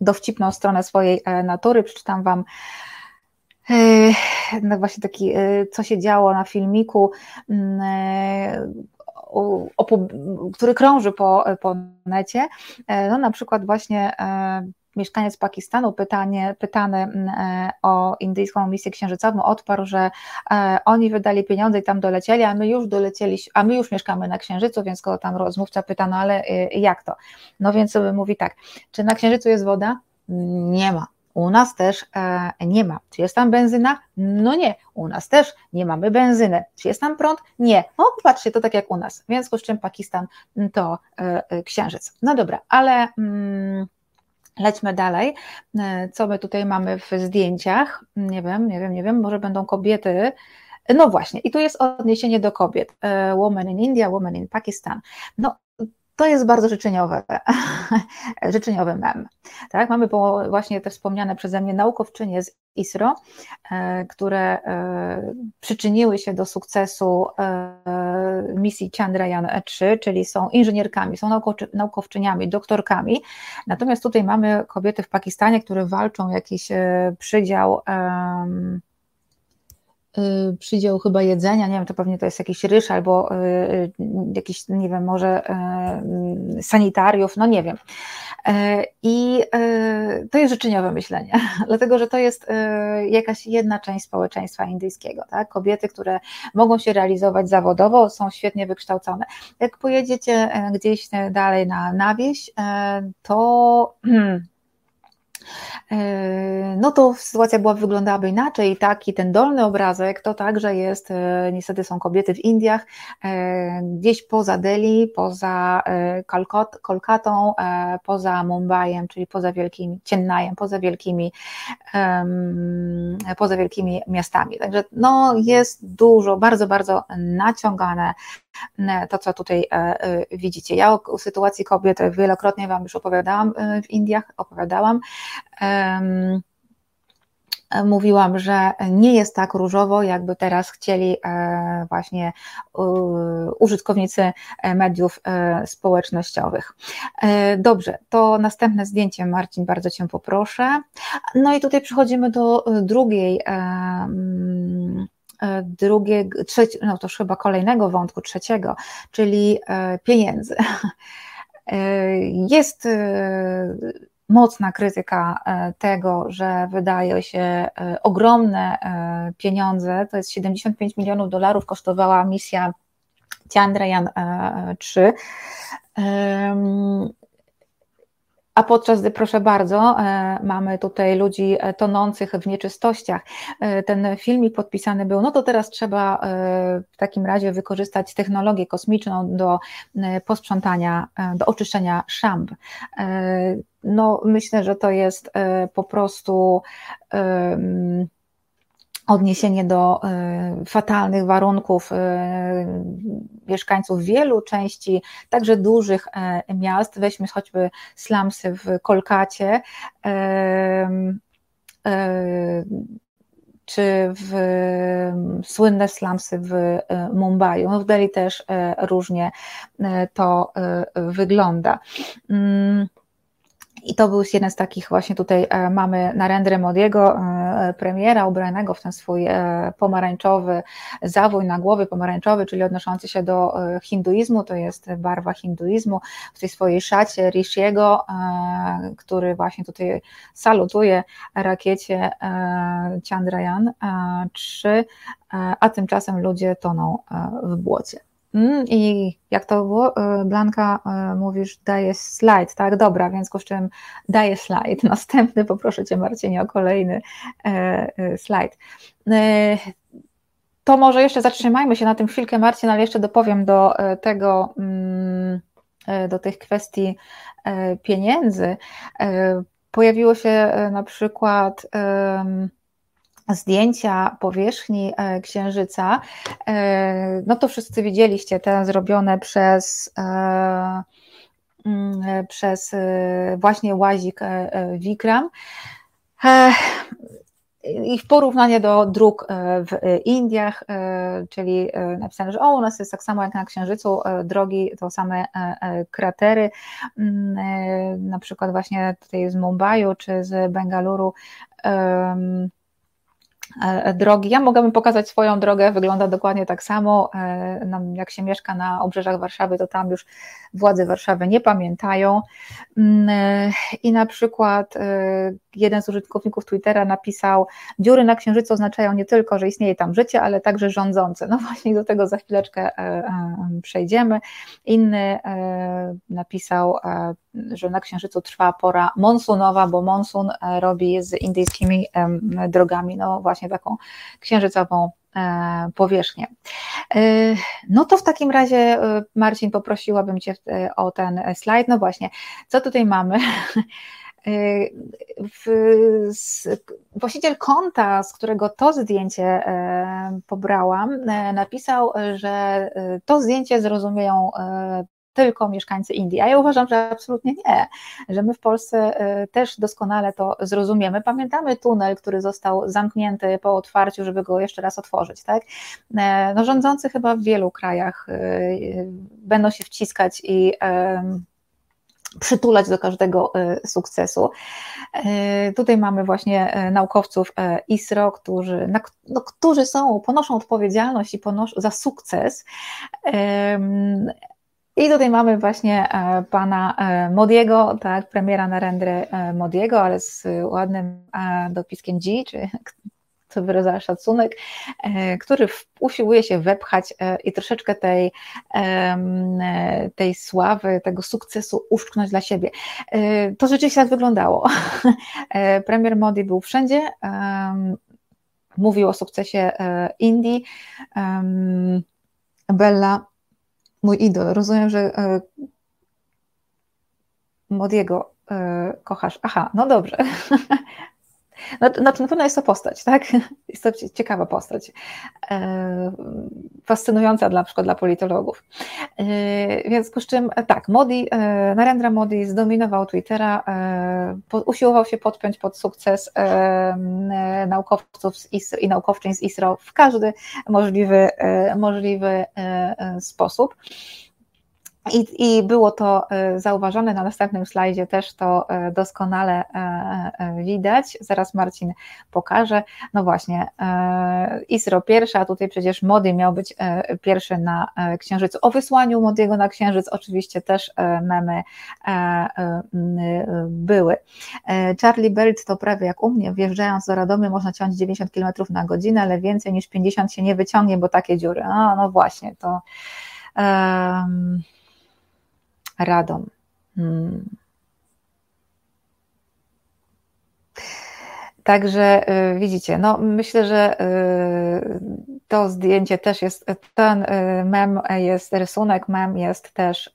dowcipną stronę swojej e, natury. Przeczytam Wam e, no właśnie taki, e, co się działo na filmiku, mm, który krąży po, po necie. No na przykład właśnie mieszkaniec Pakistanu pytanie, pytany mm, e, o indyjską misję księżycową odparł, że e, oni wydali pieniądze i tam dolecieli, a my już dolecieliśmy, a my już mieszkamy na księżycu, więc go tam rozmówca pyta, no ale y, jak to? No więc mówi tak, czy na księżycu jest woda? Nie ma. U nas też e, nie ma. Czy jest tam benzyna? No nie. U nas też nie mamy benzyny. Czy jest tam prąd? Nie. No patrzcie, to tak jak u nas. W związku z czym Pakistan to księżyc. No dobra, ale mm, Lećmy dalej. E, co my tutaj mamy w zdjęciach? Nie wiem, nie wiem, nie wiem, może będą kobiety. No właśnie, i tu jest odniesienie do kobiet. E, woman in India, woman in Pakistan. No, to jest bardzo życzeniowe, <laughs> życzeniowy mem. Tak? Mamy właśnie te wspomniane przeze mnie naukowczynie z ISRO, e, które e, przyczyniły się do sukcesu e, misji Chandrayaan-3, czyli są inżynierkami, są naukowczyniami, doktorkami. Natomiast tutaj mamy kobiety w Pakistanie, które walczą jakiś przydział przydział chyba jedzenia, nie wiem, to pewnie to jest jakiś ryż albo y, y, jakiś, nie wiem, może sanitariów, no nie wiem. I to jest życzeniowe myślenie, <laughs> dlatego że to jest jakaś jedna część społeczeństwa indyjskiego. Tak? Kobiety, które mogą się realizować zawodowo, są świetnie wykształcone. Jak pojedziecie gdzieś dalej na, na wieś, to E, <clears throat> no to sytuacja była, wyglądałaby inaczej. Taki ten dolny obrazek to także jest, e, niestety są kobiety w Indiach, e, gdzieś poza Delhi, poza Kolkatą, poza Mumbajem, czyli poza wielkimi, Ciennajem, poza wielkimi, poza wielkimi miastami. Także no jest dużo, bardzo, bardzo naciągane to, co tutaj widzicie. Ja o sytuacji kobiet wielokrotnie Wam już opowiadałam w Indiach, opowiadałam mówiłam, że nie jest tak różowo, jakby teraz chcieli e, właśnie użytkownicy mediów e, społecznościowych. E, dobrze, to następne zdjęcie, Marcin, bardzo Cię poproszę. No i tutaj przechodzimy do drugiej drugiego, trzeci, no to już chyba kolejnego wątku, trzeciego, czyli pieniędzy. <laughs> Jest mocna krytyka e, tego, że wydaje się e, ogromne e, pieniądze, to jest 75 milionów dolarów kosztowała misja Chandrayaan 3 a podczas gdy, proszę bardzo, e, mamy tutaj ludzi e, tonących w nieczystościach, e, ten filmik podpisany był, no to teraz trzeba w takim razie wykorzystać technologię kosmiczną do posprzątania, do oczyszczenia szamb. No, myślę, że to jest po prostu odniesienie do e, fatalnych warunków e, mieszkańców wielu części, także dużych e, miast. Weźmy choćby slumsy w Kolkacie czy w słynne slumsy w Mumbai. No w Delhi też różnie to wygląda. I to był jeden z takich właśnie tutaj e, mamy Narendrę Modiego, e, premiera ubranego w ten swój e, pomarańczowy zawój na głowie, pomarańczowy, czyli odnoszący się do hinduizmu, to jest barwa hinduizmu, w tej swojej szacie Rishiego, który właśnie tutaj salutuje rakiecie Chandrayaan 3, a tymczasem ludzie toną w błocie. Mm, I jak to było? E, Blanka, e, mówisz, daje slajd, tak? Dobra, więc z czym daję slajd. <laughs> Następny, poproszę Cię Marcinie o kolejny e, slajd. To może jeszcze zatrzymajmy się na tym chwilkę, Marcin, ale jeszcze dopowiem do tego, mm, do tych kwestii pieniędzy. Pojawiło się na przykład zdjęcia powierzchni e, Księżyca, e, no to wszyscy widzieliście te zrobione przez e, mm, przez właśnie łazik Vikram. I w porównaniu do dróg w Indiach, czyli napisane, że o, u nas jest tak samo jak na Księżycu, drogi to same kratery, mm, na przykład właśnie tutaj z Mumbaiu czy z Bengaluru drogi. Ja mogłabym pokazać swoją drogę, wygląda dokładnie tak samo. E, jak się mieszka na obrzeżach Warszawy, to tam już władze Warszawy nie pamiętają. Mm, e, I na przykład jeden z użytkowników Twittera napisał: Dziury na księżycu oznaczają nie tylko, że istnieje tam życie, ale także rządzące. No właśnie do tego za chwileczkę przejdziemy. Inny napisał, że na księżycu trwa pora monsunowa, bo monsun robi z indyjskimi drogami. No właśnie właśnie taką księżycową e, powierzchnię. E, no to w takim razie, e, Marcin, poprosiłabym Cię o ten slajd. No właśnie, co tutaj mamy? <laughs> W, z, właściciel konta, z którego to zdjęcie pobrałam, napisał, że to zdjęcie zrozumieją tylko mieszkańcy Indii. A ja uważam, że absolutnie nie, że my w Polsce też doskonale to zrozumiemy. Pamiętamy tunel, który został zamknięty po otwarciu, żeby go jeszcze raz otworzyć, tak? No, rządzący chyba w wielu krajach będą się wciskać i przytulać do każdego e, sukcesu. E, tutaj mamy właśnie e, naukowców ISRO, którzy, no, którzy są, ponoszą odpowiedzialność i ponoszą za sukces. I tutaj mamy właśnie pana Modiego, tak, premiera Narendry Modiego, ale z ładnym dopiskiem G, czy co wyraża szacunek, e, który usiłuje się wepchać e, i troszeczkę tej, e, tej sławy, tego sukcesu uszczknąć dla siebie. To rzeczywiście tak wyglądało. <laughs> Premier Modi był wszędzie, mówił o sukcesie Indii. Bella, mój idol, rozumiem, że Modiego kochasz. Aha, no dobrze. <laughs> Znaczy, na pewno jest to postać, tak? <laughs> Jest to ciekawa postać, e, fascynująca dla, na przykład dla politologów. E, w związku z czym, tak, Modi, e, Narendra Modi zdominował Twittera, usiłował się podpiąć pod sukces naukowców ISRO, i naukowczyń z ISRO w każdy możliwy, możliwy sposób. I, I, było to e, zauważone na następnym slajdzie, też to e, doskonale e, widać. Zaraz Marcin pokaże. No właśnie, ISRO pierwszy, a tutaj przecież Modi miał być pierwszy na Księżycu. O wysłaniu Modiego na Księżyc oczywiście też memy były. Charlie Belt to prawie jak u mnie, wjeżdżając do Radomy można ciąć 90 km na godzinę, ale więcej niż 50 się nie wyciągnie, bo takie dziury. No, no właśnie, to... Um, Radom. Hmm. Także y, widzicie, no myślę, że y, to zdjęcie też jest, ten y, mem jest, rysunek mem jest też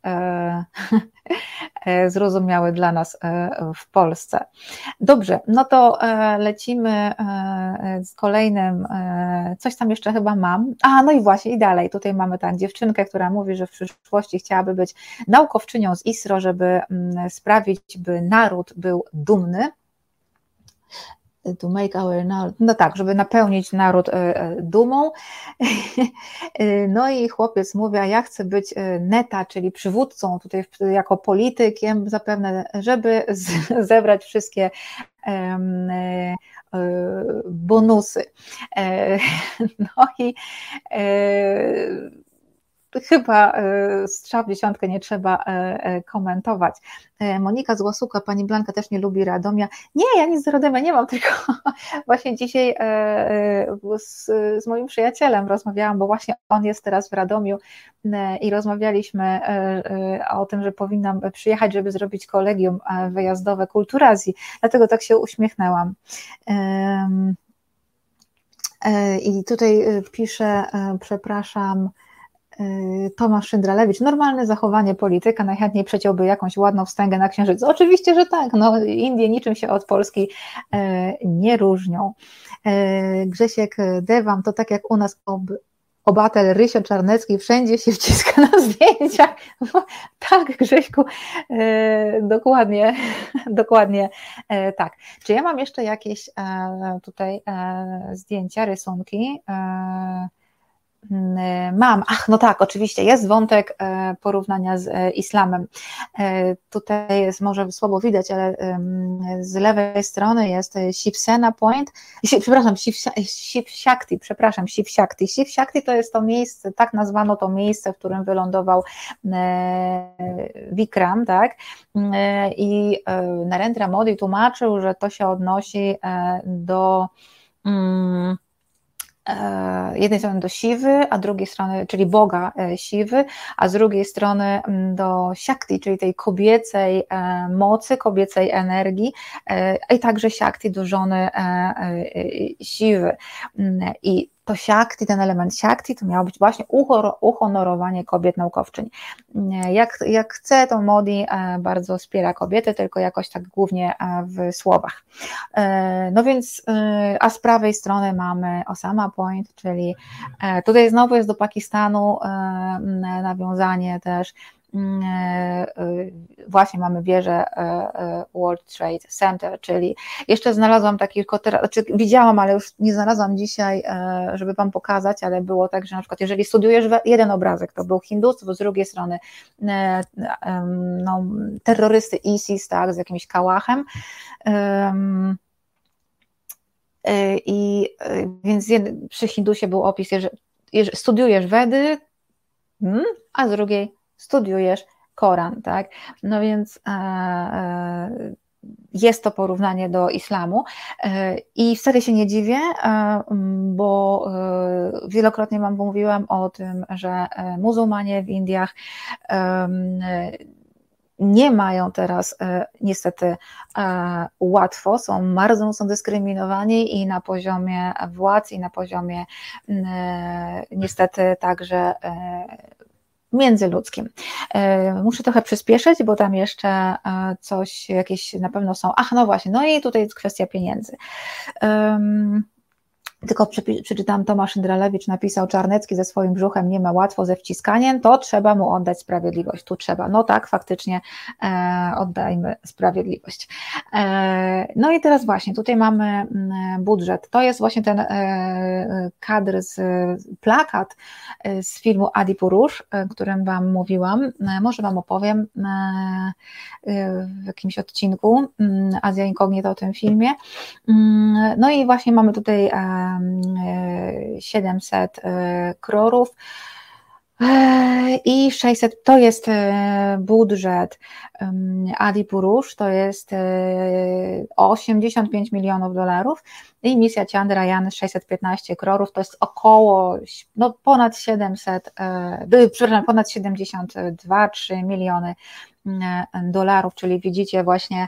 <laughs> zrozumiały dla nas w Polsce. Dobrze, no to lecimy z kolejnym, coś tam jeszcze chyba mam. A, no i właśnie, i dalej, tutaj mamy tak dziewczynkę, która mówi, że w przyszłości chciałaby być naukowczynią z ISRO, żeby mm, sprawić, by naród był dumny to make our naród, no tak, żeby napełnić naród e, e, dumą. No i chłopiec mówi, a ja chcę być e, neta, czyli przywódcą tutaj jako politykiem zapewne, żeby <laughs> zebrać wszystkie bonusy. <laughs> No i chyba e, strzał w dziesiątkę nie trzeba e, e, komentować. Monika Złasuka, pani Blanka też nie lubi Radomia. Nie, ja nic z Radomia nie mam, <laughs> tylko właśnie dzisiaj z, z moim przyjacielem rozmawiałam, bo właśnie on jest teraz w Radomiu i rozmawialiśmy o tym, że powinnam przyjechać, żeby zrobić kolegium wyjazdowe Kulturazji, dlatego tak się uśmiechnęłam. I tutaj piszę, przepraszam, Tomasz Szyndralewicz, normalne zachowanie polityka, najchętniej przeciąłby jakąś ładną wstęgę na księżycu. Oczywiście, że tak, no, Indie niczym się od Polski y, nie różnią. Y, Grzesiek Dewam, to tak jak u nas ob, obatel Rysio Czarnecki wszędzie się wciska na zdjęciach. tak, Grześku, dokładnie, <laughs> dokładnie tak. Czy ja mam jeszcze jakieś tutaj zdjęcia, rysunki? Mm, mam, ach, no tak, oczywiście, jest wątek e, porównania z e, islamem. E, tutaj jest może słabo widać, ale z lewej strony jest Shivsena Point, przepraszam, Shiv Shakti, przepraszam, Shiv Shakti. Shiv Shakti to jest to miejsce, tak nazwano to miejsce, w którym wylądował Vikram, tak? I Narendra Modi tłumaczył, że to się odnosi do. E, jednej strony do siwy, a drugiej strony, czyli Boga e, siwy, a z drugiej strony mm, do Shakti, czyli tej kobiecej e, mocy, kobiecej energii i także Shakti do żony siwy. Mm, I to siakti, ten element siakti, to miało być właśnie uhonorowanie kobiet naukowczyń. Jak, jak chce, to Modi e, bardzo wspiera kobiety, tylko jakoś tak głównie e, w słowach. E, no więc, a z prawej strony mamy Osama Point, czyli tutaj znowu jest do Pakistanu nawiązanie też, właśnie mamy wieżę World Trade Center, czyli jeszcze znalazłam taki, znaczy widziałam, ale już nie znalazłam dzisiaj, żeby Wam pokazać, ale było tak, że na przykład jeżeli studiujesz jeden obrazek, to był hindustów, z drugiej strony no, terrorysty ISIS, tak, z jakimś kałachem, i więc przy Hindusie był opis, że studiujesz Wedy, hmm, a z drugiej studiujesz Koran, tak? No więc e, e, jest to porównanie do islamu e, i wcale się nie dziwię, bo wielokrotnie Wam mówiłam o tym, że muzułmanie w Indiach nie mają teraz niestety łatwo, są bardzo mocno dyskryminowani i na poziomie władz, i na poziomie niestety także międzyludzkim. E, muszę trochę przyspieszyć, bo tam jeszcze e, coś, jakieś na pewno są. Ach, no właśnie, no i tutaj jest kwestia pieniędzy. Tylko przeczytam, Tomasz Indralewicz napisał, Czarnecki ze swoim brzuchem nie ma łatwo ze wciskaniem, to trzeba mu oddać sprawiedliwość. Tu trzeba, no tak, faktycznie e, oddajmy sprawiedliwość. E, no i teraz właśnie, tutaj mamy mm, budżet. To jest właśnie ten e, kadr z plakat e, z filmu Adi o e, którym Wam mówiłam. E, może Wam opowiem w jakimś odcinku mm, Azja Incognita o tym filmie. Mm, no i właśnie mamy tutaj 700 e, krorów. E, i 600 to jest e, budżet Adi Purush, to jest 85 milionów dolarów i misja Chandrayaan 615 krorów, to jest około no, ponad 700, przepraszam, ponad 72-3 miliony dolarów, czyli widzicie właśnie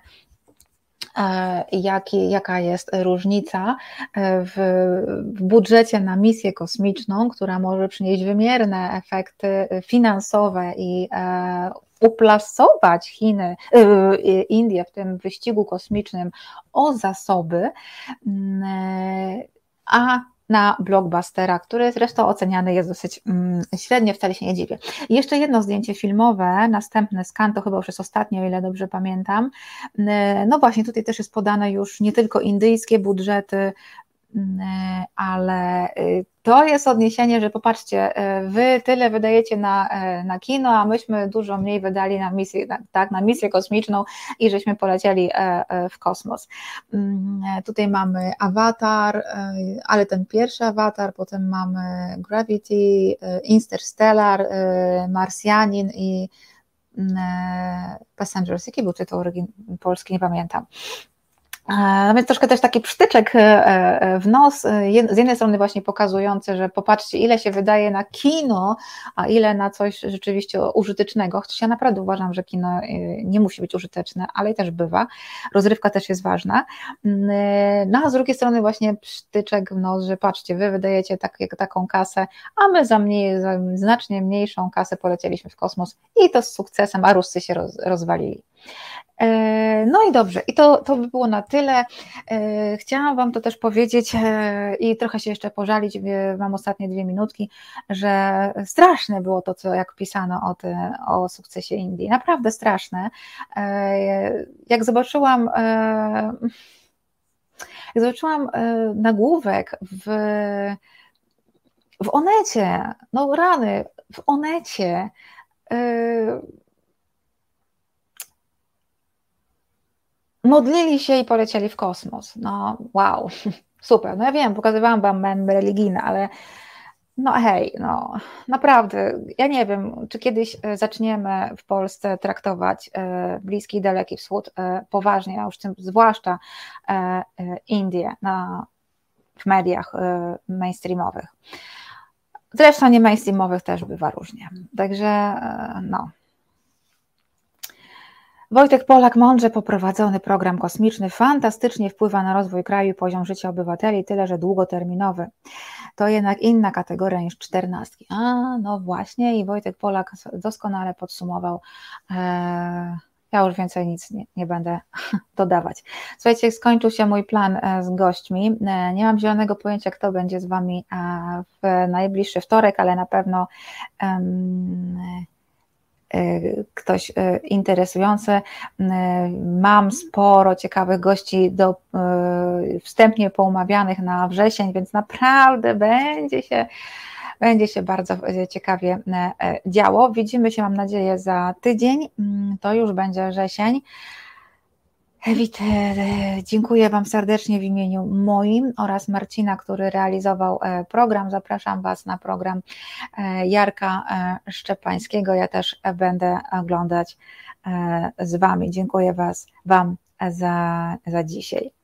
E, jaki, jaka jest różnica e, w, w budżecie na misję kosmiczną, która może przynieść wymierne efekty finansowe i e, uplasować Chiny, Indie w tym wyścigu kosmicznym o zasoby, a na blockbustera, który zresztą oceniany jest dosyć mm, średnio, wcale się nie dziwię. I jeszcze jedno zdjęcie filmowe, następny skan, to chyba już jest ostatni, o ile dobrze pamiętam. No właśnie, tutaj też jest podane już nie tylko indyjskie budżety, ale y, to jest odniesienie, że popatrzcie, y, wy tyle wydajecie na, y, na kino, a myśmy dużo mniej wydali na misję, tak, na misję kosmiczną i żeśmy polecieli e, e, w kosmos. Mm, tutaj mamy Avatar, ale ten pierwszy Avatar, potem mamy Gravity, Interstellar, Marsjanin i mm, e, Passengers. Jaki był tytuł polski? Nie pamiętam. No więc troszkę też taki przytyczek e, e, w nos, z jednej strony właśnie pokazujący, że popatrzcie ile się wydaje na kino, a ile na coś rzeczywiście użytecznego, chociaż ja naprawdę uważam, że kino nie musi być użyteczne, ale też bywa, rozrywka też jest ważna, mm, no a z drugiej strony właśnie przytyczek w nos, że patrzcie, wy wydajecie tak, taką kasę, a my za, mniej, za znacznie mniejszą kasę polecieliśmy w kosmos i to z sukcesem, a Ruscy się roz, rozwalili. E, no i dobrze, i to, to by było na tyle. E, chciałam Wam to też powiedzieć e, i trochę się jeszcze pożalić, mam ostatnie dwie minutki, że straszne było to, co jak pisano o, ty, o sukcesie Indii. Naprawdę straszne. Jak zobaczyłam, jak zobaczyłam nagłówek w, w Onecie, no rany, w Onecie, modlili się i polecieli w kosmos. No wow, <laughs> super. No ja wiem, pokazywałam wam memy religijne, ale no hej, no naprawdę, ja nie wiem, czy kiedyś e, zaczniemy w Polsce traktować e, Bliski i Daleki Wschód e, poważnie, a już tym zwłaszcza Indie na, w mediach mainstreamowych. Zresztą nie mainstreamowych też bywa różnie. Także no, Wojtek Polak mądrze poprowadzony program kosmiczny fantastycznie wpływa na rozwój kraju i poziom życia obywateli, tyle że długoterminowy. To jednak inna kategoria niż czternastki. A, no właśnie i Wojtek Polak doskonale podsumował. Eee, ja już więcej nic nie, nie, będę <laughs> dodawać. Słuchajcie, skończył się mój plan e, z gośćmi. E, nie mam zielonego pojęcia, kto będzie z Wami e, w najbliższy wtorek, ale na pewno um, ktoś interesujący. Mam sporo ciekawych gości do wstępnie poumawianych na wrzesień, więc naprawdę będzie się będzie się bardzo ciekawie działo. Widzimy się, mam nadzieję, za tydzień. Mm, to już będzie wrzesień. Witam, dziękuję Wam serdecznie w imieniu moim oraz Marcina, który realizował e, program. Zapraszam Was na program e, Jarka e, Szczepańskiego. Ja też będę oglądać z Wami. Dziękuję Was, Wam za, za dzisiaj.